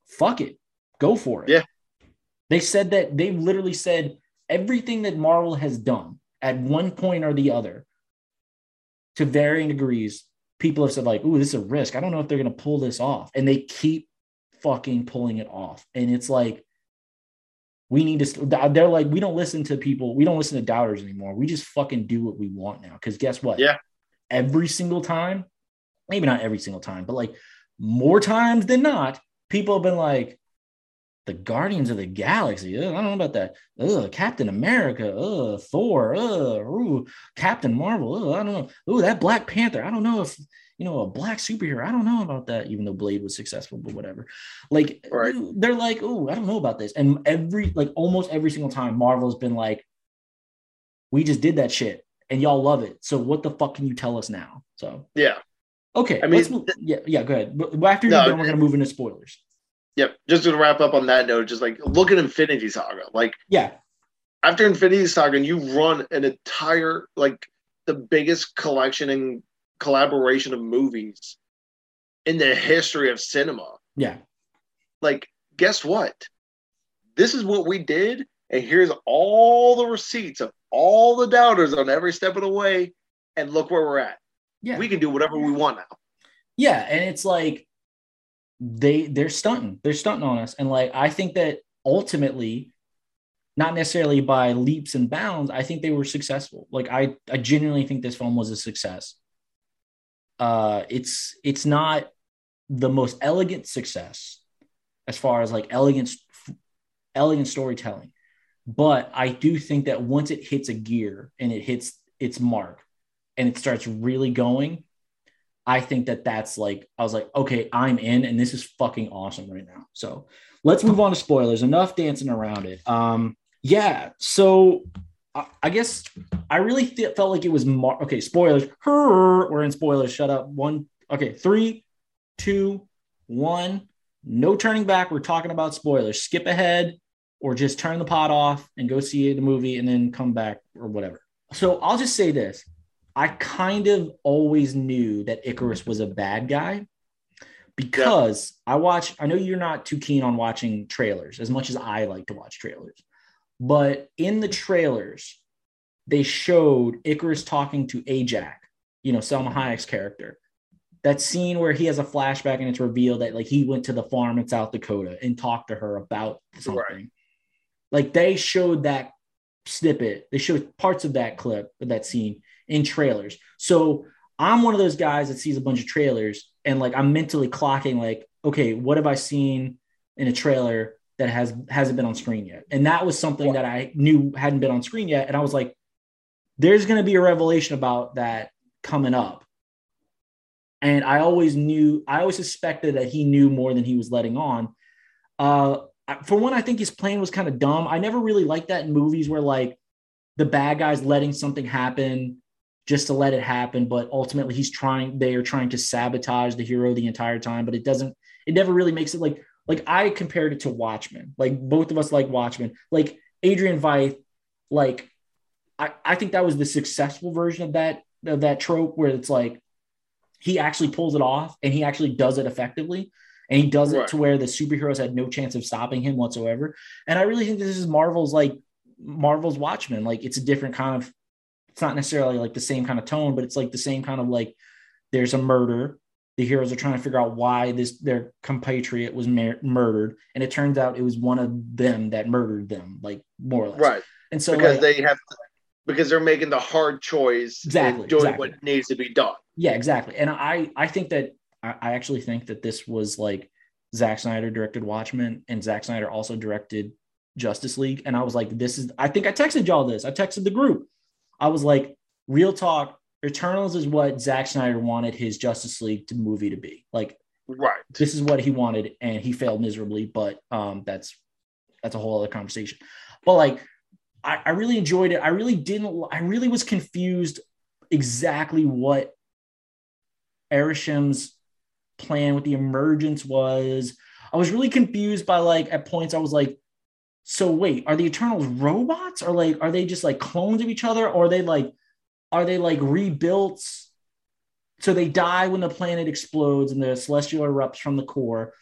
fuck it. Go for it. Yeah. They said that they literally said everything that Marvel has done at one point or the other to varying degrees. People have said, like, ooh, this is a risk. I don't know if they're gonna pull this off. And they keep fucking pulling it off. And it's like, we need to, they're like, we don't listen to people, we don't listen to doubters anymore. We just fucking do what we want now. Cause guess what? Yeah. Every single time, maybe not every single time, but like more times than not, people have been like, the Guardians of the Galaxy. Ugh, I don't know about that. Ugh, Captain America. Ugh, Thor. Ugh, ooh, Captain Marvel. Ugh, I don't know. Ooh, that Black Panther. I don't know if you know, a black superhero. I don't know about that, even though Blade was successful, but whatever. Like right. they're like, oh, I don't know about this. And every like almost every single time Marvel's been like, we just did that shit and y'all love it. So what the fuck can you tell us now? So yeah. Okay. I mean, yeah, yeah, go ahead. But after you're no, done, we're gonna move into spoilers. Yep. Just to wrap up on that note, just like look at Infinity Saga. Like, yeah. After Infinity Saga, and you run an entire like the biggest collection and collaboration of movies in the history of cinema. Yeah. Like, guess what? This is what we did, and here's all the receipts of all the doubters on every step of the way, and look where we're at. Yeah. We can do whatever we want now. Yeah, and it's like they they're stunting. They're stunting on us. And like I think that ultimately not necessarily by leaps and bounds, I think they were successful. Like I I genuinely think this film was a success uh, it's it's not the most elegant success as far as like elegant elegant storytelling but i do think that once it hits a gear and it hits its mark and it starts really going i think that that's like i was like okay i'm in and this is fucking awesome right now so let's move on to spoilers enough dancing around it um yeah so I guess I really th- felt like it was mar- okay. Spoilers. Her, We're in spoilers. Shut up. One. Okay. Three, two, one. No turning back. We're talking about spoilers. Skip ahead or just turn the pot off and go see the movie and then come back or whatever. So I'll just say this. I kind of always knew that Ikaris was a bad guy because yeah. I watch, I know you're not too keen on watching trailers as much as I like to watch trailers. But in the trailers, they showed Ikaris talking to Ajax, you know, Salma Hayek's character. That scene where he has a flashback and it's revealed that like he went to the farm in South Dakota and talked to her about something. Right. Like they showed that snippet, they showed parts of that clip of that scene in trailers. So I'm one of those guys that sees a bunch of trailers and like I'm mentally clocking like, okay, what have I seen in a trailer that has hasn't been on screen yet. And that was something that I knew hadn't been on screen yet. And I was like, there's going to be a revelation about that coming up. And I always knew, I always suspected that he knew more than he was letting on. Uh, for one, I think his plan was kind of dumb. I never really liked that in movies where like the bad guy's letting something happen just to let it happen, but ultimately he's trying, they are trying to sabotage the hero the entire time, but it doesn't, it never really makes it like like I compared it to Watchmen. Like both of us like Watchmen. Like Adrian Veidt, like I, I think that was the successful version of that of that trope where it's like he actually pulls it off and he actually does it effectively and he does it to where the superheroes had no chance of stopping him whatsoever. And I really think this is Marvel's like Marvel's Watchmen. Like it's a different kind of. It's not necessarily like the same kind of tone, but it's like the same kind of like there's a murder. The heroes are trying to figure out why this their compatriot was mur- murdered, and it turns out it was one of them that murdered them, like more or less. Right. And so because like, they have to, because they're making the hard choice exactly doing exactly. what needs to be done. Yeah, exactly. And I I think that I, I actually think that this was like Zack Snyder directed Watchmen, and Zack Snyder also directed Justice League. And I was like, this is, I think I texted y'all this. I texted the group. I was like, real talk, Eternals is what Zack Snyder wanted his Justice League to movie to be. Like, right. This is what he wanted, and he failed miserably, but um, that's that's a whole other conversation. But like, I, I really enjoyed it. I really didn't, I really was confused exactly what Arishem's plan with the emergence was. I was really confused by like at points I was like, so wait, are the Eternals robots? Or like are they just like clones of each other? Or are they like are they like rebuilt so they die when the planet explodes and the celestial erupts from the core?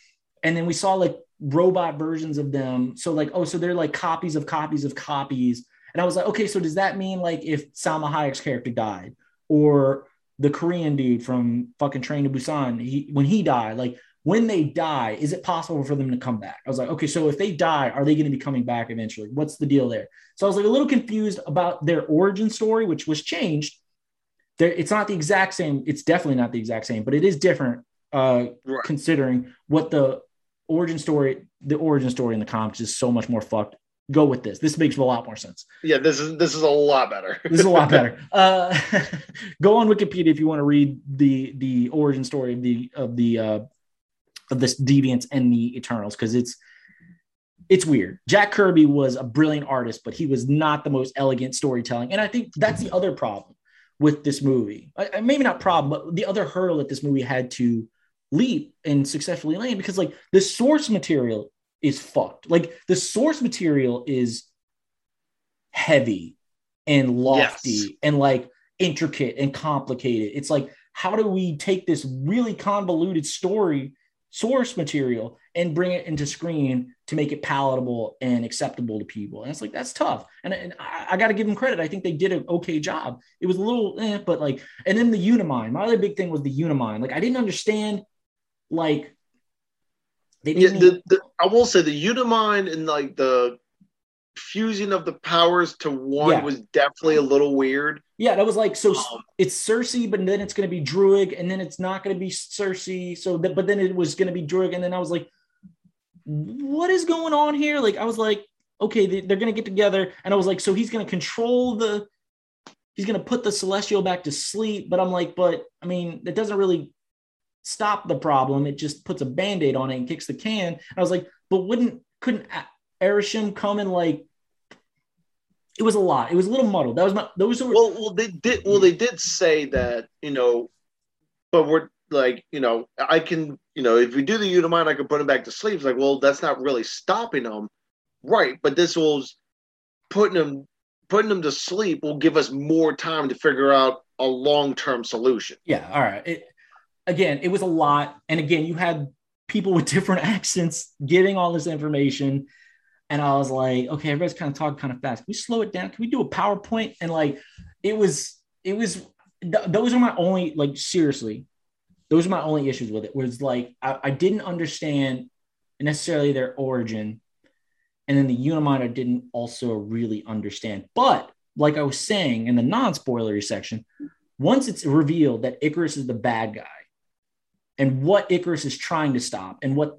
And then we saw like robot versions of them. So like oh so they're like copies of copies of copies. And I was like okay so does that mean like if Salma Hayek's character died or the Korean dude from fucking Train to Busan, he when he died, like when they die, is it possible for them to come back? I was like, okay, so if they die, are they going to be coming back eventually? What's the deal there? So I was like a little confused about their origin story, which was changed. There, it's not the exact same. It's definitely not the exact same, but it is different uh, right. considering what the origin story, the origin story in the comics is so much more fucked go with this. This makes a lot more sense. Yeah, this is this is a lot better. this is a lot better. Uh, go on Wikipedia if you want to read the the origin story of the of the uh, of this deviants and the Eternals because it's it's weird. Jack Kirby was a brilliant artist, but he was not the most elegant storytelling, and I think that's the other problem with this movie. I, maybe not problem, but the other hurdle that this movie had to leap and successfully land because like the source material is fucked. Like the source material is heavy and lofty yes. and like intricate and complicated. It's like, how do we take this really convoluted story source material and bring it into screen to make it palatable and acceptable to people? And it's like, that's tough. And, and I, I got to give them credit. I think they did an okay job. It was a little, eh, but like, and then the Unimind. My other big thing was the Unimind. Like, I didn't understand like they yeah, the, the, I will say the Unimind and like the fusing of the powers to one yeah. was definitely a little weird. Yeah, that was like so. Um, it's Sersi, but then it's going to be Druig, and then it's not going to be Sersi. So, that, but then it was going to be Druig, and then I was like, "What is going on here?" Like, I was like, "Okay, they, they're going to get together," and I was like, "So he's going to control the." He's going to put the celestial back to sleep, but I'm like, but I mean, it doesn't really stop the problem. It just puts a band-aid on it and kicks the can. And I was like, but wouldn't couldn't Arishem come and like it was a lot. It was a little muddled. That was my those were well, well they did well they did say that, you know, but we're like, you know, I can, you know, if we do the Unimind, I can put him back to sleep. It's like, well, that's not really stopping him. Right. But this was putting him putting him to sleep will give us more time to figure out a long-term solution. Yeah, all right. It, again, it was a lot. And again, you had people with different accents giving all this information. And I was like, okay, everybody's kind of talking kind of fast. Can we slow it down? Can we do a PowerPoint? And like, it was, it was, th- those are my only, like, seriously, those are my only issues with it. Was like, I, I didn't understand necessarily their origin. And then the Unimind, didn't also really understand. But like I was saying in the non spoilery section, once it's revealed that Ikaris is the bad guy, and what Ikaris is trying to stop and what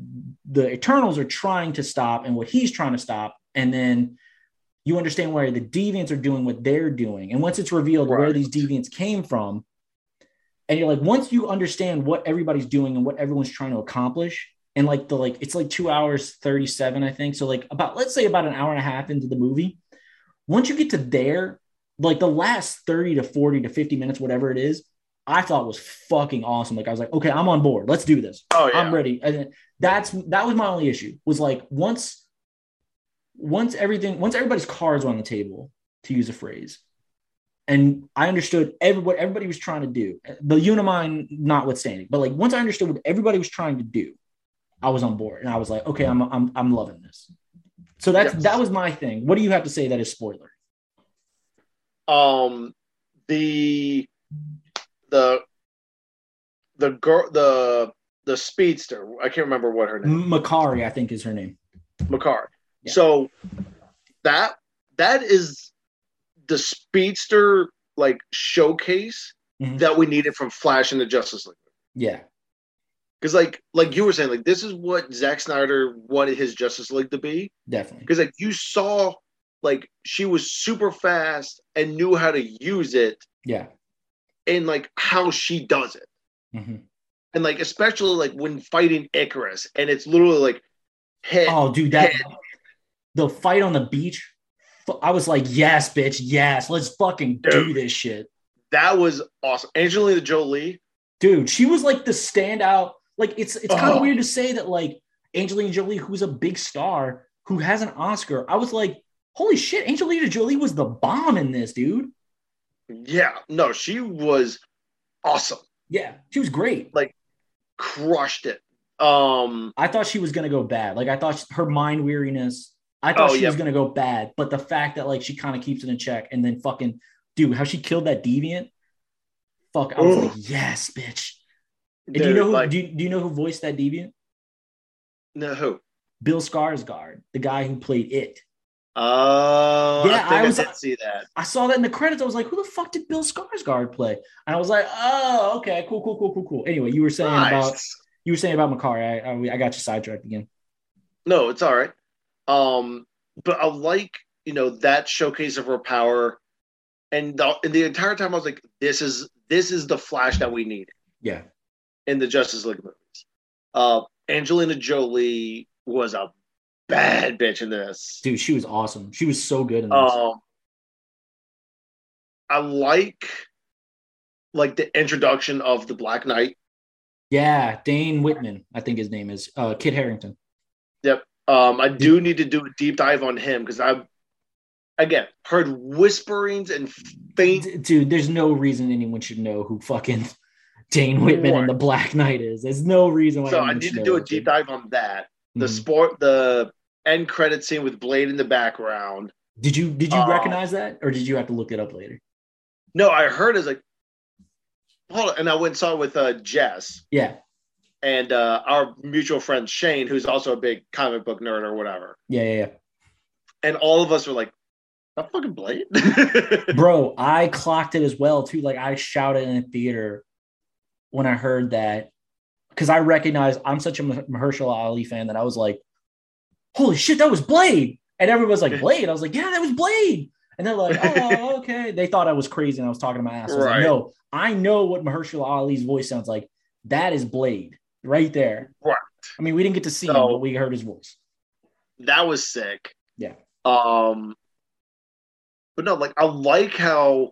the Eternals are trying to stop and what he's trying to stop. And then you understand why the deviants are doing what they're doing. And once it's revealed right. where these deviants came from, and you're like, once you understand what everybody's doing and what everyone's trying to accomplish, and like the like, it's like two hours 37, I think. So, like, about let's say about an hour and a half into the movie, once you get to there, like the last 30 to 40 to 50 minutes, whatever it is, I thought was fucking awesome. Like I was like, okay, I'm on board. Let's do this. Oh, yeah. I'm ready. And that's that was my only issue. Was like once once everything once everybody's cards were on the table, to use a phrase, and I understood every what everybody was trying to do. The Unimind notwithstanding, but like once I understood what everybody was trying to do, I was on board, and I was like, okay, I'm I'm I'm loving this. So that's Yes. that was my thing. What do you have to say that is spoiler? Um, the the the girl the the speedster. I can't remember what her name. Makkari, I think is her name. Makar. Yeah. So that that is the speedster like showcase Mhm. that we needed from Flash and the Justice League. Yeah, Because like like you were saying, like this is what Zack Snyder wanted his Justice League to be. definitely. Because like you saw like she was super fast and knew how to use it Yeah. And like how she does it. Mhm. And like especially like when fighting Ikaris and it's literally like hit Oh, dude, that the fight on the beach. I was like, yes, bitch, yes, let's fucking do this shit. that was awesome. Angelina Jolie. dude she was like the standout like it's it's kind of Oh. weird to say that like angelina jolie who's a big star who has an oscar i was like holy shit angelina jolie was the bomb in this dude Yeah, no, she was awesome. yeah she was great Like Crushed it. Um i thought she was gonna go bad like i thought her mind weariness i thought Oh, she yeah. was gonna go bad but the fact that like she kind of keeps it in check and then fucking dude how she killed that deviant fuck i was like yes bitch and do you know who like do, you, do you know who voiced that deviant no who? bill skarsgård the guy who played it Uh Yeah, I I I, was- did see that. I saw that in the credits. I was like, who the fuck did Bill Skarsgård play? And I was like, oh, okay, cool, cool, cool, cool, cool. Anyway, you were saying about you were saying about Makkari. I, I I got you sidetracked again. No, it's all right. Um, but I like you know that showcase of her power, and the, and the entire time I was like, this is this is the Flash that we need Yeah, in the Justice League movies. Uh, Angelina Jolie was a bad bitch in this. dude, she was awesome. She was so good in this. Um, I like like the introduction of the Black Knight. yeah, Dane Whitman, I think his name is uh, Kit Harington. Yep. Um, I do need to do a deep dive on him because I've again heard whisperings and faint. Dude, there's no reason anyone should know who fucking Dane Whitman and the Black Knight is. There's no reason why. So I need to do a deep dive on that. The Mhm. sport, the end credit scene with Blade in the background. Did you did you Uh, recognize that, or did you have to look it up later? No, I heard it's like, hold on, and I went and saw it with uh, Jess Yeah, and uh, our mutual friend Shane, who's also a big comic book nerd or whatever. yeah, yeah, yeah. And all of us were like, "That fucking Blade." bro i clocked it as well too like i shouted in the theater when i heard that because i recognized i'm such a Mah- mahershala ali fan that i was like holy shit that was blade. And everyone's like blade? I was like yeah that was blade. And they're like oh okay. They thought i was crazy and i was talking to my ass. I was like no i know what mahershala ali's voice sounds like. That is blade right there. Right. i mean we didn't get to see him but we heard his voice. That was sick. Yeah. Um, but no, like I like how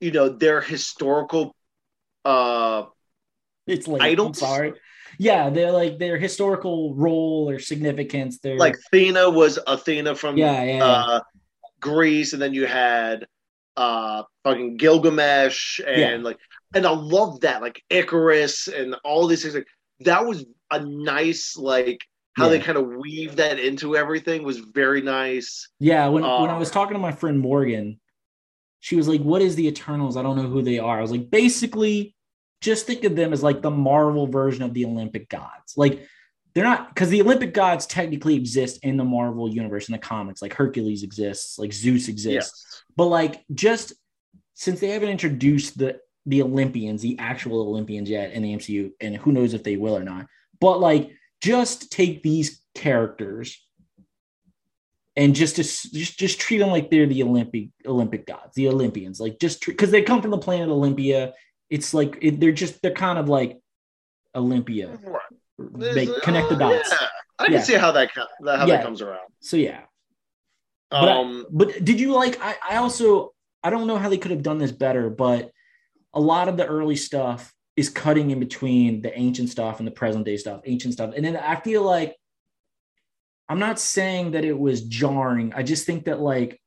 you know their historical uh it's like i'm sorry yeah they're like their historical role or significance they're like Athena was Athena from yeah yeah, yeah. uh Greece, and then you had uh fucking Gilgamesh and Yeah. like and I love that like Icarus and all these things like that was a nice like how they kind of weave that into everything was very nice. Yeah, when when I Uh, was talking to my friend Morgan, she was like, "What is the Eternals? I don't know who they are." I was like, "Basically, just think of them as like the Marvel version of the Olympic gods. Like they're not because the Olympic gods technically exist in the Marvel universe in the comics. Like Hercules exists, like Zeus exists, Yes. but like just since they haven't introduced the the Olympians, the actual Olympians yet in the MCU, and who knows if they will or not. But like, just take these characters and just to, just just treat them like they're the Olympic Olympic gods, the Olympians. Like just because they come from the planet Olympia, it's like it, they're just they're kind of like Olympia. Right. Make, connect the Uh, dots. Yeah. I can Yeah. see how that how Yeah. that comes around. So yeah, But I- Um, But did you like? I, I also I don't know how they could have done this better, but a lot of the early stuff is cutting in between the ancient stuff and the present day stuff, ancient stuff, and then I feel like I'm not saying that it was jarring. I just think that like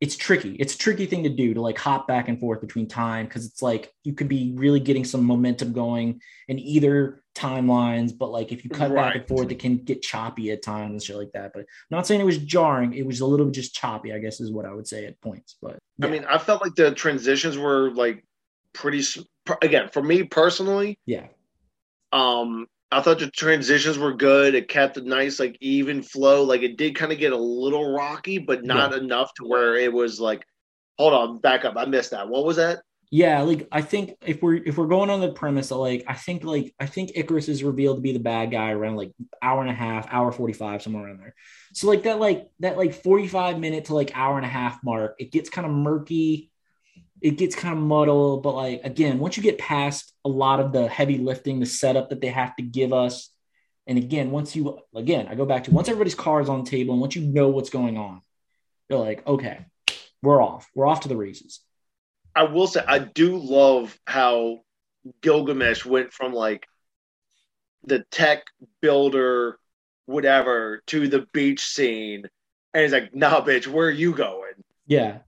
it's tricky. It's a tricky thing to do to like hop back and forth between time because it's like you could be really getting some momentum going in either timelines, but like if you cut right. back and forth, it can get choppy at times and shit like that. But I'm not saying it was jarring, it was a little bit just choppy, I guess is what I would say at points. But yeah. I mean, I felt like the transitions were like pretty again for me personally. Yeah. Um, I thought the transitions were good. It kept a nice, like, even flow. Like, it did kind of get a little rocky, but not yeah. enough to where it was like, hold on, back up. I missed that. What was that? Yeah, like I think if we're if we're going on the premise that like I think like I think Ikaris is revealed to be the bad guy around like hour and a half, hour 45, somewhere around there. So like that like that like 45 minute to like hour and a half mark, it gets kind of murky it gets kind of muddled. But like again, once you get past a lot of the heavy lifting, the setup that they have to give us, and again, once you again, I go back to once everybody's car is on the table and once you know what's going on, you're like, okay, we're off. We're off to the races. I will say I do love how Gilgamesh went from like the tech builder, whatever, to the beach scene. And he's like, nah, bitch, where are you going? Yeah.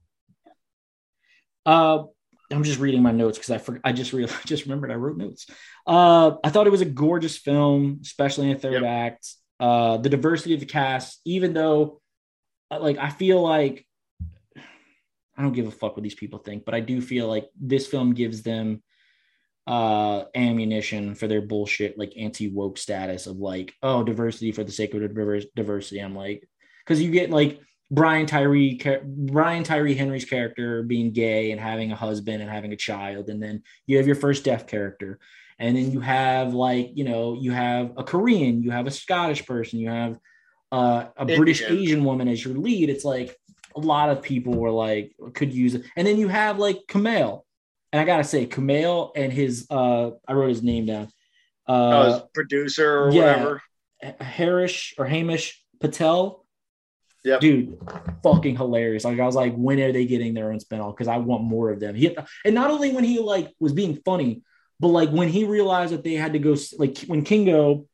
Uh, I'm just reading my notes because I for, I just realized, just remembered I wrote notes. Uh, I thought it was a gorgeous film, especially in the third yep. act. Uh, the diversity of the cast, even though, uh, like, I feel like I don't give a fuck what these people think, but I do feel like this film gives them uh ammunition for their bullshit like anti woke status of like oh diversity for the sake of diversity. I'm like because you get like Brian Tyree Brian Tyree Henry's character being gay and having a husband and having a child, and then you have your first deaf character, and then you have like you know you have a Korean, you have a Scottish person, you have uh, a British Asian woman as your lead. It's like a lot of people were like could use it, and then you have like Kumail, and I gotta say Kumail and his uh I wrote his name down. Uh, oh, producer or yeah, whatever. Harish or Hamish Patel Dude, fucking hilarious. Like I was like, when are they getting their own spinoff? Because I want more of them. He and not only when he like was being funny, but like when he realized that they had to go like when Kingo,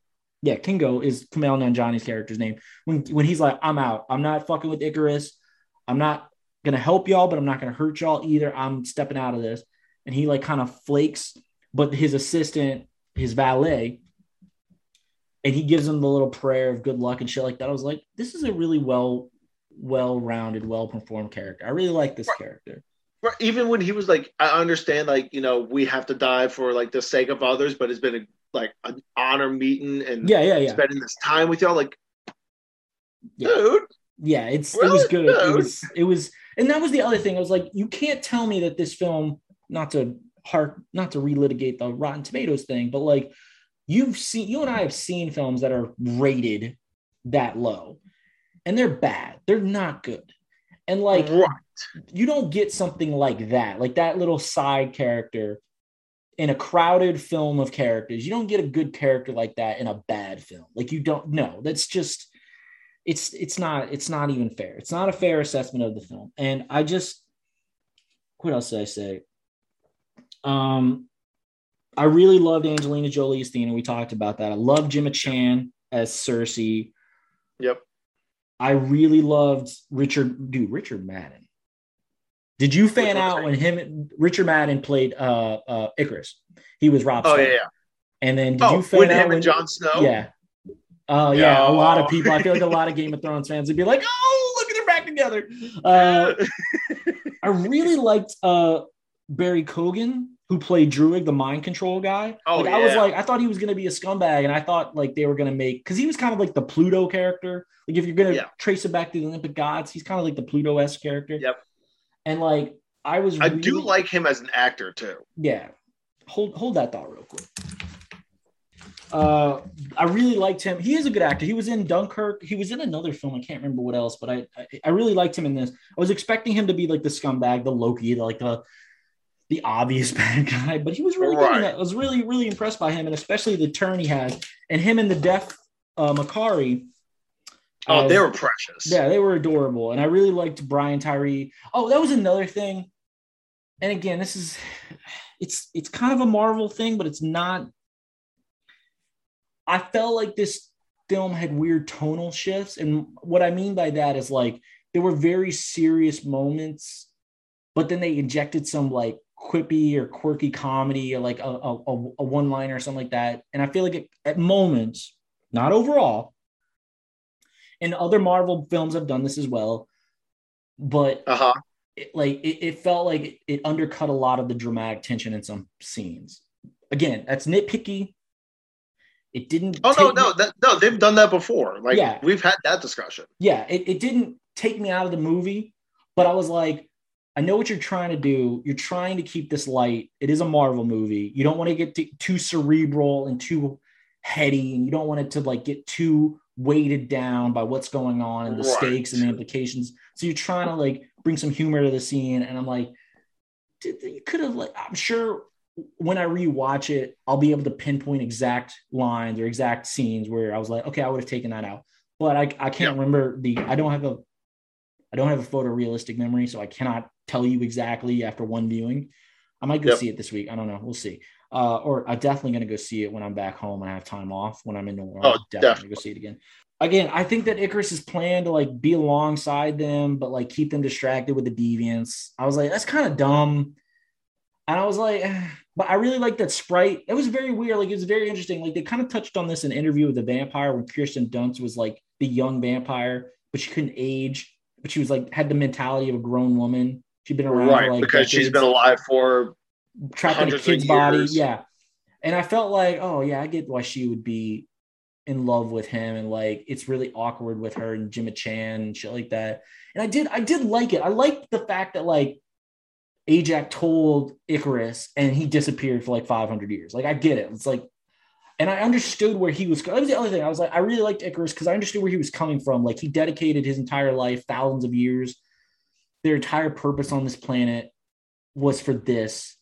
yeah, Kingo is Kumail Nanjiani's character's name. When when he's like, I'm out. I'm not fucking with Ikaris. I'm not gonna help y'all, but I'm not gonna hurt y'all either. I'm stepping out of this. And he like kind of flakes, but his assistant, his valet, and he gives him the little prayer of good luck and shit like that. I was like, this is a really well, well-rounded, well-performed character. I really like this right. character. Right. Even when he was like, I understand, like you know, we have to die for like the sake of others, but it's been a, like an honor meeting and yeah, yeah, yeah, spending this time with y'all, like, yeah. dude. Yeah, it's really? it was good. Dude. It was it was, and that was the other thing. I was like, you can't tell me that this film, not to hark, not to relitigate the Rotten Tomatoes thing, but like you've seen you and I have seen films that are rated that low and they're bad. They're not good. And like right. you don't get something like that, like that little side character in a crowded film of characters. You don't get a good character like that in a bad film. Like you don't know. That's just it's it's not it's not even fair. It's not a fair assessment of the film. And I just what else did I say? Um I really loved Angelina Jolie as Athena. We talked about that. I love Gemma Chan as Sersi. Yep. I really loved Richard, dude, Richard Madden. Did you fan out when him Richard Madden played uh uh Ikaris? He was Rob. Oh yeah, yeah. And then did oh, you fan out when Jon Snow? Yeah. Oh yeah, yeah, a lot of people. I feel like a lot of Game of Thrones fans would be like, "Oh, look at they're back together." Uh, I really liked uh, Barry Keoghan who played Druig, the mind control guy. Oh, like, yeah. I was like, I thought he was gonna be a scumbag, and I thought like they were gonna make because he was kind of like the Pluto character. Like if you're gonna yeah. trace it back to the Olympic gods, he's kind of like the Pluto s character. Yep. And like I was, I really, do like him as an actor too. Yeah. Hold hold that thought real quick. Uh, I really liked him. He is a good actor. He was in Dunkirk. He was in another film. I can't remember what else, but I, I, I really liked him in this. I was expecting him to be like the scumbag, the Loki, the, like the the obvious bad guy, but he was really right. good. I was really, really impressed by him, and especially the turn he had, and him and the deaf uh, Makkari. Oh, they were precious. Yeah, they were adorable, and I really liked Brian Tyree. Oh, that was another thing. And again, this is it's it's kind of a Marvel thing, but it's not. I felt like this film had weird tonal shifts, and what I mean by that is like there were very serious moments, but then they injected some like quippy or quirky comedy or like a, a, a one liner or something like that. And I feel like it, at moments, not overall, and other Marvel films have done this as well, but Uh huh. it, like it, it felt like it, it undercut a lot of the dramatic tension in some scenes. Again, that's nitpicky. It didn't. Oh no, no, that, no, they've done that before. Like Yeah. we've had that discussion. yeah, it, it didn't take me out of the movie, but I was like, I know what you're trying to do. You're trying to keep this light. It is a Marvel movie. You don't want to get too cerebral and too heady, and you don't want it to like get too weighted down by what's going on and the Right. stakes and the implications. So you're trying to like bring some humor to the scene, and I'm like, you could have like, I'm sure when I rewatch it, I'll be able to pinpoint exact lines or exact scenes where I was like, okay, I would have taken that out. But I, I can't remember the I don't have a I don't have a photorealistic memory, so I cannot tell you exactly after one viewing. I might go Yep. see it this week. I don't know. We'll see. Uh, or I'm definitely going to go see it when I'm back home and I have time off. When I'm in New Orleans, Oh, definitely definitely. go see it again. Again, I think that Ikaris is planned to like be alongside them, but like keep them distracted with the deviants. I was like, that's kind of dumb. And I was like, but I really like that sprite. It was very weird. Like it was very interesting. Like they kind of touched on this in an interview with the vampire when Kirsten Dunst was like the young vampire, but she couldn't age. But she was like had the mentality of a grown woman. She'd been around Right, like because she's decades been alive for trapped in a kid's body. Yeah. And I felt like, oh yeah, I get why she would be in love with him and like it's really awkward with her and Gemma Chan and shit like that. And I did I did like it. I liked the fact that like Ajak told Ikaris and he disappeared for like 500 years. Like I get it. It's like and I understood where he was. That was the other thing. I was like, I really liked Ikaris because I understood where he was coming from. Like he dedicated his entire life, thousands of years. Their entire purpose on this planet was for this.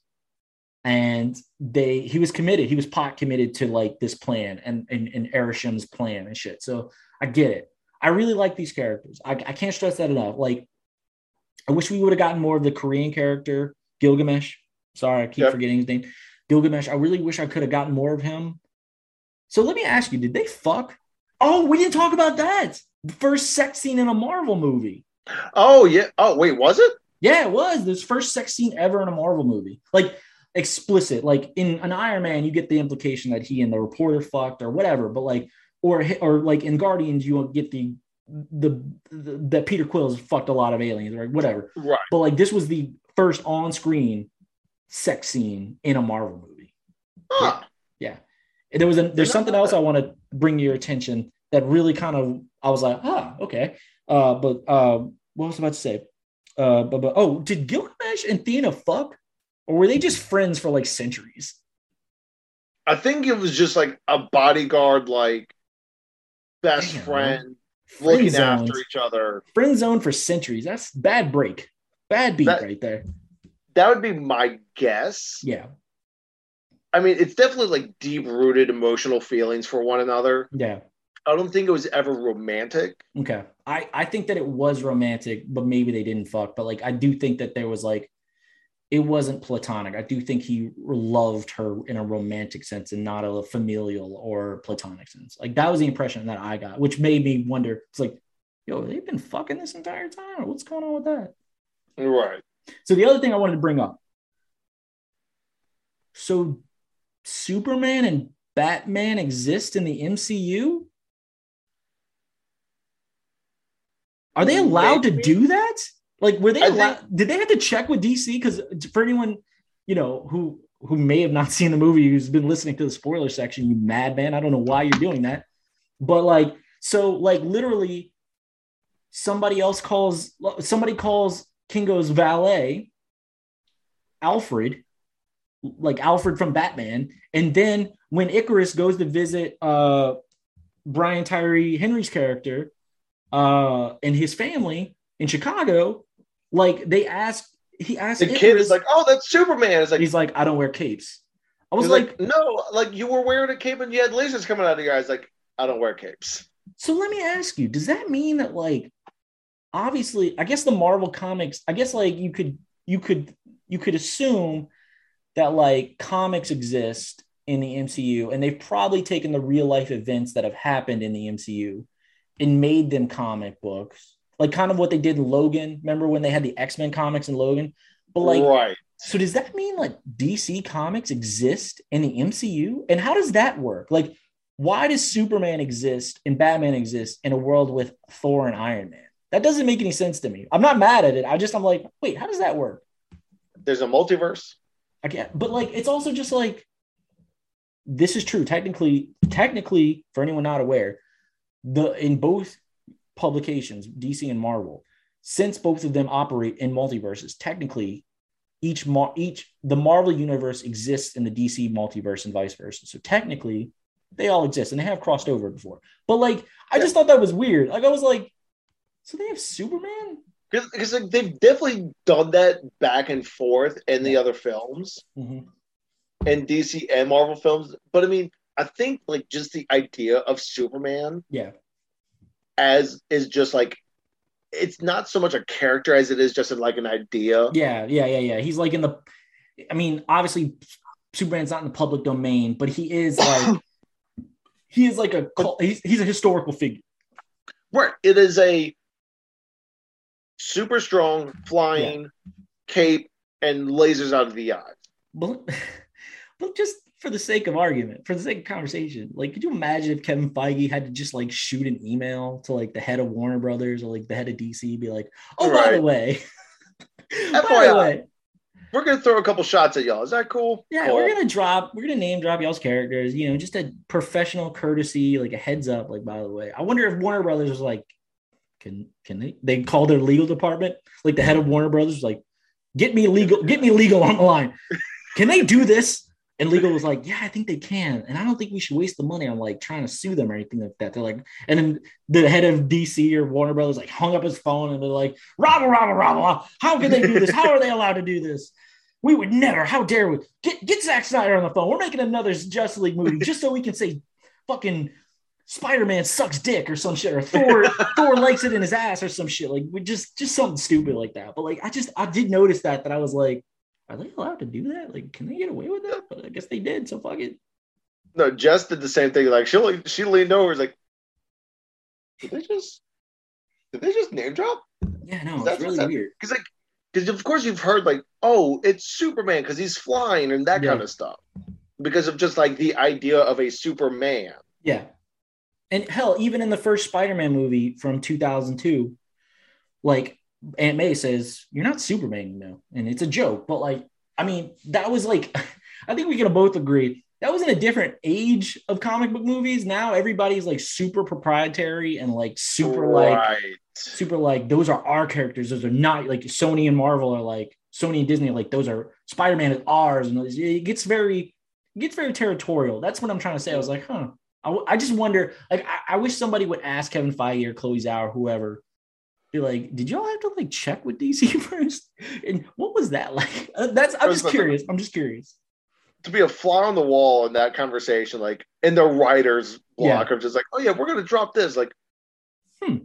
And they he was committed he was pot committed to like this plan and and, and plan and shit. So i get it. I really like these characters. I, I can't stress that enough. Like i wish we would have gotten more of the korean character gilgamesh. Sorry i keep Yep. forgetting his name. Gilgamesh i really wish i could have gotten more of him. So let me ask you did they fuck? Oh we didn't talk about that! The first sex scene in a marvel movie Oh yeah. Oh wait, was it? yeah, it was. This first sex scene ever in a Marvel movie. Like explicit. Like in an Iron Man, you get the implication that he and the reporter fucked or whatever, but like or or like in Guardians, you get the the, the that Peter Quill's fucked a lot of aliens or whatever. Right. But like this was the first on-screen sex scene in a Marvel movie. Huh. Yeah. And there was a, there's something else. I want to bring to your attention that really kind of I was like, ah, okay. Uh, but uh, what was I about to say? Uh, but, but oh, did Gilgamesh and Thena fuck, or were they just friends for like centuries? I think it was just like a bodyguard, like best Damn, friend, Friend looking zoned. after each other. Friend zone for centuries. That's bad break, bad beat That- right there. That would be my guess. Yeah, I mean, it's definitely like deep rooted emotional feelings for one another. yeah. I don't think it was ever romantic. Okay. I, I think that it was romantic, but maybe they didn't fuck. But like, I do think that there was like, it wasn't platonic. I do think he loved her in a romantic sense and not a familial or platonic sense. Like, that was the impression that I got, which made me wonder it's like, yo, they've been fucking this entire time. What's going on with that? Right. So, the other thing I wanted to bring up so Superman and Batman exist in the MCU? Are they allowed Maybe. to do that? Like, were they allowed? Did they have to check with DC? Because for anyone, you know, who who may have not seen the movie, who's been listening to the spoiler section, you madman. I don't know why you're doing that, but like, so like literally, somebody else calls somebody calls Kingo's valet, Alfred, like Alfred from Batman, and then when Ikaris goes to visit uh Brian Tyree Henry's character uh and his family in Chicago, like they ask he asked The kid is like, "Oh, that's Superman." It's like he's like, I don't wear capes. I was like, like, "No, like you were wearing a cape and you had lasers coming out of your eyes." Like, I don't wear capes. so let me ask you, does that mean that like obviously I guess the Marvel comics, I guess like you could you could you could assume that like comics exist in the MCU and they've probably taken the real life events that have happened in the MCU and made them comic books. like kind of what they did in Logan. Remember when they had the X Men comics in Logan? But like, right. so does that mean like DC comics exist in the MCU? And how does that work? Like, why does Superman exist and Batman exist in a world with Thor and Iron Man? That doesn't make any sense to me. I'm not mad at it. I just I'm like, wait, how does that work? There's a multiverse. I can't. But like, it's also just like this is true. Technically, technically, for anyone not aware, the in both publications, DC and Marvel, since both of them operate in multiverses, technically, each mar- each the Marvel universe exists in the DC multiverse and vice versa. So technically, they all exist and they have crossed over before. But like, I just thought that was weird. Like, I was like, so they have Superman? Because like, they've definitely done that back and forth in the other films, Mhm. in DC and Marvel films. But I mean, I think like just the idea of Superman Yeah, as is just like it's not so much a character as it is just like an idea. yeah, yeah, yeah, yeah. He's like in the. I mean, obviously, Superman's not in the public domain, but he is like. he is like a cult- he's, he's a historical figure. Right. It is a super strong flying cape and lasers out of the eyes. But, but just for the sake of argument, for the sake of conversation, like, could you imagine if Kevin Feige had to just like shoot an email to like the head of Warner Brothers or like the head of DC, be like, "Oh, by the Right. way, by the way, We're gonna throw a couple shots at y'all. Is that cool? yeah, Cool. we're gonna drop, we're gonna name drop y'all's characters, you know, just a professional courtesy, like a heads up, like by the way. I wonder if Warner Brothers was like, can can they they call their legal department, like the head of Warner Brothers, was like, get me legal, get me legal on the line. Can they do this? And legal was like, yeah, I think they can. And I don't think we should waste the money on like trying to sue them or anything like that. They're like, and then the head of DC or Warner Brothers like hung up his phone and they're like, Rabba, Rabba, Rabba, how can they do this? How are they allowed to do this? We would never. How dare we? Get get Zack Snyder on the phone. We're making another Justice League movie just so we can say fucking Spider-Man sucks dick or some shit, or Thor Thor likes it in his ass or some shit. Like we just just something stupid like that. But like I just I did notice that that I was like, are they allowed to do that? Like, can they get away with that? But I guess they did. So fuck it. No, Jess did the same thing. Like she she leaned over, was like, did they just did they just name drop? Yeah, no, That's it's really weird. Because like, because of course you've heard like, oh, it's Superman because he's flying and that Yeah. kind of stuff. Because of just like the idea of a Superman. Yeah. And hell, even in the first Spider-Man movie from 2002, like Aunt May says, "You're not Superman, you know," and it's a joke. But like, I mean, that was like, I think we can both agree that was in a different age of comic book movies. Now everybody's like super proprietary and like super like super like those are our characters. Those are not like Sony and Marvel are like Sony and Disney are like those are Spider Man is ours, and it gets very it gets very territorial. That's what I'm trying to say. I was like, huh. I just wonder. Like, I, I wish somebody would ask Kevin Feige or Chloe Zhao or whoever, be like, did y'all have to like check with DC first? And what was that like? Uh, That's I'm just curious. I'm just curious. To be a fly on the wall in that conversation, like in the writer's block of just like, oh yeah, we're gonna drop this. Like, Hmm.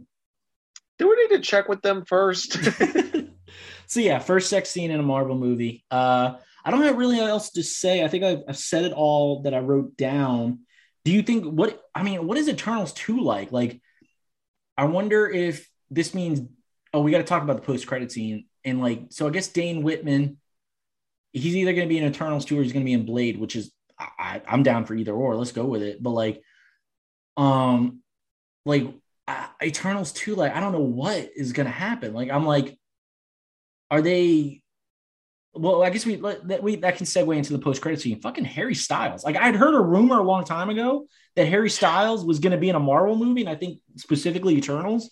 do we need to check with them first? so yeah, first sex scene in a Marvel movie. Uh, I don't have really else to say. I think I've, I've said it all that I wrote down. Do you think what I mean? What is Eternals two like? Like, I wonder if this means. Oh, we got to talk about the post credit scene and like. So I guess Dane Whitman, he's either going to be in Eternals two or he's going to be in Blade, which is I, I'm down for either or. Let's go with it. But like, um, like Eternals two, like I don't know what is going to happen. Like I'm like are they well i guess we that we that can segue into the post-credit scene fucking harry styles like i'd heard a rumor a long time ago that harry styles was going to be in a marvel movie and i think specifically eternals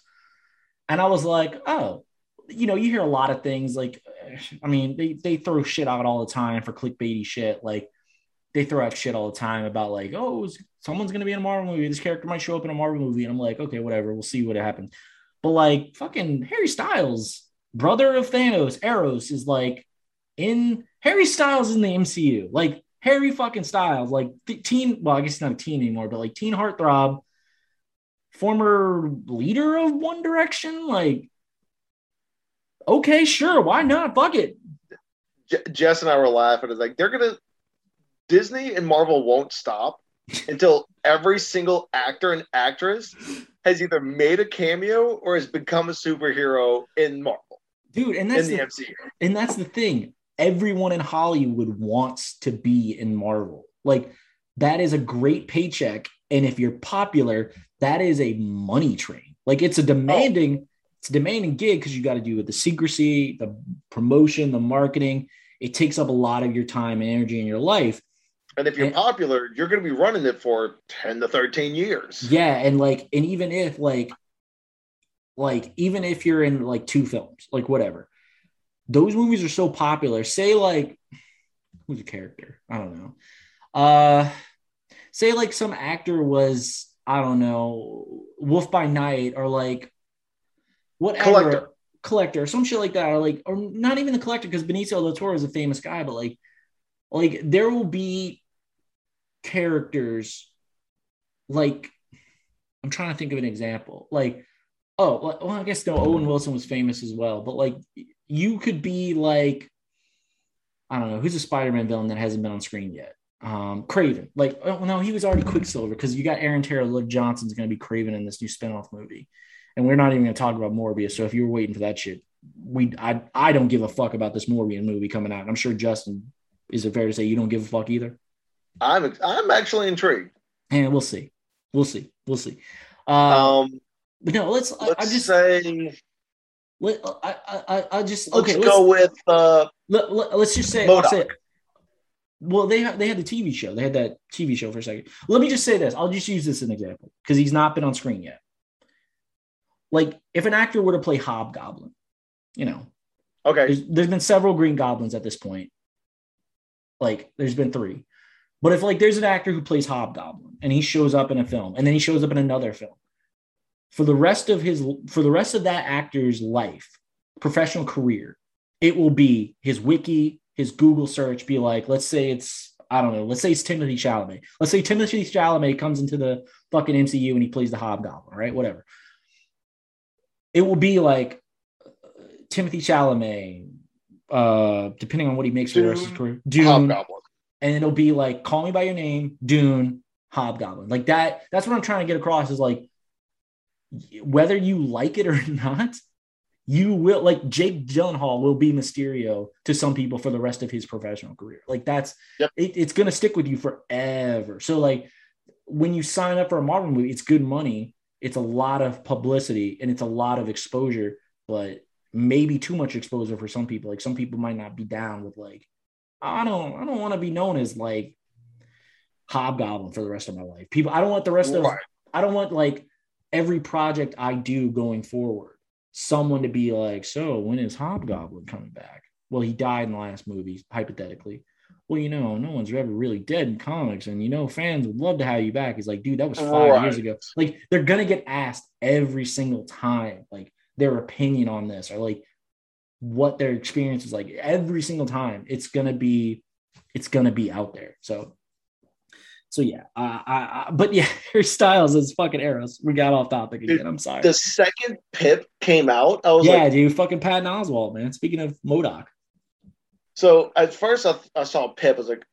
and i was like oh you know you hear a lot of things like i mean they, they throw shit out all the time for clickbaity shit like they throw out shit all the time about like oh someone's going to be in a marvel movie this character might show up in a marvel movie and i'm like okay whatever we'll see what happens but like fucking harry styles brother of Thanos, Eros, is like in Harry Styles in the MCU. Like Harry fucking Styles, like teen, well, I guess he's not a teen anymore, but like teen heartthrob, former leader of One Direction. Like, okay, sure, why not? Fuck it. J- Jess and I were laughing. It's like they're gonna Disney and Marvel won't stop until every single actor and actress has either made a cameo or has become a superhero in Marvel. Dude, and that's the, the MCU. And that's the thing. Everyone in Hollywood wants to be in Marvel. Like that is a great paycheck. And if you're popular, that is a money train. Like it's a oh. demanding, oh. it's a demanding gig because you got to do with the secrecy, the promotion, the marketing. It takes up a lot of your time and energy in your life. And if you're and, popular, you're going to be running it for 10 to 13 years. Yeah. And like, and even if like, like, even if you're in like two films, like whatever, those movies are so popular. Say, like, who's a character? I don't know. Uh, say like some actor was, I don't know, Wolf by Night or like whatever. Collector. Collector or some shit like that, or like, or not even the collector, because Benicio del Toro is a famous guy, but like, like there will be characters like I'm trying to think of an example. Like, oh, well, I guess no, Owen Wilson was famous as well, but like you could be like, I don't know, who's a Spider-Man villain that hasn't been on screen yet? Um, Kraven. Like, oh no, he was already Quicksilver because you got Aaron Taylor Liv Johnson's gonna be Kraven in this new spinoff movie. And we're not even gonna talk about Morbius. So if you were waiting for that shit, we I I don't give a fuck about this Morbius movie coming out. I'm sure Justin is it fair to say you don't give a fuck either? I'm I'm actually intrigued. And we'll see, we'll see, we'll see. Uh, um, but no, let's. let's I, just say. Let, I, I I just let's okay. Let's go with. Uh, let, let, us just say. Well, they they had the TV show. They had that TV show for a second. Let me just say this. I'll just use this as an example because he's not been on screen yet. Like if an actor were to play Hobgoblin, you know, okay. There's, there's been several Green Goblins at this point. Like there's been three. But if like there's an actor who plays Hobgoblin and he shows up in a film and then he shows up in another film, for the rest of his for the rest of that actor's life, professional career, it will be his wiki, his Google search be like, let's say it's I don't know, let's say it's Timothy Chalamet. Let's say Timothy Chalamet comes into the fucking MCU and he plays the Hobgoblin, right? Whatever. It will be like Timothy Chalamet, uh, depending on what he makes for the rest of his career. Dune, Hobgoblin and it'll be like call me by your name dune hobgoblin like that that's what i'm trying to get across is like whether you like it or not you will like jake gyllenhaal will be mysterio to some people for the rest of his professional career like that's yep. it, it's gonna stick with you forever so like when you sign up for a marvel movie it's good money it's a lot of publicity and it's a lot of exposure but maybe too much exposure for some people like some people might not be down with like I don't I don't want to be known as like hobgoblin for the rest of my life. People, I don't want the rest right. of I don't want like every project I do going forward, someone to be like, so when is Hobgoblin coming back? Well, he died in the last movie, hypothetically. Well, you know, no one's ever really dead in comics, and you know, fans would love to have you back. He's like, dude, that was five right. years ago. Like, they're gonna get asked every single time, like their opinion on this, or like what their experience is like every single time it's gonna be it's gonna be out there so so yeah uh, I, I, but yeah her styles is fucking Eros we got off topic again dude, i'm sorry the second pip came out i was yeah like, dude fucking patton oswalt man speaking of MODOK so at first I, I saw pip i was like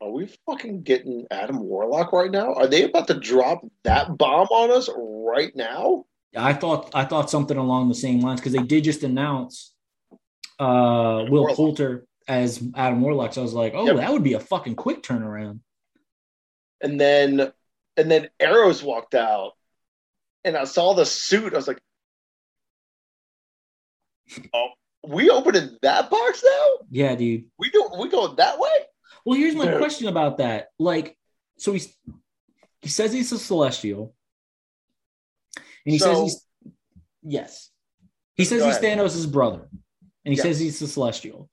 are we fucking getting adam warlock right now are they about to drop that bomb on us right now I thought I thought something along the same lines because they did just announce uh, Will Warlock. Poulter as Adam Warlock. So I was like, oh, yep. that would be a fucking quick turnaround. And then, and then Eros walked out, and I saw the suit. I was like, oh, we opening that box now? Yeah, dude. We do we going that way? Well, here's my dude. question about that. Like, so he's he says he's a celestial, and he so, says he's yes, he says he's Thanos' brother and he yes. says he's the celestial.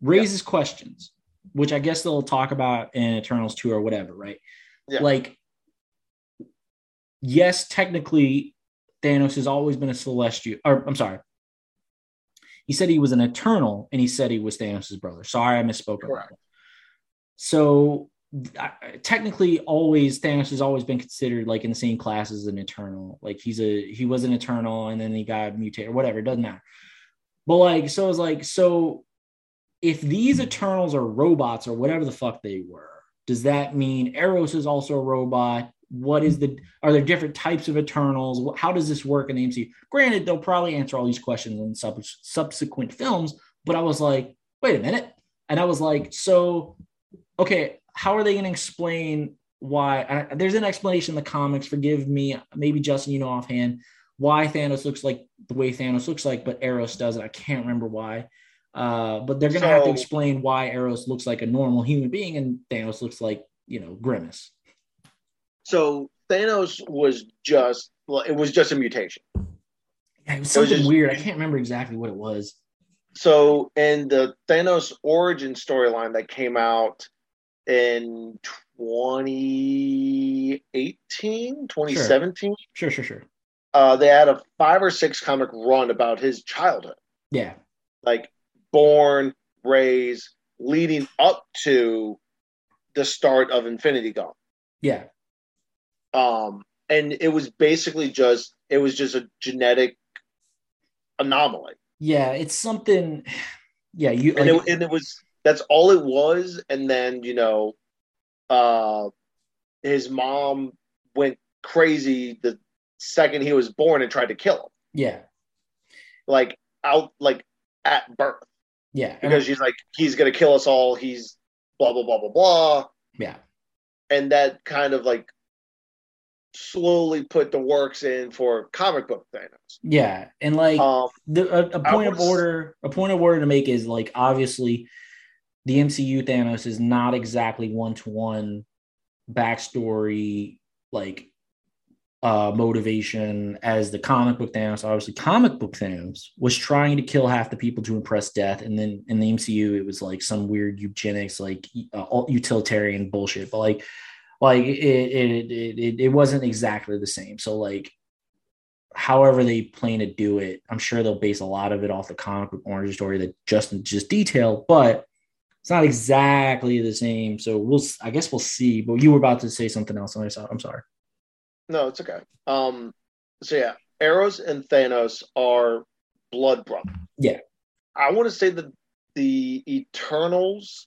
Raises questions, which I guess they'll talk about in Eternals 2 or whatever, right? Yeah. Like, yes, technically, Thanos has always been a celestial, or I'm sorry. He said he was an eternal, and he said he was Thanos' brother. Sorry, I misspoke. Correct. So technically always Thanos has always been considered like in the same class as an eternal. Like he's a he was an eternal and then he got mutated or whatever. It doesn't matter. But like, so it's like, so if these Eternals are robots or whatever the fuck they were, does that mean Eros is also a robot? what is the are there different types of Eternals? How does this work in the MCU? Granted, they'll probably answer all these questions in sub- subsequent films, but I was like, wait a minute, and I was like, so okay, how are they going to explain why? I, there's an explanation in the comics. Forgive me, maybe Justin, you know offhand why Thanos looks like the way Thanos looks like, but Eros doesn't. I can't remember why. Uh, but they're gonna so, have to explain why Eros looks like a normal human being and Thanos looks like you know Grimace. So Thanos was just well, it was just a mutation. Yeah, it was something it was just, weird. I can't remember exactly what it was. So in the Thanos origin storyline that came out in 2018, 2017. Sure, sure, sure. sure. Uh, they had a five or six comic run about his childhood. Yeah. Like born, raised, leading up to the start of Infinity Gauntlet. Yeah. Um, and it was basically just it was just a genetic anomaly. Yeah, it's something. Yeah, you and, it, and it was that's all it was, and then you know, uh, his mom went crazy the second he was born and tried to kill him. Yeah, like out like at birth. Yeah. Because she's like, he's going to kill us all. He's blah, blah, blah, blah, blah. Yeah. And that kind of like slowly put the works in for comic book Thanos. Yeah. And like um, the, a, a point was, of order, a point of order to make is like, obviously the MCU Thanos is not exactly one to one backstory, like uh, motivation as the comic book Thanos. Obviously, comic book Thanos was trying to kill half the people to impress death, and then in the MCU, it was like some weird eugenics, like uh, utilitarian bullshit. But like, like it, it, it, it wasn't exactly the same. So like, however they plan to do it, I'm sure they'll base a lot of it off the comic book origin story that Justin just detailed, but it's not exactly the same. So we'll, I guess we'll see. But you were about to say something else. I'm sorry. No, it's okay. Um, so yeah, Eros and Thanos are blood brother. Yeah. I want to say that the Eternals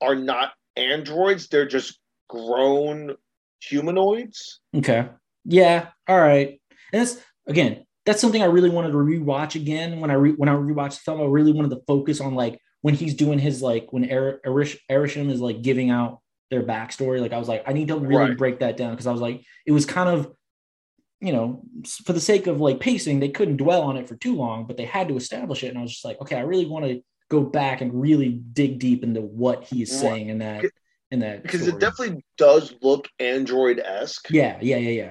are not androids; they're just grown humanoids. Okay. Yeah. All right. And that's again, that's something I really wanted to rewatch again. When I re- when I rewatched the film, I really wanted to focus on like when he's doing his like when er- Erish- Arishem is like giving out their backstory. Like I was like, I need to really right. break that down because I was like, it was kind of, you know, for the sake of like pacing, they couldn't dwell on it for too long, but they had to establish it. And I was just like, okay, I really want to go back and really dig deep into what he's right. saying in that in that because story. it definitely does look android esque. Yeah, yeah, yeah, yeah.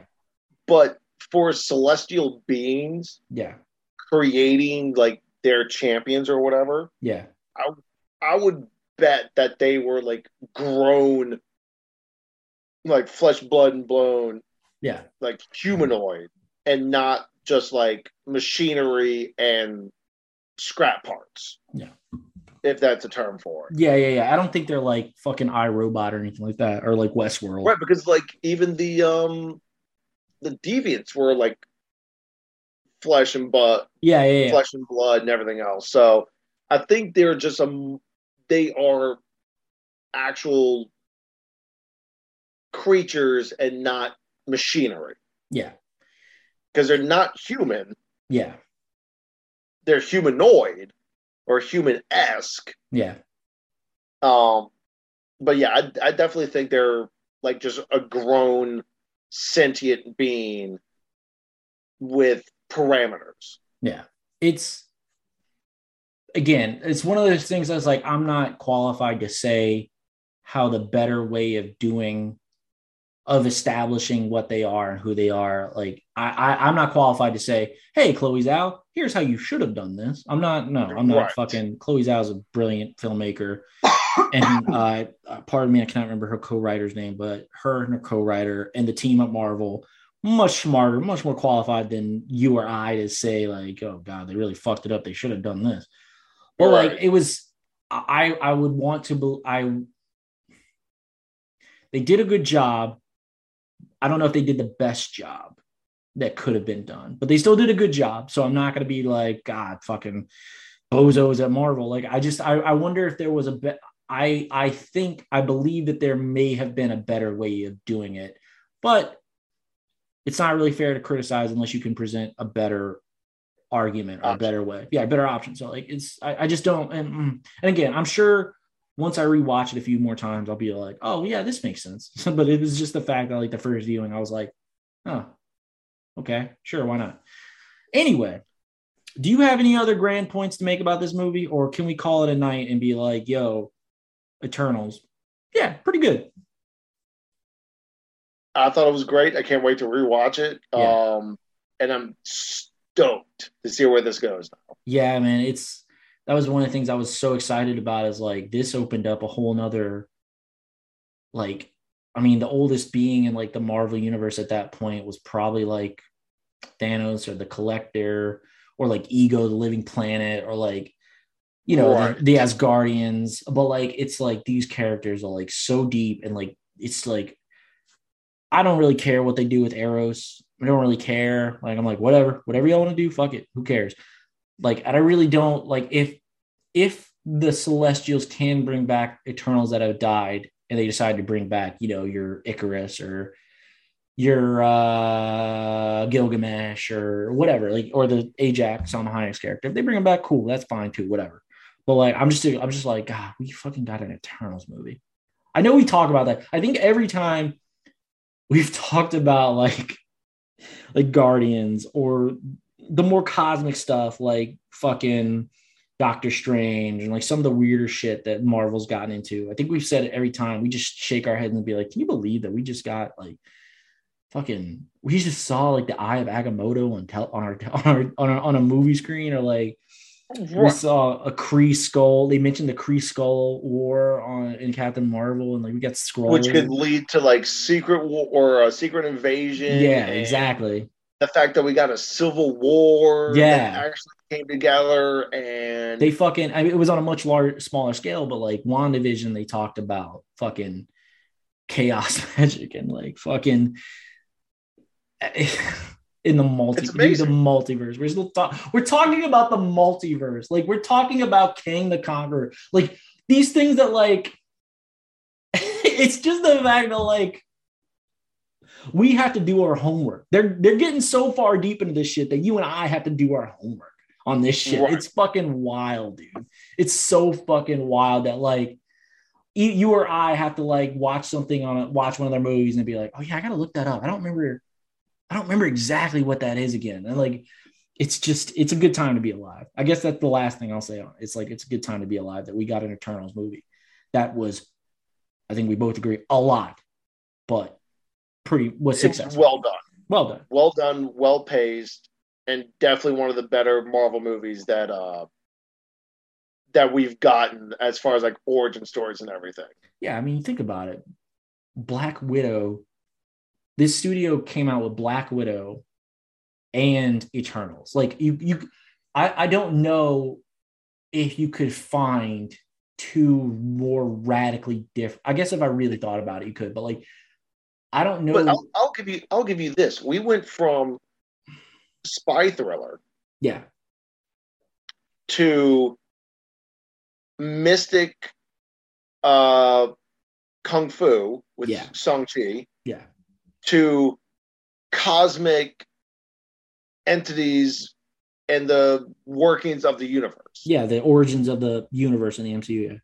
But for celestial beings, yeah, creating like their champions or whatever, yeah, I I would bet that they were like grown, like flesh, blood, and blown. Yeah. Like humanoid and not just like machinery and scrap parts. Yeah. If that's a term for it. Yeah, yeah, yeah. I don't think they're like fucking iRobot or anything like that, or like Westworld. Right, because like even the um the deviants were like flesh and blood. Yeah, yeah, yeah. Flesh and blood and everything else. So I think they're just a they are actual creatures and not machinery. Yeah. Because they're not human. Yeah. They're humanoid or human esque. Yeah. Um, but yeah, I, I definitely think they're like just a grown sentient being with parameters. Yeah. It's again, it's one of those things that's like I'm not qualified to say how the better way of doing of establishing what they are and who they are. Like I, I am not qualified to say, hey, Chloe Zhao, here's how you should have done this. I'm not. No, I'm not right. fucking. Chloe Zhao is a brilliant filmmaker, and uh, pardon me, I can't remember her co-writer's name, but her and her co-writer and the team at Marvel much smarter, much more qualified than you or I to say like, oh god, they really fucked it up. They should have done this. But right. like it was, I I would want to. Be, I they did a good job. I don't know if they did the best job that could have been done, but they still did a good job. So I'm not going to be like God, fucking bozos at Marvel. Like I just I, I wonder if there was a bit. I I think I believe that there may have been a better way of doing it but it's not really fair to criticize unless you can present a better argument or a better way. Yeah, better option. So like it's I, I just don't and mm, and again, I'm sure once I rewatch it a few more times, I'll be like, oh yeah, this makes sense. but it was just the fact that like the first viewing, I was like, oh, okay, sure, why not? Anyway, do you have any other grand points to make about this movie, or can we call it a night and be like, yo, Eternals? Yeah, pretty good. I thought it was great. I can't wait to rewatch it. Yeah. Um, and I'm stoked to see where this goes now. Yeah, man, it's that was one of the things I was so excited about. Is like this opened up a whole nother, like, I mean, the oldest being in like the Marvel universe at that point was probably like Thanos or the Collector or like Ego, the Living Planet, or like you know right. the, the Asgardians. But like it's like these characters are like so deep and like it's like I don't really care what they do with Eros. I don't really care. Like I'm like whatever, whatever y'all want to do, fuck it. Who cares? Like I really don't like if if the Celestials can bring back Eternals that have died and they decide to bring back, you know, your Ikaris or your uh Gilgamesh or whatever, like or the Ajak Salma Hayek's character. If they bring him back, cool, that's fine too, whatever. But like I'm just I'm just like, God, we fucking got an Eternals movie. I know we talk about that. I think every time we've talked about like like Guardians or the more cosmic stuff like fucking Doctor Strange and like some of the weirder shit that Marvel's gotten into. I think we've said it every time. We just shake our heads and be like, "Can you believe that we just got like fucking we just saw like the Eye of Agamotto on tel- on our on our on, our, on a movie screen or like we saw a Kree Skrull. They mentioned the Kree Skrull war on in Captain Marvel, and like we got Skrull, which could lead to like secret war or a secret invasion. Yeah, exactly. The fact that we got a civil war, yeah, actually came together, and they fucking. I mean, it was on a much larger, smaller scale, but like WandaVision, they talked about fucking chaos magic and like fucking eh, in the multi the multiverse. We're still talk- we're talking about the multiverse. Like we're talking about Kang the Conqueror. Like these things that like it's just the fact that like we have to do our homework. They're they're getting so far deep into this shit that you and I have to do our homework on this shit. Right. It's fucking wild, dude. It's so fucking wild that like you or I have to like watch something on a, watch one of their movies and be like, oh yeah, I gotta look that up. I don't remember I don't remember exactly what that is again. And like, it's just, it's a good time to be alive. I guess that's the last thing I'll say on it. It's like, it's a good time to be alive that we got an Eternals movie. That was, I think we both agree, a lot, but pretty, was successful. Well done. Well done. Well done, well paced, and definitely one of the better Marvel movies that, uh, that we've gotten as far as like origin stories and everything. Yeah, I mean, think about it. Black Widow this studio came out with Black Widow and Eternals. Like you, you, I, I don't know if you could find two more radically different. I guess if I really thought about it, you could, but like, I don't know. But I'll, I'll give you, I'll give you this. We went from spy thriller, yeah, to mystic, uh, kung fu with yeah. Shang Chi. Yeah to cosmic entities and the workings of the universe. Yeah, the origins of the universe in the MCU.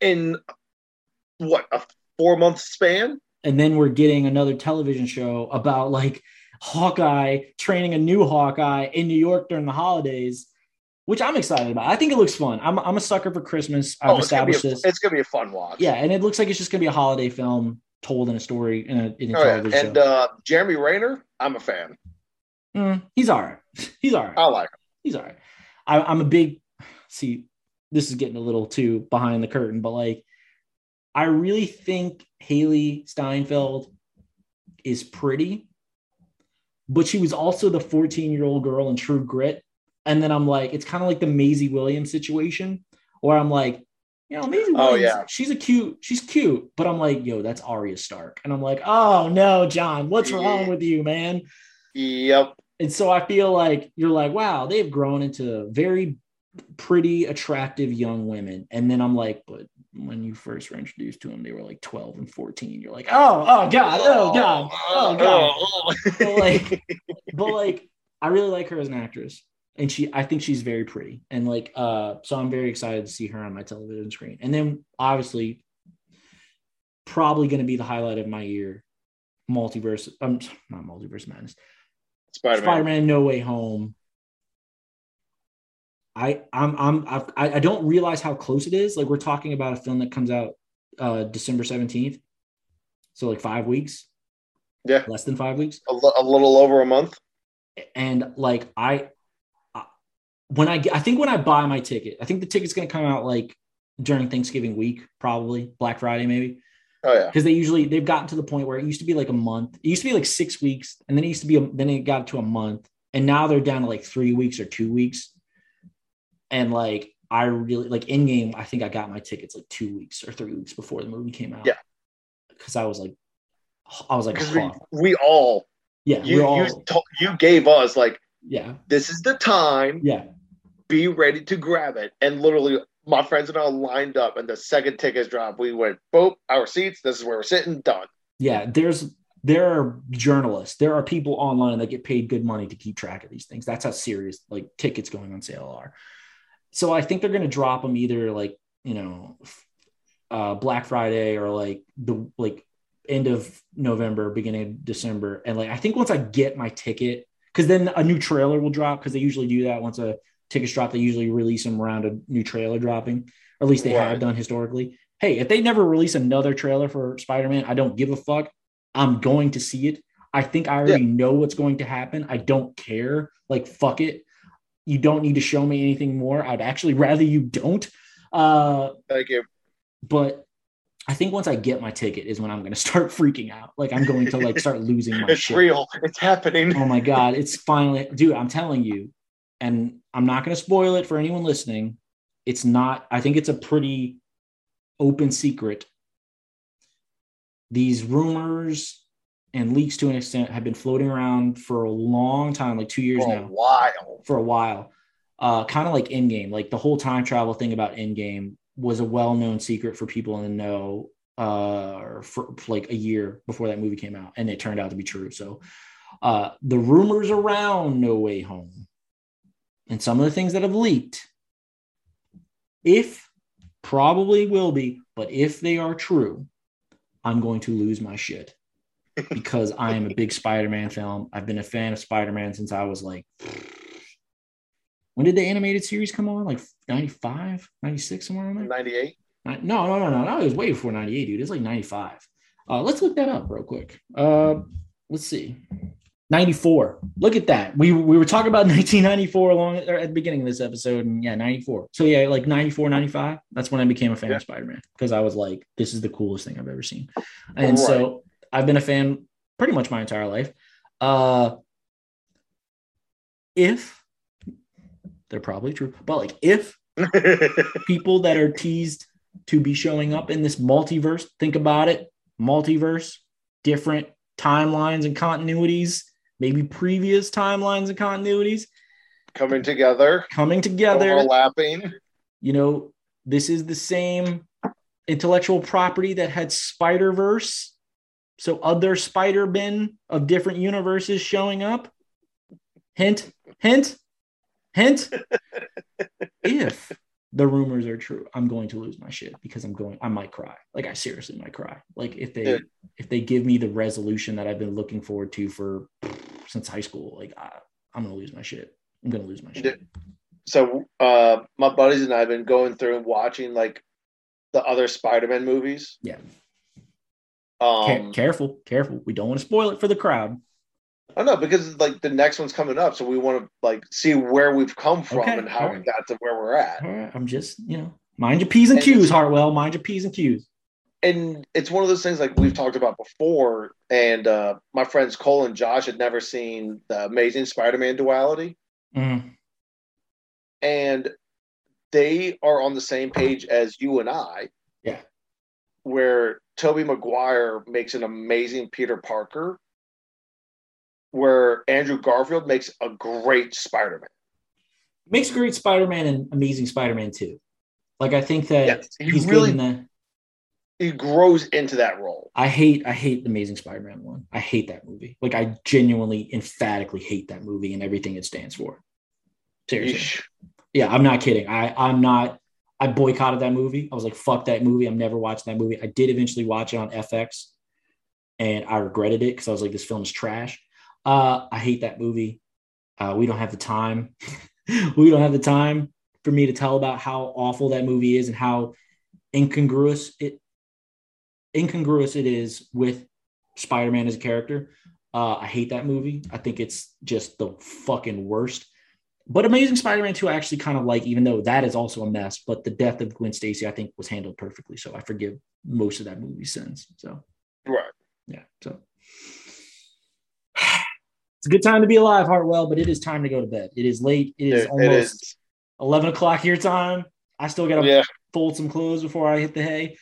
In what a four month span, and then we're getting another television show about like Hawkeye training a new Hawkeye in New York during the holidays, which I'm excited about. I think it looks fun. I'm, I'm a sucker for Christmas. I've oh, established a, this. It's gonna be a fun watch. Yeah, and it looks like it's just gonna be a holiday film told in a story in a, in a oh, television And uh, Jeremy Renner, I'm a fan. Mm, he's all right. He's all right. I like him. He's all right. I, I'm a big see. This is getting a little too behind the curtain, but like, I really think Hailee Steinfeld is pretty, but she was also the 14 year old girl in True Grit. And then I'm like, it's kind of like the Maisie Williams situation, where I'm like, you know, Williams, oh, yeah. she's a cute, she's cute, but I'm like, yo, that's Arya Stark. And I'm like, oh no, John, what's yeah. wrong with you, man? Yep. And so I feel like you're like, wow, they've grown into very pretty, attractive young women. And then I'm like, but when you first were introduced to them, they were like 12 and 14. You're like, oh, oh God, oh, oh God, oh God. Oh, oh. but like, but like, I really like her as an actress. And she I think she's very pretty. And like, uh, so I'm very excited to see her on my television screen. And then obviously, probably gonna be the highlight of my year, multiverse, i'm um, not multiverse madness. Spider-Man. Spider-Man No Way Home. I I'm I'm I've, I I don't realize how close it is. Like we're talking about a film that comes out uh December 17th. So like 5 weeks. Yeah. Less than 5 weeks. A, l- a little over a month. And like I- when I get I think when I buy my ticket, I think the ticket's going to come out like during Thanksgiving week, probably Black Friday maybe. Oh yeah. because they usually they've gotten to the point where it used to be like a month. It used to be like six weeks, and then it used to be a, then it got to a month, and now they're down to like three weeks or two weeks. And like I really like Endgame, I think I got my tickets like two weeks or three weeks before the movie came out. Yeah. because I was like, I was like, we, we all yeah, you all, you to, you gave us like yeah, this is the time. yeah, Be ready to grab it. And literally, my friends and I lined up, and the second tickets dropped. We went, boop, our seats. This is where we're sitting. Done. yeah. There's there are journalists, there are people online that get paid good money to keep track of these things. That's how serious like tickets going on sale are. So I think they're going to drop them either like you know uh, Black Friday or like the like end of November, beginning of December, and like I think once I get my ticket, because then a new trailer will drop because they usually do that once a tickets drop. They usually release them around a new trailer dropping, or at least they Right. have done historically. Hey, if they never release another trailer for Spider Man, I don't give a fuck. I'm going to see it. I think I already know what's going to happen. I don't care. Like fuck it. You don't need to show me anything more. I'd actually rather you don't. Uh, Thank you. but I think once I get my ticket is when I'm going to start freaking out. Like I'm going to like start losing my It's shit. real. It's happening. Oh my god, it's finally, dude. I'm telling you, and I'm not going to spoil it for anyone listening. It's not. I think it's a pretty open secret. These rumors and leaks, to an extent, have been floating around for a long time, like two years For a now while. for a while. Uh, kind of like Endgame, like the whole time travel thing about Endgame was a well-known secret for people in the know uh, for, for like a year before that movie came out, and it turned out to be true. So, uh, the rumors around No Way Home and some of the things that have leaked, if probably will be, but if they are true, I'm going to lose my shit because I am a big Spider-Man film. I've been a fan of Spider-Man since I was like when did the animated series come on? Like 95, 96, somewhere around there? 98. No, no, no, no. No, it was way before 98, dude. It's like 95. Uh, let's look that up real quick. Uh, let's see. 94. Look at that. We, we were talking about 1994 along at the beginning of this episode. And yeah, 94. So yeah, like 94, 95. That's when I became a fan Yeah. of Spider-Man because I was like, this is the coolest thing I've ever seen. And Right. so I've been a fan pretty much my entire life. Uh, if they're probably true, but like if people that are teased to be showing up in this multiverse. Think about it multiverse, different timelines and continuities, maybe previous timelines and continuities Coming together. coming together. Overlapping. You know, this is the same intellectual property that had Spider Verse. So, other Spider Men of different universes showing up. Hint, hint, hint. if the rumors are true, I'm going to lose my shit because I'm going, I might cry. Like I seriously might cry. Like if they Yeah. if they give me the resolution that I've been looking forward to for since high school, like I, I'm gonna lose my shit. I'm gonna lose my shit. So uh, my buddies and I have been going through and watching like the other Spider-Man movies. Yeah. Um, Ca- careful, careful. We don't want to spoil it for the crowd. I don't know because like the next one's coming up, so we want to like see where we've come from Okay, and how we got to where we're at. All right, I'm just, you know, mind your P's and And Q's, Hartwell. Mind your P's and Q's. And it's one of those things like we've talked about before. And uh, my friends Cole and Josh had never seen the Amazing Spider-Man duality, Mhm. and they are on the same page as you and I. Yeah. Where Tobey Maguire makes an amazing Peter Parker, where Andrew Garfield makes a great Spider-Man. Makes a great Spider-Man and Amazing Spider-Man too. Like I think that he he's really- the. He grows into that role. I hate I hate the Amazing Spider-Man one. I hate that movie. Like I genuinely, emphatically hate that movie and everything it stands for. Seriously. Yeah, I'm not kidding. I I'm not. I boycotted that movie. I was like, fuck that movie. I'm never watching that movie. I did eventually watch it on FX, and I regretted it because I was like, this film is trash. Uh, I hate that movie. Uh, we don't have the time. we don't have the time for me to tell about how awful that movie is and how incongruous it incongruous it is with Spider-Man as a character. Uh, I hate that movie. I think it's just the fucking worst. But Amazing Spider-Man 2, I actually kind of like, even though that is also a mess. But the death of Gwen Stacy, I think, was handled perfectly. So I forgive most of that movie's sins. So Right. yeah. So it's a good time to be alive, Hartwell, but it is time to go to bed. It is late. It is It- it almost is. 11 o'clock your time. I still got to Yeah. fold some clothes before I hit the hay.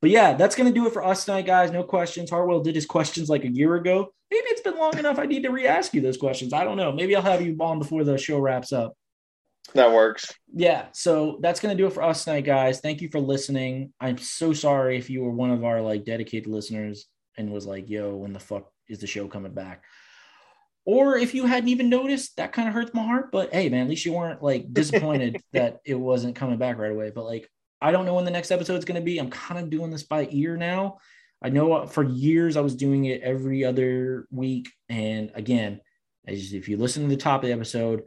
But yeah, that's going to do it for us tonight, guys. No questions. Hartwell did his questions like a year ago. Maybe it's been long enough. I need to re ask you those questions. I don't know. Maybe I'll have you on before the show wraps up. That works. Yeah. So that's going to do it for us tonight, guys. Thank you for listening. I'm so sorry if you were one of our like dedicated listeners and was like, yo, when the fuck is the show coming back? Or if you hadn't even noticed, that kind of hurts my heart. But hey, man, at least you weren't like disappointed that it wasn't coming back right away. But like, I don't know when the next episode is going to be. I'm kind of doing this by ear now. I know for years I was doing it every other week. And again, as if you listen to the top of the episode,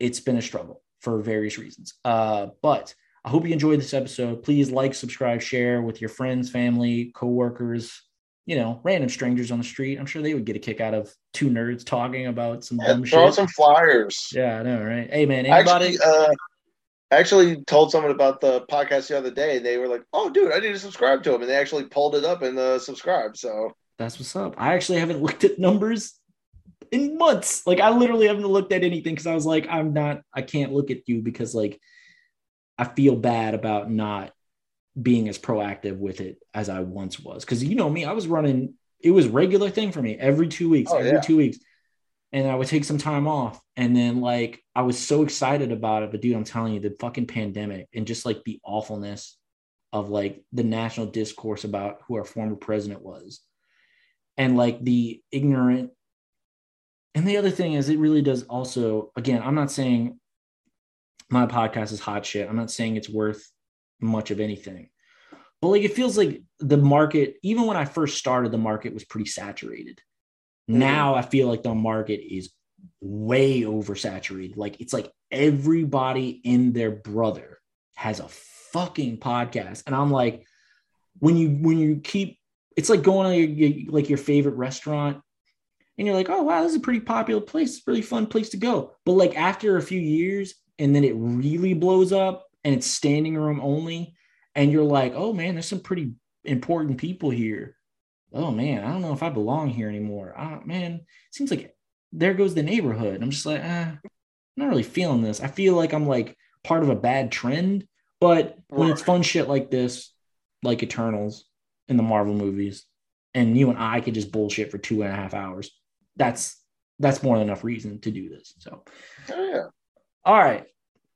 it's been a struggle for various reasons. Uh, but I hope you enjoyed this episode. Please like, subscribe, share with your friends, family, coworkers, you know, random strangers on the street. I'm sure they would get a kick out of two nerds talking about some Yeah, dumb throw shit. some flyers. Yeah, I know, right? Hey, man, anybody? Actually, uh, I actually told someone about the podcast the other day, and they were like, "Oh, dude, I need to subscribe to him," and they actually pulled it up and uh, subscribed. So That's what's up. I actually haven't looked at numbers in months. Like I literally haven't looked at anything because I was like, I'm not, I can't look at you because like I feel bad about not being as proactive with it as I once was. Cause you know me, I was running, it was regular thing for me every two weeks, Oh, every yeah. two weeks. And I would take some time off. And then like I was so excited about it. But dude, I'm telling you, the fucking pandemic and just like the awfulness of like the national discourse about who our former president was and like the ignorant and the other thing is it really does also again i'm not saying my podcast is hot shit i'm not saying it's worth much of anything. But like it feels like the market even when i first started the market was pretty saturated. Mhm. now i feel like the market is way oversaturated. Like it's like everybody in their brother has a fucking podcast. And i'm like when you when you keep it's like going to your, your- like your favorite restaurant and you're like oh wow this is a pretty popular place. Really fun place to go. But like after a few years and then it really blows up and it's standing room only and you're like oh man there's some pretty important people here. Oh man i don't know if i belong here anymore. I don't, man it seems like there goes the neighborhood. I'm just like ah, i'm not really feeling this. I feel like i'm like part of a bad trend but when it's fun shit like this like eternals in the marvel movies and you and i could just bullshit for two and a half hours that's that's more than enough reason to do this so. Yeah, all right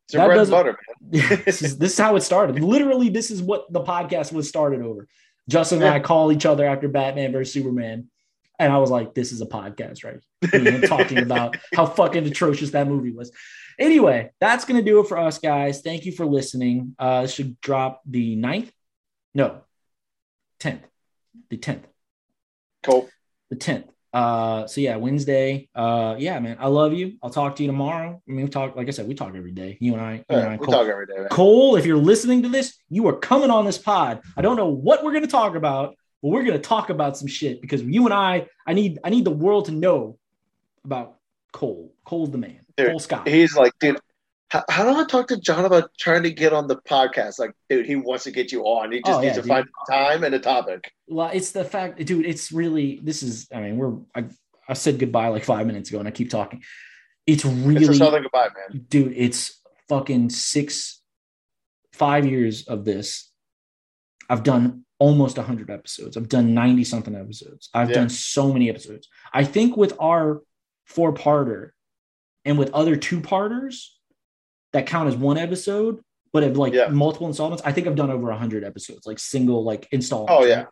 it's That bread and butter, man. this is this is how it started. Literally, this is what the podcast was started over. Justin and I call each other after Batman versus Superman, and I was like, "This is a podcast, right?" Talking about how fucking atrocious that movie was. Anyway, that's gonna do it for us, guys. Thank you for listening. Uh, this should drop the 9th. No, tenth, the tenth Cool. the 10th. Uh, so yeah, Wednesday. Uh, yeah, man, I love you. I'll talk to you tomorrow. I mean, we talk, like I said, we talk every day. You and I, you and Yeah, I, we Cole. talk every day, man. Cole, if you're listening to this, you are coming on this pod. I don't know what we're going to talk about, but we're going to talk about some shit because you and I, I need, I need the world to know about Cole. Cole's the man. Dude, Cole Scott. He's like, dude, how, how do I talk to John about trying to get on the podcast? Like, dude, he wants to get you on. He just Oh, needs yeah, to find time and a topic. Well, it's the fact, dude. It's really this is. I mean, we're. I, I said goodbye like five minutes ago, and I keep talking. It's It's really, southern goodbye, man. dude. It's fucking six, five years of this. I've done almost hundred episodes. I've done ninety something episodes. I've Yeah. done so many episodes. I think with our four parter, and with other two parters that count as one episode, but of like Yeah. multiple installments. I think I've done over hundred episodes, like single like installments. Oh, yeah.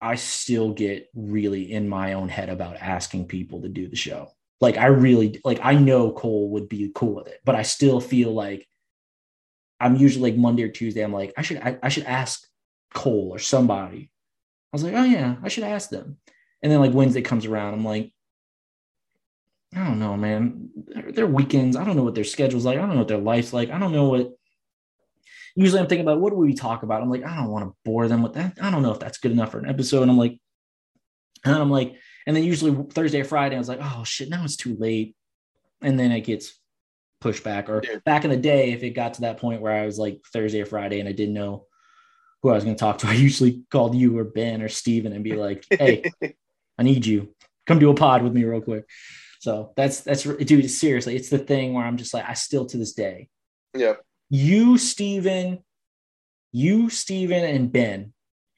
I still get really in my own head about asking people to do the show. Like I really like I know Cole would be cool with it, but I still feel like I'm usually like Monday or Tuesday. I'm like I should I, I should ask Cole or somebody. I was like, oh yeah, I should ask them. And then like Wednesday comes around, I'm like, I don't know, man. Their, their weekends, I don't know what their schedule's like. I don't know what their life's like. I don't know what. Usually, I'm thinking about what do we talk about. I'm like, I don't want to bore them with that. I don't know if that's good enough for an episode. And I'm like, and I'm like, and then usually Thursday or Friday, I was like, oh shit, now it's too late. And then it gets pushed back. Or back in the day, if it got to that point where I was like Thursday or Friday and I didn't know who I was going to talk to, I usually called you or Ben or Steven and be like, hey, I need you. Come do a pod with me real quick. So that's that's dude. Seriously, it's the thing where I'm just like, I still to this day, Yeah. you, Steven, you, Steven, and Ben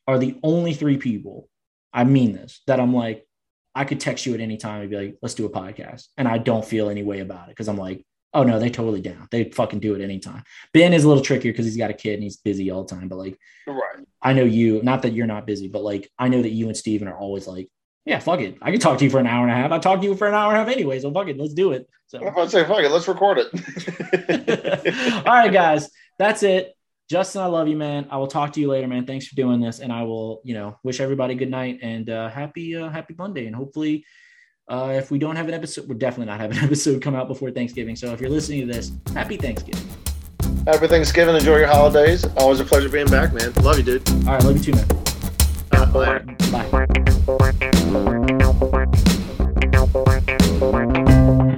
are the only three people. I mean this that I'm like, I could text you at any time and be like, let's do a podcast, and I don't feel any way about it because I'm like, oh no, they totally down. They fucking do it anytime. Ben is a little trickier because he's got a kid and he's busy all the time, but like. Right. I know you, not that you're not busy, but like I know that you and Steven are always like, yeah, fuck it. I can talk to you for an hour and a half. I talked to you for an hour and a half anyway, so fuck it, let's do it. So If I say fuck it, let's record it. all right, guys, that's it. Justin, I love you, man. I will talk to you later, man. Thanks for doing this, and I will, you know, wish everybody good night and uh, happy, uh, happy Monday. And hopefully, uh, if we don't have an episode, we're definitely not having an episode come out before Thanksgiving. So if you're listening to this, happy Thanksgiving. Happy Thanksgiving. Enjoy your holidays. Always a pleasure being back, man. Love you, dude. All right, love you too, man. Later. Bye. Bye.